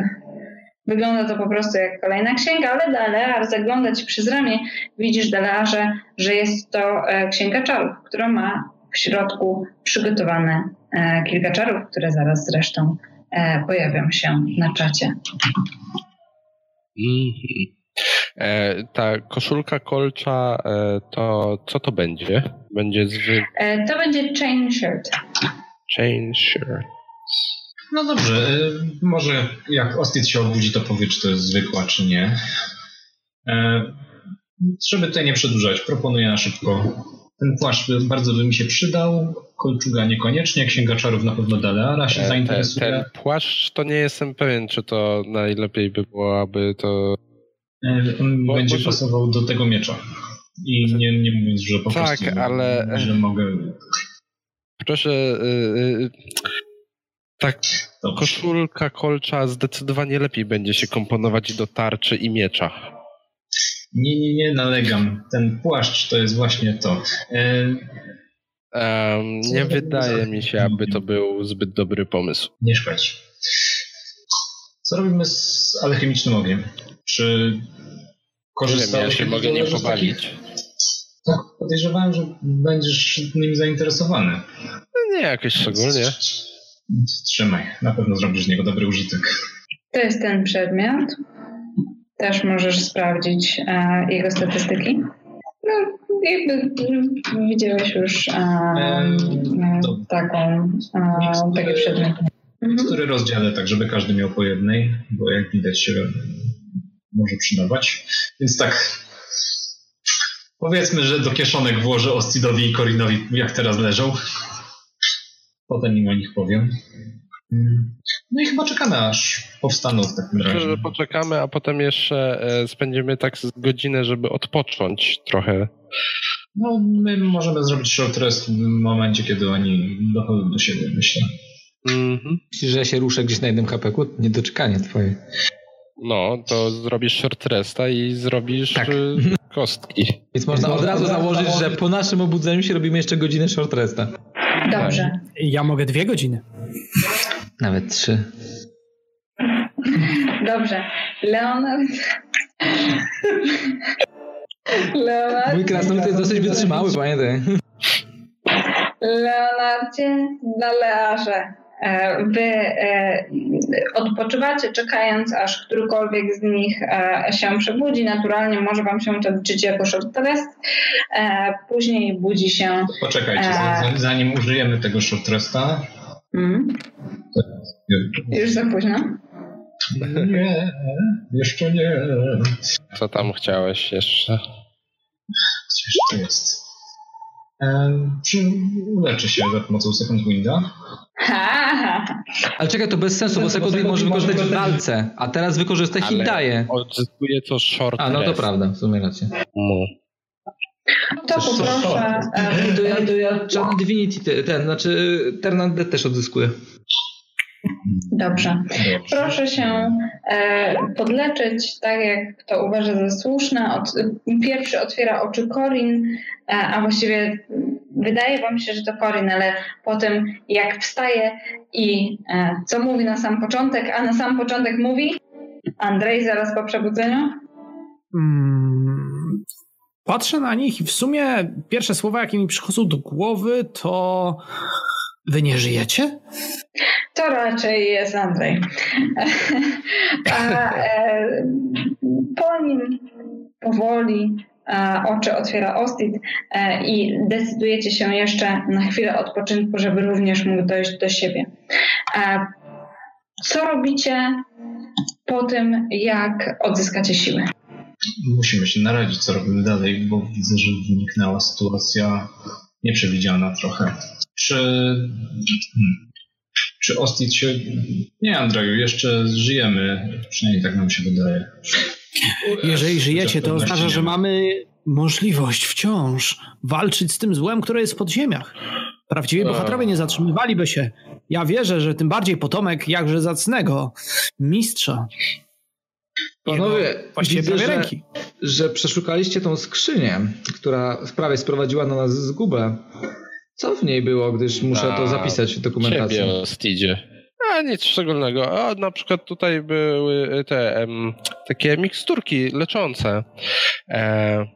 wygląda to po prostu jak kolejna księga, ale Dalear zagląda ci przez ramię. Widzisz Dalearze, że jest to księga czarów, która ma w środku przygotowane kilka czarów, które zaraz zresztą pojawią się na czacie. Mhm. E, ta koszulka kolcza, e, to co to będzie? Będzie zwykły E, to będzie chain shirt. chain shirt. No dobrze, może jak Ostit się obudzi, to powie, czy to jest zwykła, czy nie. Żeby tutaj nie przedłużać, proponuję na szybko. Ten płaszcz bardzo by mi się przydał, kolczuga niekoniecznie, księga czarów na pewno Daleara się E, Ten, zainteresuje. ten płaszcz, to nie jestem pewien, czy to najlepiej by było, aby to... E, On Bo- będzie może- pasował do tego miecza. I nie, nie mówiąc, że po Tak, prostu, ale- że mogę... Proszę, y, tak, Dobrze. koszulka kolcza zdecydowanie lepiej będzie się komponować do tarczy i miecza. Nie, nie, nie, nalegam. Ten płaszcz to jest właśnie to. E, Em, nie wydaje mi się, aby to był zbyt dobry pomysł. Nie szkodzi. Co robimy z alchemicznym ogniem? Czy korzystałeś... Ja się mogę nim pobawić. Tak, podejrzewałem, że będziesz nim zainteresowany. No nie, jakoś szczególnie. Trzymaj, na pewno zrobisz z niego dobry użytek. To jest ten przedmiot. Też możesz sprawdzić e, jego statystyki. No, jakby widziałeś już e, e, taką, e, taki przedmiot. Mhm. W który rozdziale, tak żeby każdy miał po jednej, bo jak widać się może przydawać. Więc tak, powiedzmy, że do kieszonek włożę Ostidowi i Korinowi, jak teraz leżą. Potem im o nich powiem. No i chyba czekamy, aż powstaną w takim razie. Że poczekamy, a potem jeszcze e, spędzimy tak z godzinę, żeby odpocząć trochę. No, my możemy zrobić short rest w momencie, kiedy oni dochodzą do siebie, myślę. Mhm. Myślisz, że ja się ruszę gdzieś na jednym hapeku? Niedoczekanie twoje. No, to zrobisz short resta i zrobisz tak. Y, kostki. Więc można od razu założyć, że po naszym obudzeniu się robimy jeszcze godzinę short resta. Dobrze. Ja mogę dwie godziny. Nawet trzy. Dobrze. Leonard. Leonard. Mój krasnolud jest dosyć wytrzymały, pamiętaj. Leonardzie, na Learze. E, wy e, odpoczywacie, czekając, aż którykolwiek z nich e, się przebudzi. Naturalnie może wam się to liczyć jako short rest. Później budzi się. Poczekajcie, zanim użyjemy tego short resta. Hmm? Już za późno. Nie, jeszcze nie. Co tam chciałeś jeszcze? Coś to jest. Czy leczy się za pomocą Second Winda? Ale czekaj, to bez sensu, bo Second Wind może wykorzystać w walce, a teraz wykorzystać i daje. Odzyskuje to short A, no to prawda, w sumie racie. No. To poproszę. To ja, to ja John Divinity, ten, znaczy Ternand też odzyskuje. Dobrze. Proszę się e, podleczyć tak, jak to uważa za słuszne. Od, pierwszy otwiera oczy Corin, e, a właściwie wydaje wam się, że to Corin, ale potem jak wstaje i e, co mówi na sam początek, a na sam początek mówi Andrzej zaraz po przebudzeniu? Hmm, patrzę na nich i w sumie pierwsze słowa, jakie mi przychodzą do głowy, to Wy nie żyjecie? To raczej jest Andrzej. A e, po nim powoli oczy otwiera Ostit e, i decydujecie się jeszcze na chwilę odpoczynku, żeby również mógł dojść do siebie. E, co robicie po tym, jak odzyskacie siłę? Musimy się naradzić, co robimy dalej, bo widzę, że wyniknęła sytuacja nieprzewidziana trochę. Czy, czy Ostit się... Nie, Andreju, jeszcze żyjemy. Przynajmniej tak nam się wydaje. Jeżeli żyjecie, to oznacza, że mamy możliwość wciąż walczyć z tym złem, które jest w podziemiach. Prawdziwi bohaterowie nie zatrzymywaliby się. Ja wierzę, że tym bardziej potomek jakże zacnego mistrza. Panowie, właściwie widzę, że, ręki. że przeszukaliście tą skrzynię, która w prawie sprowadziła na nas zgubę. Co w niej było, gdyż muszę A, to zapisać w dokumentacji? Ciebie o Stidzie. A nic szczególnego. A na przykład tutaj były te em, takie miksturki leczące. E,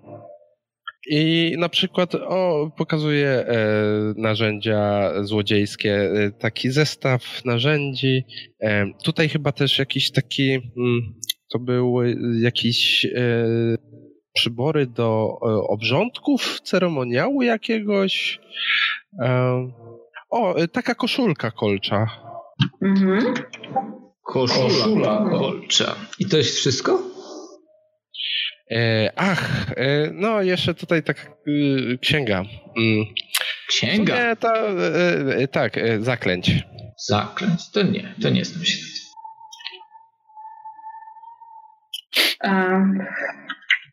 I na przykład o, pokazuje e, narzędzia złodziejskie, e, taki zestaw narzędzi. E, tutaj chyba też jakiś taki, mm, to były jakieś e, przybory do e, obrządków, ceremoniału jakiegoś. E, o, e, taka koszulka kolcza. Mhm. Koszula, Koszula kolcza. I to jest wszystko? E, ach, e, no jeszcze tutaj tak e, księga. Mm. Księga? Nie, to, tak, zaklęć. Zaklęć? To nie, to nie znam się.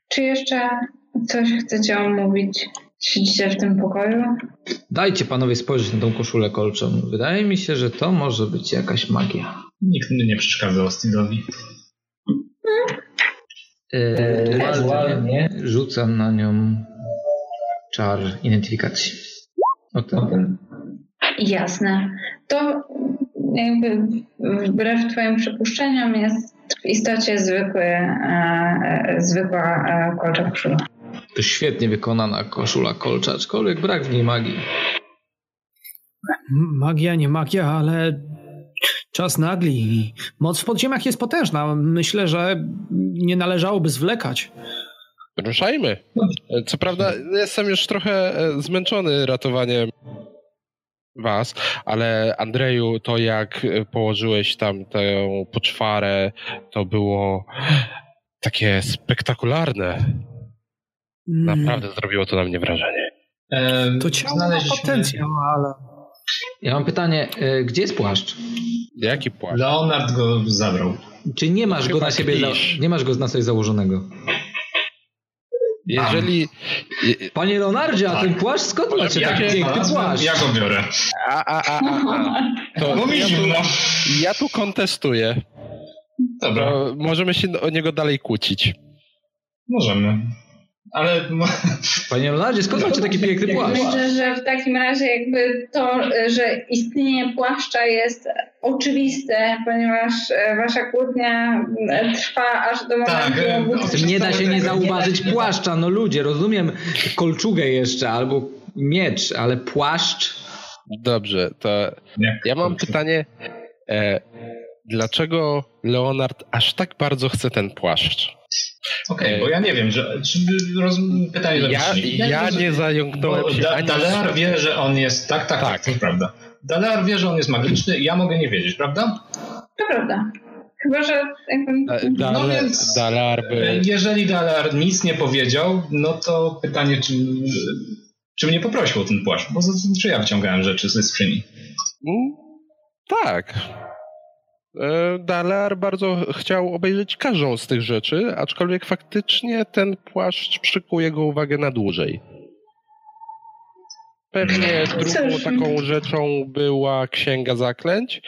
Czy jeszcze coś chcecie omówić? Siedzicie w tym pokoju? Dajcie panowie spojrzeć na tą koszulę kolczą. Wydaje mi się, że to może być jakaś magia. Nikt nie przeszkadza Ostidowi. Eee, rzucam na nią czar identyfikacji. O tym. Jasne. To jakby wbrew twoim przypuszczeniom jest w istocie zwykły, e, zwykła e, kolcza koszula. To świetnie wykonana koszula kolcza, aczkolwiek brak w niej magii. Magia, nie magia, ale czas nagli. Moc w podziemiach jest potężna. Myślę, że nie należałoby zwlekać. Ruszajmy. Co prawda jestem już trochę e, zmęczony ratowaniem was, ale Andrzeju, to jak położyłeś tam tę poczwarę, to było takie spektakularne. Mm. Naprawdę zrobiło to na mnie wrażenie. to ciało ma potencjał, ale... Ja mam pytanie, e, gdzie jest płaszcz? Jaki płaszcz? Leonard go zabrał. Czy nie masz Chyba go na siebie, nie masz go na sobie założonego? Jeżeli... Panie Leonardzie, a tak. ten płaszcz skąd macie taki piękny płaszcz? Ja go biorę. A, a, a, a, To, no ja, tu, ja tu kontestuję. Dobra. To możemy się o niego dalej kłócić. Możemy. Ale... Panie Leonardzie, skąd macie taki piękny płaszcz? Myślę, że w takim razie jakby to, że istnienie płaszcza jest oczywiste, ponieważ e, wasza kłótnia e, trwa aż do momentu... Tak, nie da się nie zauważyć płaszcza. No ludzie, rozumiem kolczugę jeszcze albo miecz, ale płaszcz... Dobrze, to ja mam pytanie. E, dlaczego Leonard aż tak bardzo chce ten płaszcz? Okej, okay, bo ja nie wiem, że czy, roz, pytanie ja, ja, ja nie zająknąłem się da, Dalear wie, że on jest, tak, tak, tak, to prawda. Dalear wie, że on jest magiczny ja mogę nie wiedzieć, prawda? To prawda. Chyba, że... Dale, no więc Dalar by... jeżeli Dalar nic nie powiedział, no to pytanie, czy, czy mnie poprosił o ten płaszcz, bo czy ja wciągałem rzeczy ze skrzyni? Mm, tak. E, Dalar bardzo chciał obejrzeć każdą z tych rzeczy, aczkolwiek faktycznie ten płaszcz przykuje jego uwagę na dłużej. Pewnie drugą taką rzeczą była Księga Zaklęć,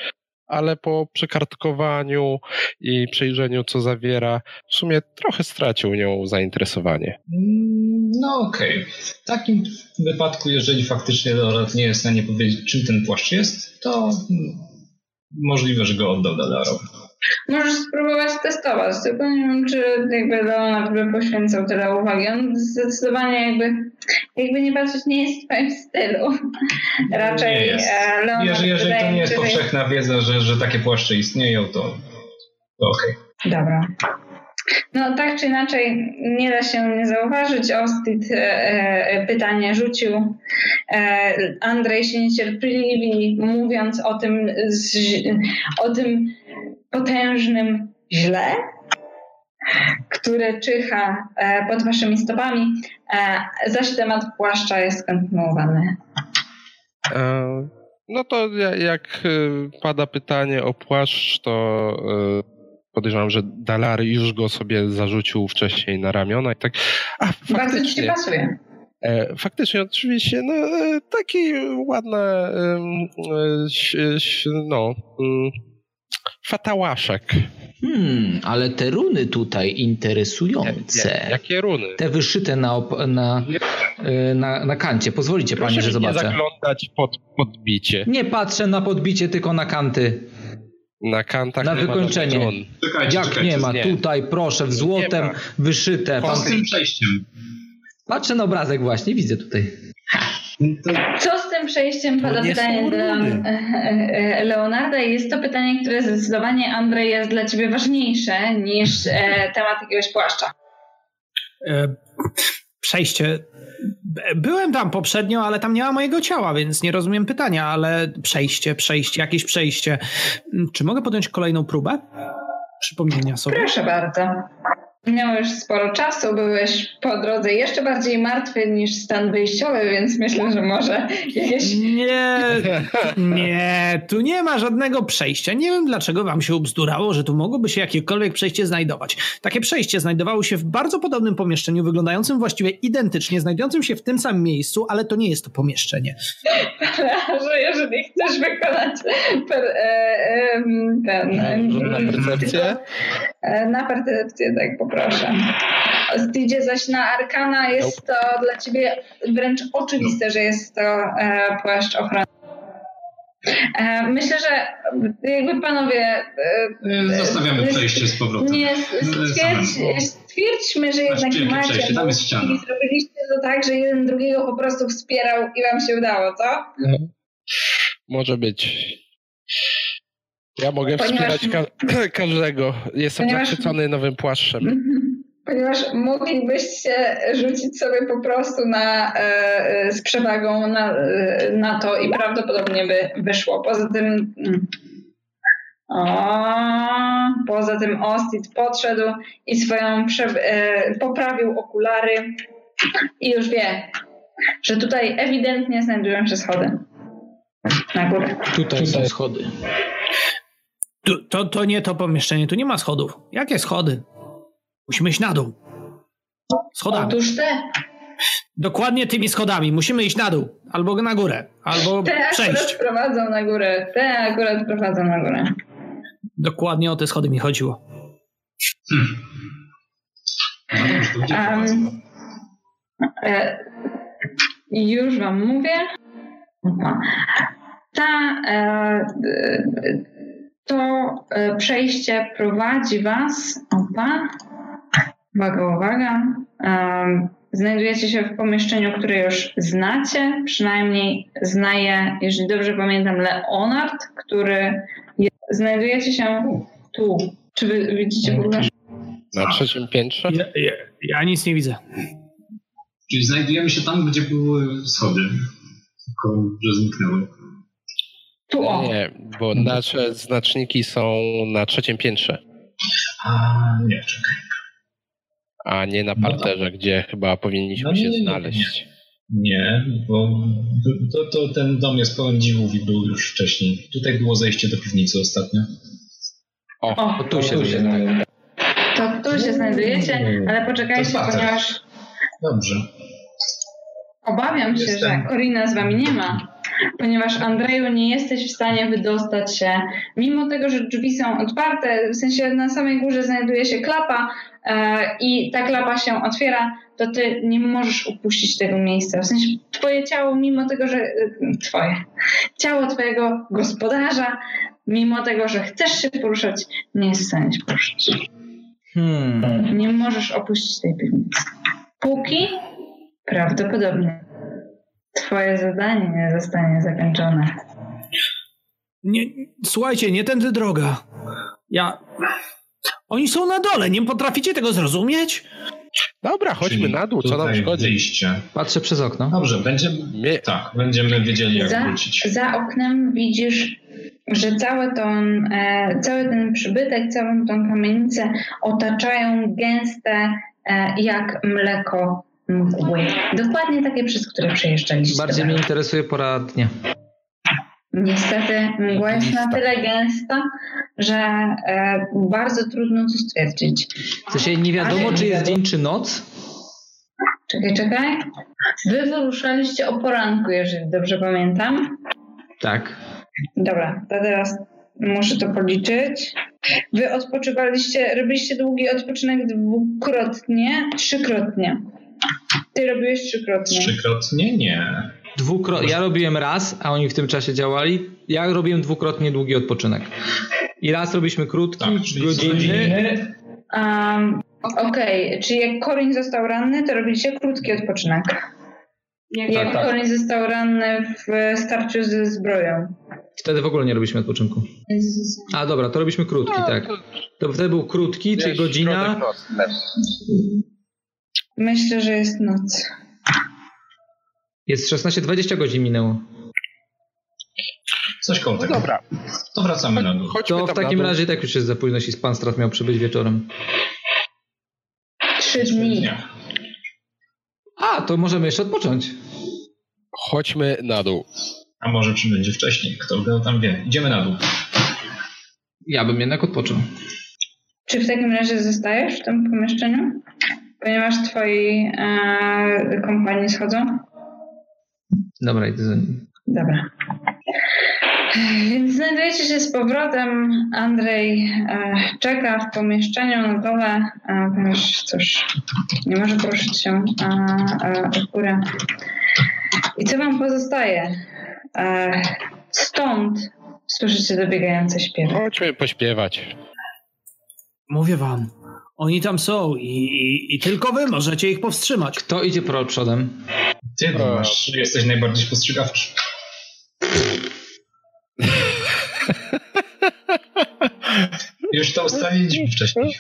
ale po przekartkowaniu i przejrzeniu, co zawiera, w sumie trochę stracił nią zainteresowanie. No okej. Okay. W takim wypadku, jeżeli faktycznie Lorat nie jest w stanie powiedzieć, czym ten płaszcz jest, to możliwe, że go oddał Dalarowi. Możesz spróbować testować, tylko nie wiem, czy jakby Leonard by poświęcał tyle uwagi. On zdecydowanie jakby, jakby nie patrzeć, nie jest w twoim stylu. Raczej nie jest. E, Leonard jeżeli, jeżeli to nie jest powszechna wiedza, że, że takie płaszcze istnieją, to, to okej. Okay. Dobra. No tak czy inaczej nie da się nie zauważyć. Ostit e, e, pytanie rzucił. E, Andrzej się niecierpliwi mówiąc o tym, z, o tym potężnym źle, które czyha e, pod waszymi stopami, e, zaś temat płaszcza jest kontynuowany. No to jak pada pytanie o płaszcz, to podejrzewam, że Dalary już go sobie zarzucił wcześniej na ramiona i tak. A, faktycznie, Bardzo ci się pasuje. Faktycznie, oczywiście, no, taki ładna, no, mm, fatałaszek. Hmm, ale te runy tutaj interesujące. jakie runy? Te wyszyte na, na, na, na kancie. Pozwolicie Proszę pani, że zobaczę. nie zaglądać pod podbicie. Nie patrzę na podbicie, tylko na kanty. Na kantach Na wykończenie. Czekajcie, Jak czekajcie, nie ma? Nie. Tutaj proszę, w złotem wyszyte. Pan... Z tym przejściem. Patrzę na obrazek właśnie, widzę tutaj. Co z tym przejściem pada pytanie do e, e, Leonarda i jest to pytanie, które zdecydowanie Andrzej jest dla ciebie ważniejsze niż e, temat jakiegoś płaszcza. Przejście. Byłem tam poprzednio, ale tam nie ma mojego ciała, więc nie rozumiem pytania, ale przejście, przejście, jakieś przejście. Czy mogę podjąć kolejną próbę? Przypomnienia sobie. Proszę bardzo. Miałeś sporo czasu, byłeś po drodze jeszcze bardziej martwy niż stan wyjściowy, więc myślę, że może jakieś... Nie, nie, tu nie ma żadnego przejścia. Nie wiem, dlaczego wam się ubzdurało, że tu mogłoby się jakiekolwiek przejście znajdować. Takie przejście znajdowało się w bardzo podobnym pomieszczeniu, wyglądającym właściwie identycznie, znajdującym się w tym samym miejscu, ale to nie jest to pomieszczenie. że jeżeli chcesz wykonać per, e, e, ten... Na percepcję? Na percepcję, tak, po proszę. Idzie zaś na Arkana, jest to dla ciebie wręcz oczywiste, że jest to e, płaszcz ochrony. E, myślę, że jakby panowie... E, Zostawiamy przejście z powrotem. Nie, stwierdź, stwierdzmy, że jednak macie... Przejście, tam jest ściana. I zrobiliście to tak, że jeden drugiego po prostu wspierał i wam się udało, co? No, może być. Ja mogę Ponieważ... wspierać ka każdego. Jestem Ponieważ... zachwycony nowym płaszczem. Ponieważ moglibyście rzucić sobie po prostu na, e, z przewagą na, e, na to i prawdopodobnie by wyszło. Poza tym mm, o, poza tym Ostit podszedł i swoją e, poprawił okulary i już wie, że tutaj ewidentnie znajdują się schody na górę. Tutaj są schody. To, to, to nie to pomieszczenie, tu nie ma schodów. Jakie schody? Musimy iść na dół. Schodami. Otóż te. Dokładnie tymi schodami. Musimy iść na dół. Albo na górę. Albo te przejść. Te prowadzą na górę. Te akurat prowadzą na górę. Dokładnie o te schody mi chodziło. Hmm. Um, e, już wam mówię. Ta, e, to e, przejście prowadzi was. Opa. Uwaga, uwaga. Znajdujecie się w pomieszczeniu, które już znacie. Przynajmniej znaje, jeżeli dobrze pamiętam, Leonard, który jest, znajdujecie się tu. Czy wy widzicie w ogóle? Na trzecim piętrze? Ja, ja, ja nic nie widzę. Czyli znajdujemy się tam, gdzie były schody, tylko że zniknęły. Tu o. Nie, bo nasze znaczniki są na trzecim piętrze. A, nie, czekaj a nie na parterze, no gdzie chyba powinniśmy no, się nie, znaleźć. Nie, bo to, to, ten dom jest pełen dziwów i był już wcześniej. Tutaj było zejście do piwnicy ostatnio. O, o tu się, znajdujecie. To tu się znajdujecie, ale poczekajcie, ponieważ... Dobrze. Obawiam się, Jestem. że Korina z wami nie ma, ponieważ Andrzeju nie jesteś w stanie wydostać się, mimo tego, że drzwi są otwarte, w sensie na samej górze znajduje się klapa, E, i ta klapa się otwiera, to ty nie możesz upuścić tego miejsca. W sensie twoje ciało, mimo tego, że e, twoje ciało twojego gospodarza, mimo tego, że chcesz się poruszać, nie jest w stanie się poruszać. Hmm. Nie możesz opuścić tej piwnicy. Póki prawdopodobnie twoje zadanie nie zostanie zakończone. Nie, słuchajcie, nie tędy droga. Ja oni są na dole, nie potraficie tego zrozumieć? Dobra, chodźmy Czyli na dół, co nam szkodzi. Wyjście. Patrzę przez okno. Dobrze, będziemy, Nie. tak, będziemy wiedzieli jak za, wrócić. Za oknem widzisz, że cały, ton, e, cały ten przybytek, całą tą kamienicę otaczają gęste e, jak mleko mgły. Dokładnie takie, przez które przejeżdżaliście. Bardziej mnie interesuje pora dnia. Niestety mgła jest na tyle gęsta, że e, bardzo trudno to stwierdzić. W sensie nie wiadomo, Ale czy jest dzień, czy noc? Czekaj, czekaj. Wy wyruszaliście o poranku, jeżeli dobrze pamiętam. Tak. Dobra, to teraz muszę to policzyć. Wy odpoczywaliście, robiliście długi odpoczynek dwukrotnie, trzykrotnie. Ty robiłeś trzykrotnie. Trzykrotnie nie. Dwukro... Ja robiłem raz, a oni w tym czasie działali. Ja robiłem dwukrotnie długi odpoczynek. I raz robiliśmy krótki, tak, godzinny. Um, Okej, okay. czyli jak Corin został ranny, to robiliście krótki odpoczynek. Jak, tak, jak tak. został ranny w starciu ze zbroją. Wtedy w ogóle nie robiliśmy odpoczynku. A dobra, to robiliśmy krótki, no, tak. To wtedy był krótki, czyli godzina. Myślę, że jest noc. Jest 16-20 godzin minęło. Coś koło tego. No dobra. To wracamy na dół. to w takim razie tak już jest za późno, jeśli pan Strat miał przybyć wieczorem. Trzy dni. A, to możemy jeszcze odpocząć. Chodźmy na dół. A może przybędzie wcześniej, kto tam wie. Idziemy na dół. Ja bym jednak odpoczął. Czy w takim razie zostajesz w tym pomieszczeniu? Ponieważ twoi e, kompanii schodzą? Dobra, idę za nim. Dobra. Więc znajdujecie się z powrotem. Andrzej e, czeka w pomieszczeniu na dole, e, ponieważ cóż, nie może poruszyć się e, w górę. I co wam pozostaje? Stąd Słyszycie dobiegające śpiewy. Chodźmy pośpiewać. Mówię wam, oni tam są i, i, i tylko wy możecie ich powstrzymać. Kto idzie pro przodem? Ty no, masz, jesteś najbardziej spostrzegawczy. Już to ustaliliśmy wcześniej.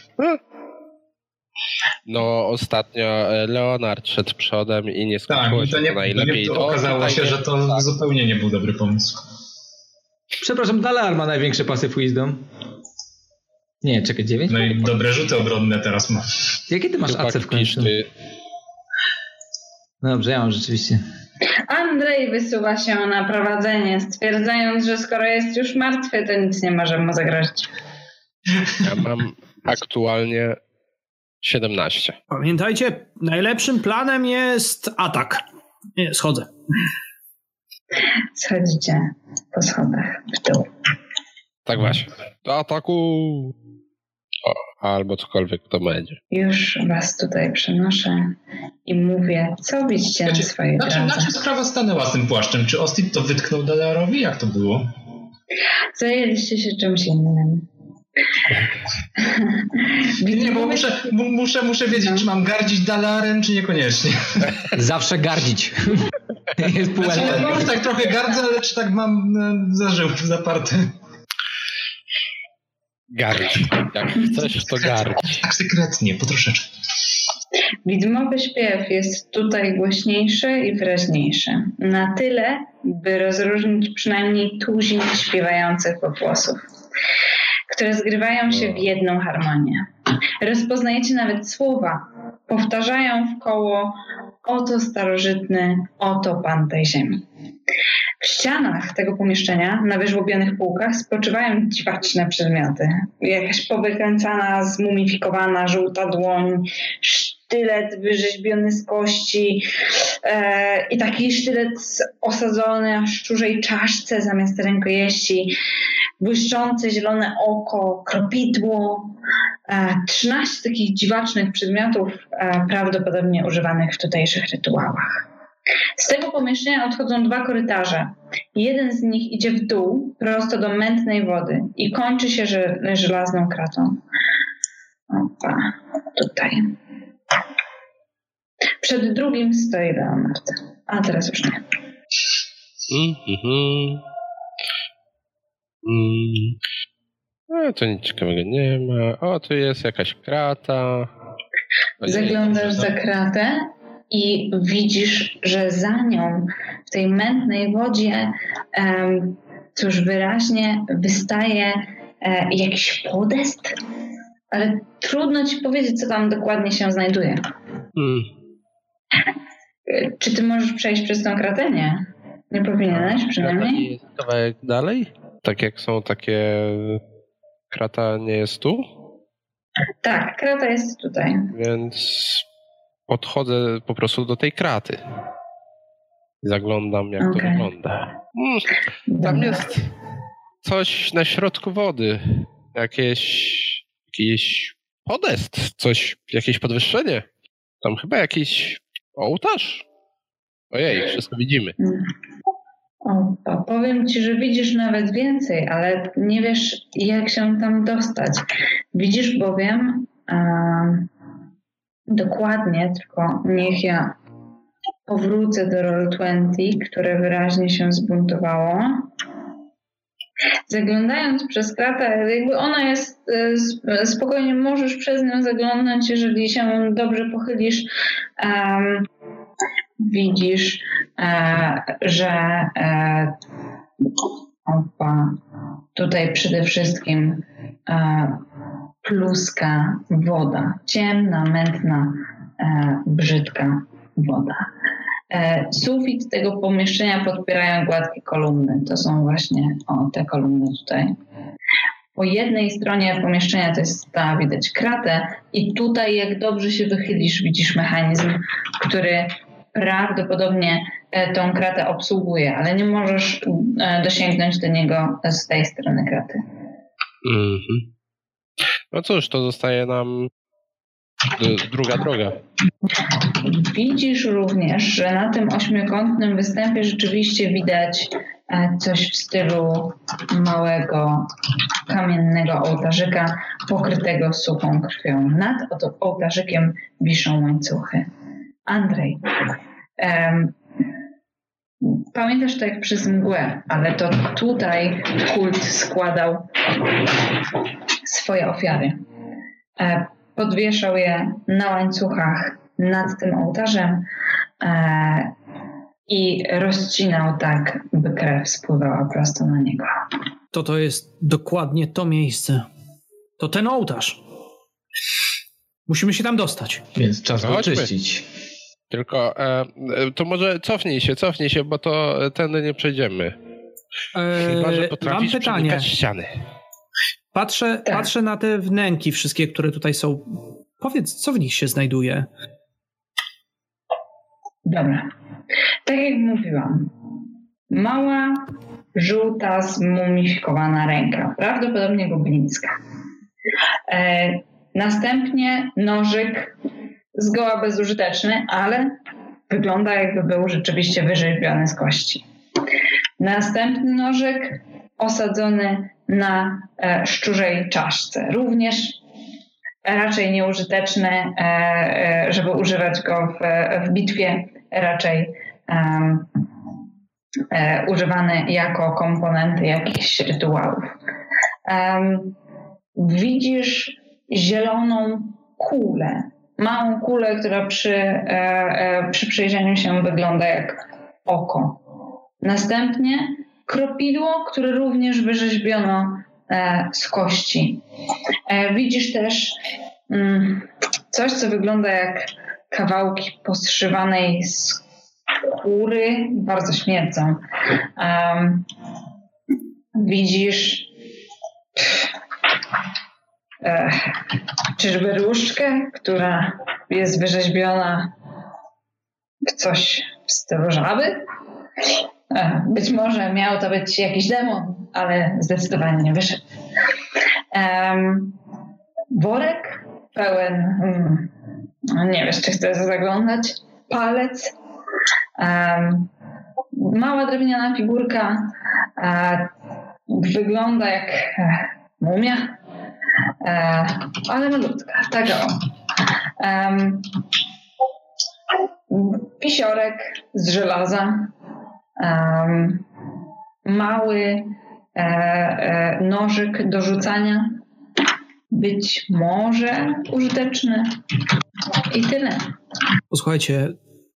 No ostatnio e, Leonard szedł przodem i nie skończyło tak, się to, nie, to najlepiej. To, nie, to okazało się, że to tak. zupełnie nie był dobry pomysł. Przepraszam, Dalar ma największy pasyw wisdom. Nie, czekaj, 9? No i dobre rzuty obronne teraz ma. Jakie ty masz AC w końcu? No dobrze, ja mam rzeczywiście. Andrzej wysuwa się na prowadzenie, stwierdzając, że skoro jest już martwy, to nic nie może mu zagrozić. Ja mam aktualnie 17. Pamiętajcie, najlepszym planem jest atak. Nie, schodzę. Schodzicie po schodach w dół. Tak właśnie. Do ataku! Albo cokolwiek to będzie. Już was tutaj przenoszę i mówię, co widzicie znaczy, na swojej znaczy, drodze. Znaczy sprawa stanęła z tym płaszczem? Czy Austin to wytknął Dalarowi? Jak to było? Zajęliście się czymś innym. Nie, bo muszę, muszę, muszę wiedzieć, czy mam gardzić Dalarem, czy niekoniecznie. Zawsze gardzić. Jest znaczy, ja tak trochę gardzę, ale czy tak mam e, zażył zaparty? Gardź. Jak chcesz, to gardź. Tak sekretnie, po troszeczkę. Widmowy śpiew jest tutaj głośniejszy i wyraźniejszy. Na tyle, by rozróżnić przynajmniej tuzin śpiewających pogłosów które zgrywają się w jedną harmonię. Rozpoznajecie nawet słowa, powtarzają w koło oto starożytny, oto pan tej ziemi. W ścianach tego pomieszczenia, na wyżłobionych półkach, spoczywają dziwaczne przedmioty. Jakaś powykręcana, zmumifikowana, żółta dłoń, sztylet wyrzeźbiony z kości e, i taki sztylet osadzony na szczurzej czaszce zamiast rękojeści, błyszczące zielone oko, kropidło. E, 13 takich dziwacznych przedmiotów, e, prawdopodobnie używanych w tutejszych rytuałach. Z tego pomieszczenia odchodzą dwa korytarze. Jeden z nich idzie w dół, prosto do mętnej wody i kończy się żelazną kratą. Opa, tutaj. Przed drugim stoi Leonard. A teraz już nie. Mm-hmm. Mm. No, to nic ciekawego nie ma. O, tu jest jakaś krata. Zaglądasz za kratę i widzisz, że za nią w tej mętnej wodzie um, cóż wyraźnie wystaje e, jakiś podest, ale trudno ci powiedzieć, co tam dokładnie się znajduje. Hmm. Czy ty możesz przejść przez tą kratę? Nie. Nie powinieneś przynajmniej. Jest kawałek dalej? Tak jak są takie... Krata nie jest tu? Tak, krata jest tutaj. Więc podchodzę po prostu do tej kraty. Zaglądam, jak okay. to wygląda. Mm, tam jest coś na środku wody. Jakieś, jakiś podest, coś, jakieś podwyższenie. Tam chyba jakiś ołtarz. Ojej, wszystko widzimy. O, powiem ci, że widzisz nawet więcej, ale nie wiesz, jak się tam dostać. Widzisz bowiem dokładnie, tylko niech ja powrócę do Roll20, które wyraźnie się zbuntowało. Zaglądając przez kratę, jakby ona jest e, spokojnie, możesz przez nią zaglądnąć, jeżeli się dobrze pochylisz. Um, widzisz, e, że e, opa, tutaj przede wszystkim e, pluska woda, ciemna, mętna, e, brzydka woda. E, sufit tego pomieszczenia podpierają gładkie kolumny. To są właśnie o, te kolumny tutaj. Po jednej stronie pomieszczenia to jest ta, widać kratę i tutaj jak dobrze się wychylisz, widzisz mechanizm, który prawdopodobnie e, tą kratę obsługuje, ale nie możesz e, dosięgnąć do niego z tej strony kraty. Mhm. No cóż, to zostaje nam druga droga. Widzisz również, że na tym ośmiokątnym występie rzeczywiście widać e, coś w stylu małego kamiennego ołtarzyka pokrytego suchą krwią. Nad ołtarzykiem wiszą łańcuchy. Andrzej, pamiętasz to jak przez mgłę, ale to tutaj kult składał swoje ofiary. E, podwieszał je na łańcuchach nad tym ołtarzem e, i rozcinał tak, by krew spływała prosto na niego. To to jest dokładnie to miejsce. To ten ołtarz. Musimy się tam dostać. Więc czas go oczyścić. Tylko e, e, to może cofnij się, cofnij się, bo to tędy nie przejdziemy. Eee, Chyba, że potrafisz mam pytanie. ściany. Patrzę, tak. patrzę na te wnęki wszystkie, które tutaj są. Powiedz, co w nich się znajduje? Dobra. Tak jak mówiłam, mała, żółta, zmumifikowana ręka, prawdopodobnie goblińska. E, następnie nożyk, zgoła bezużyteczny, ale wygląda jakby był rzeczywiście wyrzeźbiony z kości. Następny nożyk osadzony na e, szczurzej czaszce. Również raczej nieużyteczny, e, e, żeby używać go w, w bitwie, raczej um, używany jako komponenty jakichś rytuałów. Widzisz zieloną kulę, małą kulę, która przy, przy przyjrzeniu się wygląda jak oko. Następnie kropidło, które również wyrzeźbiono e, z kości. E, widzisz też mm, coś, co wygląda jak kawałki poszywanej skóry, bardzo śmierdzą. widzisz e, czyżby różdżkę, która jest wyrzeźbiona w coś w stylu żaby? E, być może miał to być jakiś demon, ale zdecydowanie nie wyszedł. Worek pełen, um, nie wiesz, czy chcesz zaglądać, palec, mała drewniana figurka, wygląda jak uh, mumia, ale malutka, taka o. Um, pisiorek z żelaza, um, mały e, e, nożyk do rzucania, być może użyteczny i tyle. Posłuchajcie,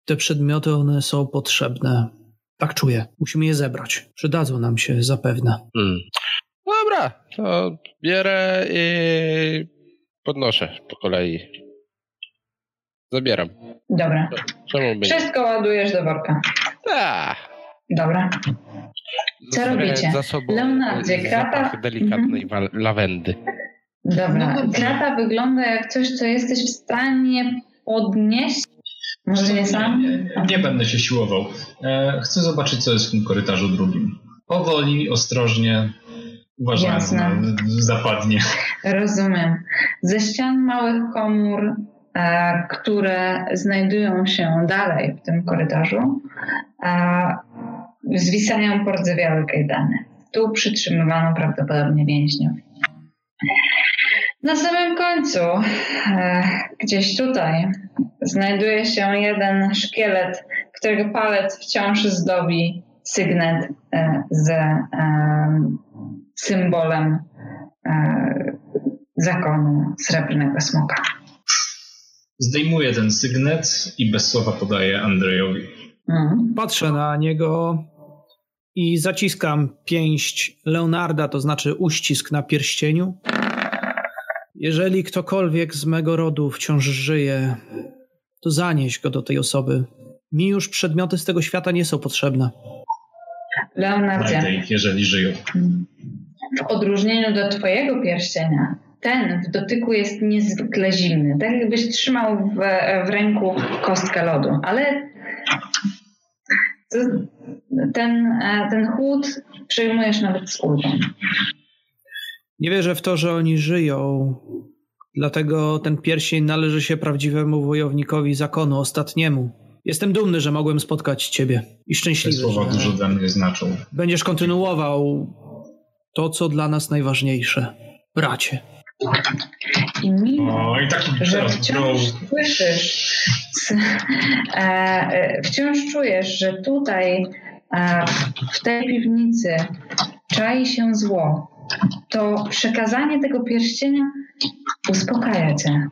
te przedmioty, one są potrzebne. Tak czuję. Musimy je zebrać. Przydadzą nam się zapewne. Hmm. Dobra, to bierę i podnoszę po kolei. Zabieram. Dobra. Wszystko ładujesz do worka. Tak. Dobra. Co robicie? Leonardzie, krata... delikatnej mhm. lawendy. Dobra. No krata wygląda jak coś, co jesteś w stanie podnieść. Może nie sam? Nie, nie będę się siłował. E, chcę zobaczyć, co jest w tym korytarzu drugim. Powoli, ostrożnie, uważając na zapadnie. Rozumiem. Ze ścian małych komór E, które znajdują się dalej w tym korytarzu, zwisają pordzewiałe kajdany. Tu przytrzymywano prawdopodobnie więźniów. Na samym końcu, e, gdzieś tutaj, znajduje się jeden szkielet, którego palec wciąż zdobi sygnet e, z symbolem zakonu srebrnego smoka. Zdejmuję ten sygnet i bez słowa podaję Andrejowi. Mhm. Patrzę na niego i zaciskam pięść Leonarda, to znaczy uścisk na pierścieniu. Jeżeli ktokolwiek z mego rodu wciąż żyje, to zanieś go do tej osoby. Mi już przedmioty z tego świata nie są potrzebne. Leonardzie. jeżeli żyją. W odróżnieniu do twojego pierścienia, ten w dotyku jest niezwykle zimny. Tak jakbyś trzymał w, w ręku kostkę lodu, ale ten, ten chłód przejmujesz nawet z ulgą. Nie wierzę w to, że oni żyją. Dlatego ten pierścień należy się prawdziwemu wojownikowi zakonu, ostatniemu. Jestem dumny, że mogłem spotkać ciebie i Te szczęśliwy, słowa że dużo dla mnie znaczą. będziesz kontynuował to, co dla nas najważniejsze. Bracie. I mimo, O, i taki że wciąż słyszysz, e, e, wciąż czujesz, że tutaj e, w tej piwnicy czai się zło, to przekazanie tego pierścienia uspokaja cię.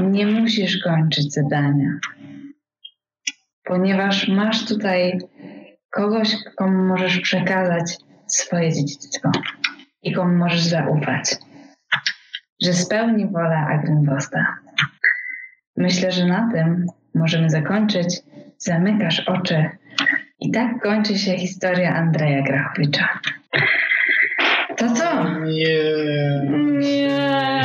Nie musisz kończyć zadania, ponieważ masz tutaj kogoś, komu możesz przekazać swoje dziedzictwo i komu możesz zaufać że spełni wolę Agrinbosta. Myślę, że na tym możemy zakończyć. Zamykasz oczy. I tak kończy się historia Andrzeja Grachowicza. To co? Nie. Nie.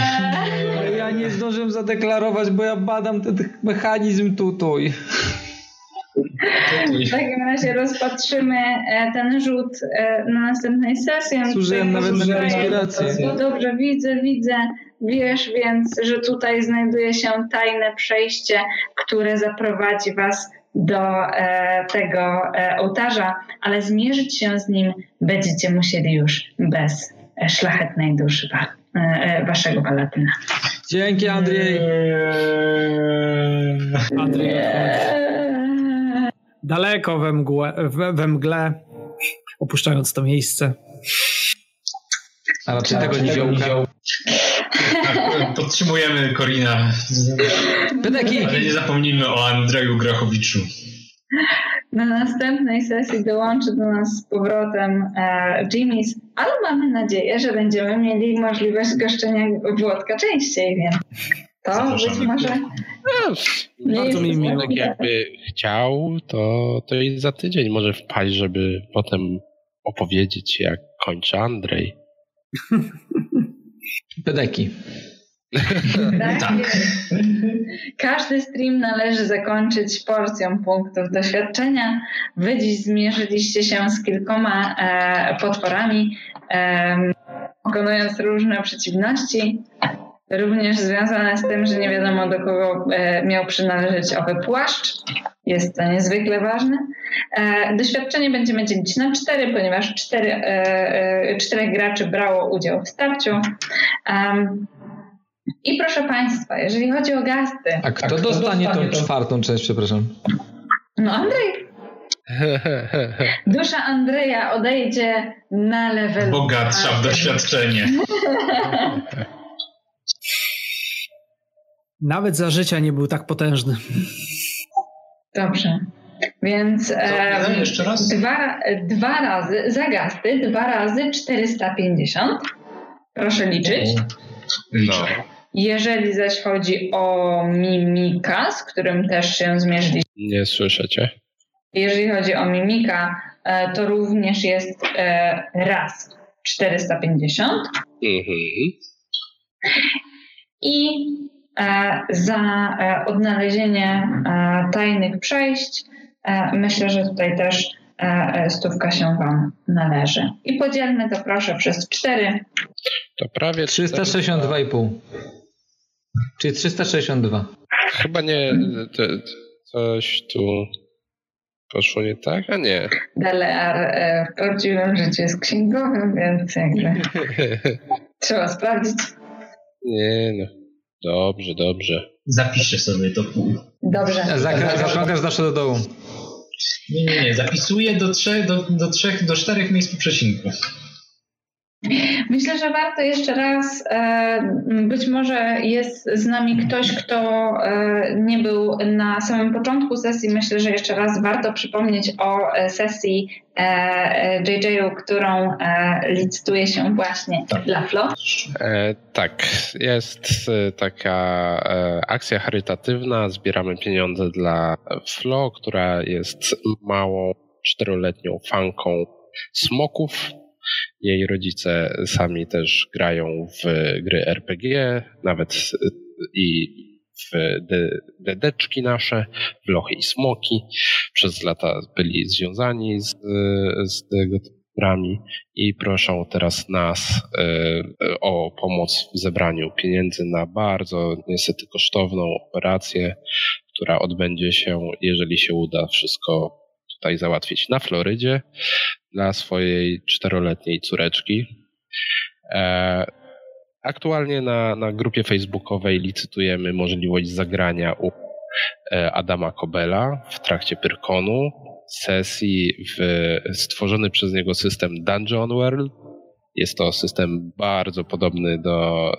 Ja nie zdążyłem zadeklarować, bo ja badam ten mechanizm tutaj. W takim razie rozpatrzymy e, ten rzut e, na następnej sesji. Zużyłem nawet na inspirację. No dobrze, widzę, widzę. Wiesz więc, że tutaj znajduje się tajne przejście, które zaprowadzi Was do e, tego e, ołtarza, ale zmierzyć się z nim będziecie musieli już bez e, szlachetnej duszy wa, e, e, Waszego palatyna. Dzięki Andrzej. Andrzej daleko we, mgłę, we, we mgle, opuszczając to miejsce. A raczej tego nie wziął. Tak, podtrzymujemy Korina, ale nie zapomnijmy o Andrzeju Grachowiczu. Na następnej sesji dołączy do nas z powrotem e, Jimmy's, ale mamy nadzieję, że będziemy mieli możliwość goszczenia Włodka częściej, więc to być Zapraszamy. może No, nie Bardzo jest mi miło. jakby chciał, to, to i za tydzień może wpaść, żeby potem opowiedzieć, jak kończy Andrzej. Pedeki. Tak Tak. Każdy stream należy zakończyć porcją punktów doświadczenia. Wy dziś zmierzyliście się z kilkoma e, potworami, em, pokonując różne przeciwności, również związane z tym, że nie wiadomo do kogo e, miał przynależeć owy płaszcz. Jest to niezwykle ważne. E, doświadczenie będziemy dzielić na cztery, ponieważ cztery, e, czterech graczy brało udział w starciu. I proszę Państwa, jeżeli chodzi o gasty, A kto dostanie tą czwartą część, przepraszam? no Andrzej, dusza Andrzeja odejdzie na level. Bogatsza w doświadczenie. Nawet za życia nie był tak potężny. Dobrze. Więc e? Jeszcze raz? dwa, dwa razy za gasty, dwa razy 450. Proszę liczyć. No. Jeżeli zaś chodzi o mimika, z którym też się zmierzyliśmy, Nie słyszycie? jeżeli chodzi o mimika, e, to również jest e, raz 450. Mhm. I e, za e, odnalezienie e, tajnych przejść myślę, że tutaj też stówka się Wam należy. I podzielmy to proszę przez cztery. To prawie 362,5. Czyli 362. Chyba nie. To, coś tu poszło nie tak, a nie. Delear e, w prawdziwym życiu jest księgowym, więc jakby trzeba sprawdzić. Nie no. Dobrze, dobrze. Zapiszę sobie to pół. Dobrze. Zakrągasz zawsze do dołu. Nie, nie, nie. Zapisuję do trzech, do, do trzech, do czterech miejsc po przecinku. Myślę, że warto jeszcze raz, e, być może jest z nami ktoś, kto e, nie był na samym początku sesji. Myślę, że jeszcze raz warto przypomnieć o e, sesji JJ-u, którą licytuje się właśnie Tak. dla Flo. E, tak, jest taka akcja charytatywna. Zbieramy pieniądze dla Flo, która jest małą, czteroletnią fanką smoków. Jej rodzice sami też grają w gry RPG, nawet i w de- dedeczki nasze, w lochy i smoki. Przez lata byli związani z, z tego grami i proszą teraz nas e, o pomoc w zebraniu pieniędzy na bardzo niestety kosztowną operację, która odbędzie się, jeżeli się uda wszystko tutaj załatwić na Florydzie dla swojej czteroletniej córeczki. E, aktualnie na, na grupie facebookowej licytujemy możliwość zagrania u e, Adama Kobela w trakcie Pyrkonu sesji w stworzony przez niego system Dungeon World. Jest to system bardzo podobny do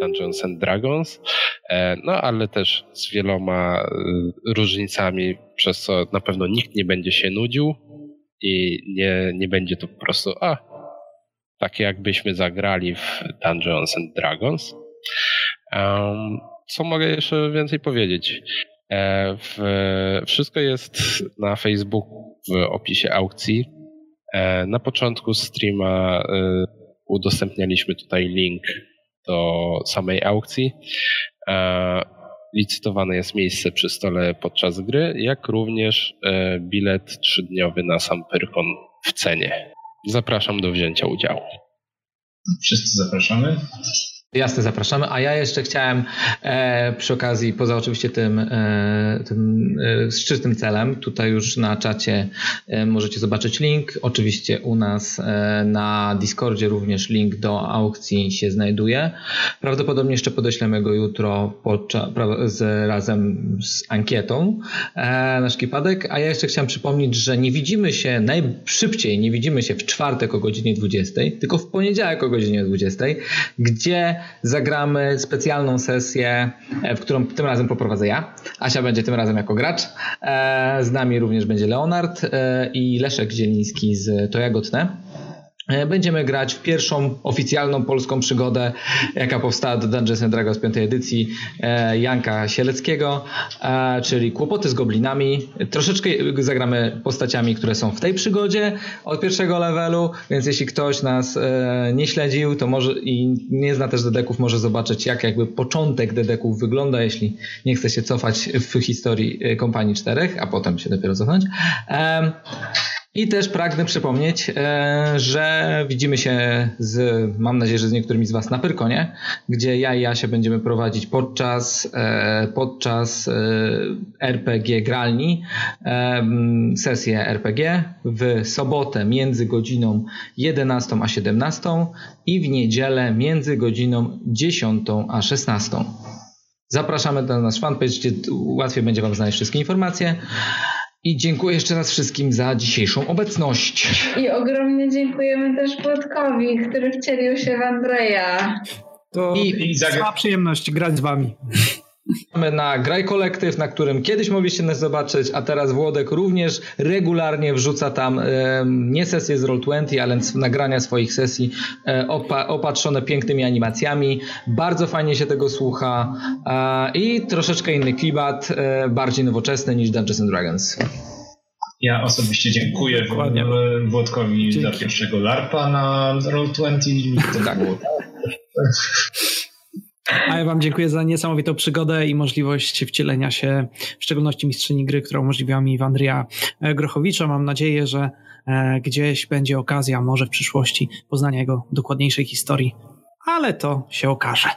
Dungeons and Dragons, e, no ale też z wieloma e, różnicami, przez co na pewno nikt nie będzie się nudził i nie, nie będzie to po prostu, a takie jakbyśmy zagrali w Dungeons and Dragons. Um, co mogę jeszcze więcej powiedzieć? E, w, wszystko jest na Facebooku w opisie aukcji. E, na początku streama e, udostępnialiśmy tutaj link do samej aukcji. Licytowane jest miejsce przy stole podczas gry, jak również bilet trzydniowy na sam Pyrkon w cenie. Zapraszam do wzięcia udziału. Wszyscy zapraszamy. Jasne, zapraszamy. A ja jeszcze chciałem e, przy okazji, poza oczywiście tym, e, tym e, szczytnym celem, tutaj już na czacie e, możecie zobaczyć link. Oczywiście u nas e, na Discordzie również link do aukcji się znajduje. Prawdopodobnie jeszcze podeślemy go jutro podczas, z, razem z ankietą e, na szkipadek. A ja jeszcze chciałem przypomnieć, że nie widzimy się najszybciej, nie widzimy się w czwartek o godzinie 20, tylko w poniedziałek o godzinie 20, gdzie zagramy specjalną sesję, e, w którą tym razem poprowadzę ja. Asia będzie tym razem jako gracz. E, z nami również będzie Leonard e, i Leszek Zieliński z To Jagotne. E, będziemy grać w pierwszą oficjalną polską przygodę, jaka powstała do Dungeons and Dragons 5 edycji e, Janka Sieleckiego, e, czyli Kłopoty z Goblinami. Troszeczkę zagramy postaciami, które są w tej przygodzie od pierwszego levelu, więc jeśli ktoś nas nie śledził to może i nie zna też dedeków, może zobaczyć jak jakby początek dedeków wygląda, jeśli nie chce się cofać w historii kompanii czterech, a potem się dopiero cofnąć. I też pragnę przypomnieć, e, że widzimy się z, mam nadzieję, że z niektórymi z Was na Pyrkonie, gdzie ja i Jasia będziemy prowadzić podczas, e, podczas e, RPG gralni sesję RPG w sobotę między godziną 11 a 17 i w niedzielę między godziną 10 a 16. Zapraszamy na nasz fanpage, gdzie łatwiej będzie Wam znaleźć wszystkie informacje. I dziękuję jeszcze raz wszystkim za dzisiejszą obecność. I ogromnie dziękujemy też Włodkowi, który wcielił się w Andrzeja. To I, i za... przyjemność grać z wami. Mamy na Graj Kolektyw, na którym kiedyś mogliście nas zobaczyć, a teraz Włodek również regularnie wrzuca tam e, nie sesje z Roll20, ale nagrania swoich sesji e, opa opatrzone pięknymi animacjami. Bardzo fajnie się tego słucha e, i troszeczkę inny klimat, e, bardziej nowoczesny niż Dungeons and Dragons. Ja osobiście dziękuję Włodkowi Dzięki. za pierwszego LARPa na Roll20. To tak. było a ja Wam dziękuję za niesamowitą przygodę i możliwość wcielenia się, w szczególności mistrzyni gry, która umożliwiła mi Wandria Grochowicza. Mam nadzieję, że e, gdzieś będzie okazja, może w przyszłości, poznania jego dokładniejszej historii, ale to się okaże.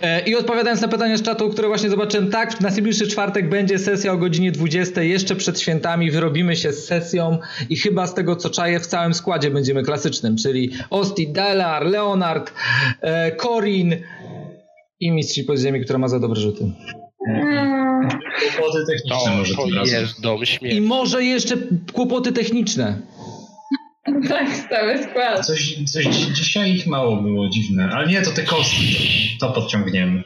E, I odpowiadając na pytanie z czatu, które właśnie zobaczyłem, tak, w najbliższy czwartek będzie sesja o godzinie 20, jeszcze przed świętami wyrobimy się z sesją i chyba z tego co czaję w całym składzie będziemy klasycznym, czyli Osti, Delar, Leonard, e, Corin i Mistrz Podziemi, która ma za dobre rzuty. Kłopoty techniczne to, może I może jeszcze kłopoty techniczne. Tak, stały skład. Coś, coś dzisiaj ich mało było dziwne, ale nie, to te kostki, to, to podciągniemy.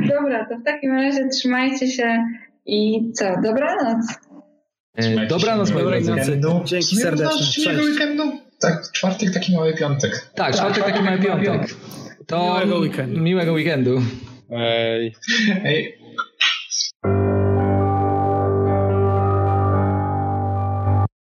Dobra, to w takim razie trzymajcie się i co, dobranoc. E, dobranoc, moi drodzy. Dzięki serdecznie. Miłego weekendu. Tak, czwartek taki mały piątek. Tak, czwartek taki mały piątek. To miłego weekendu. Miłego weekendu. Hej. Hej.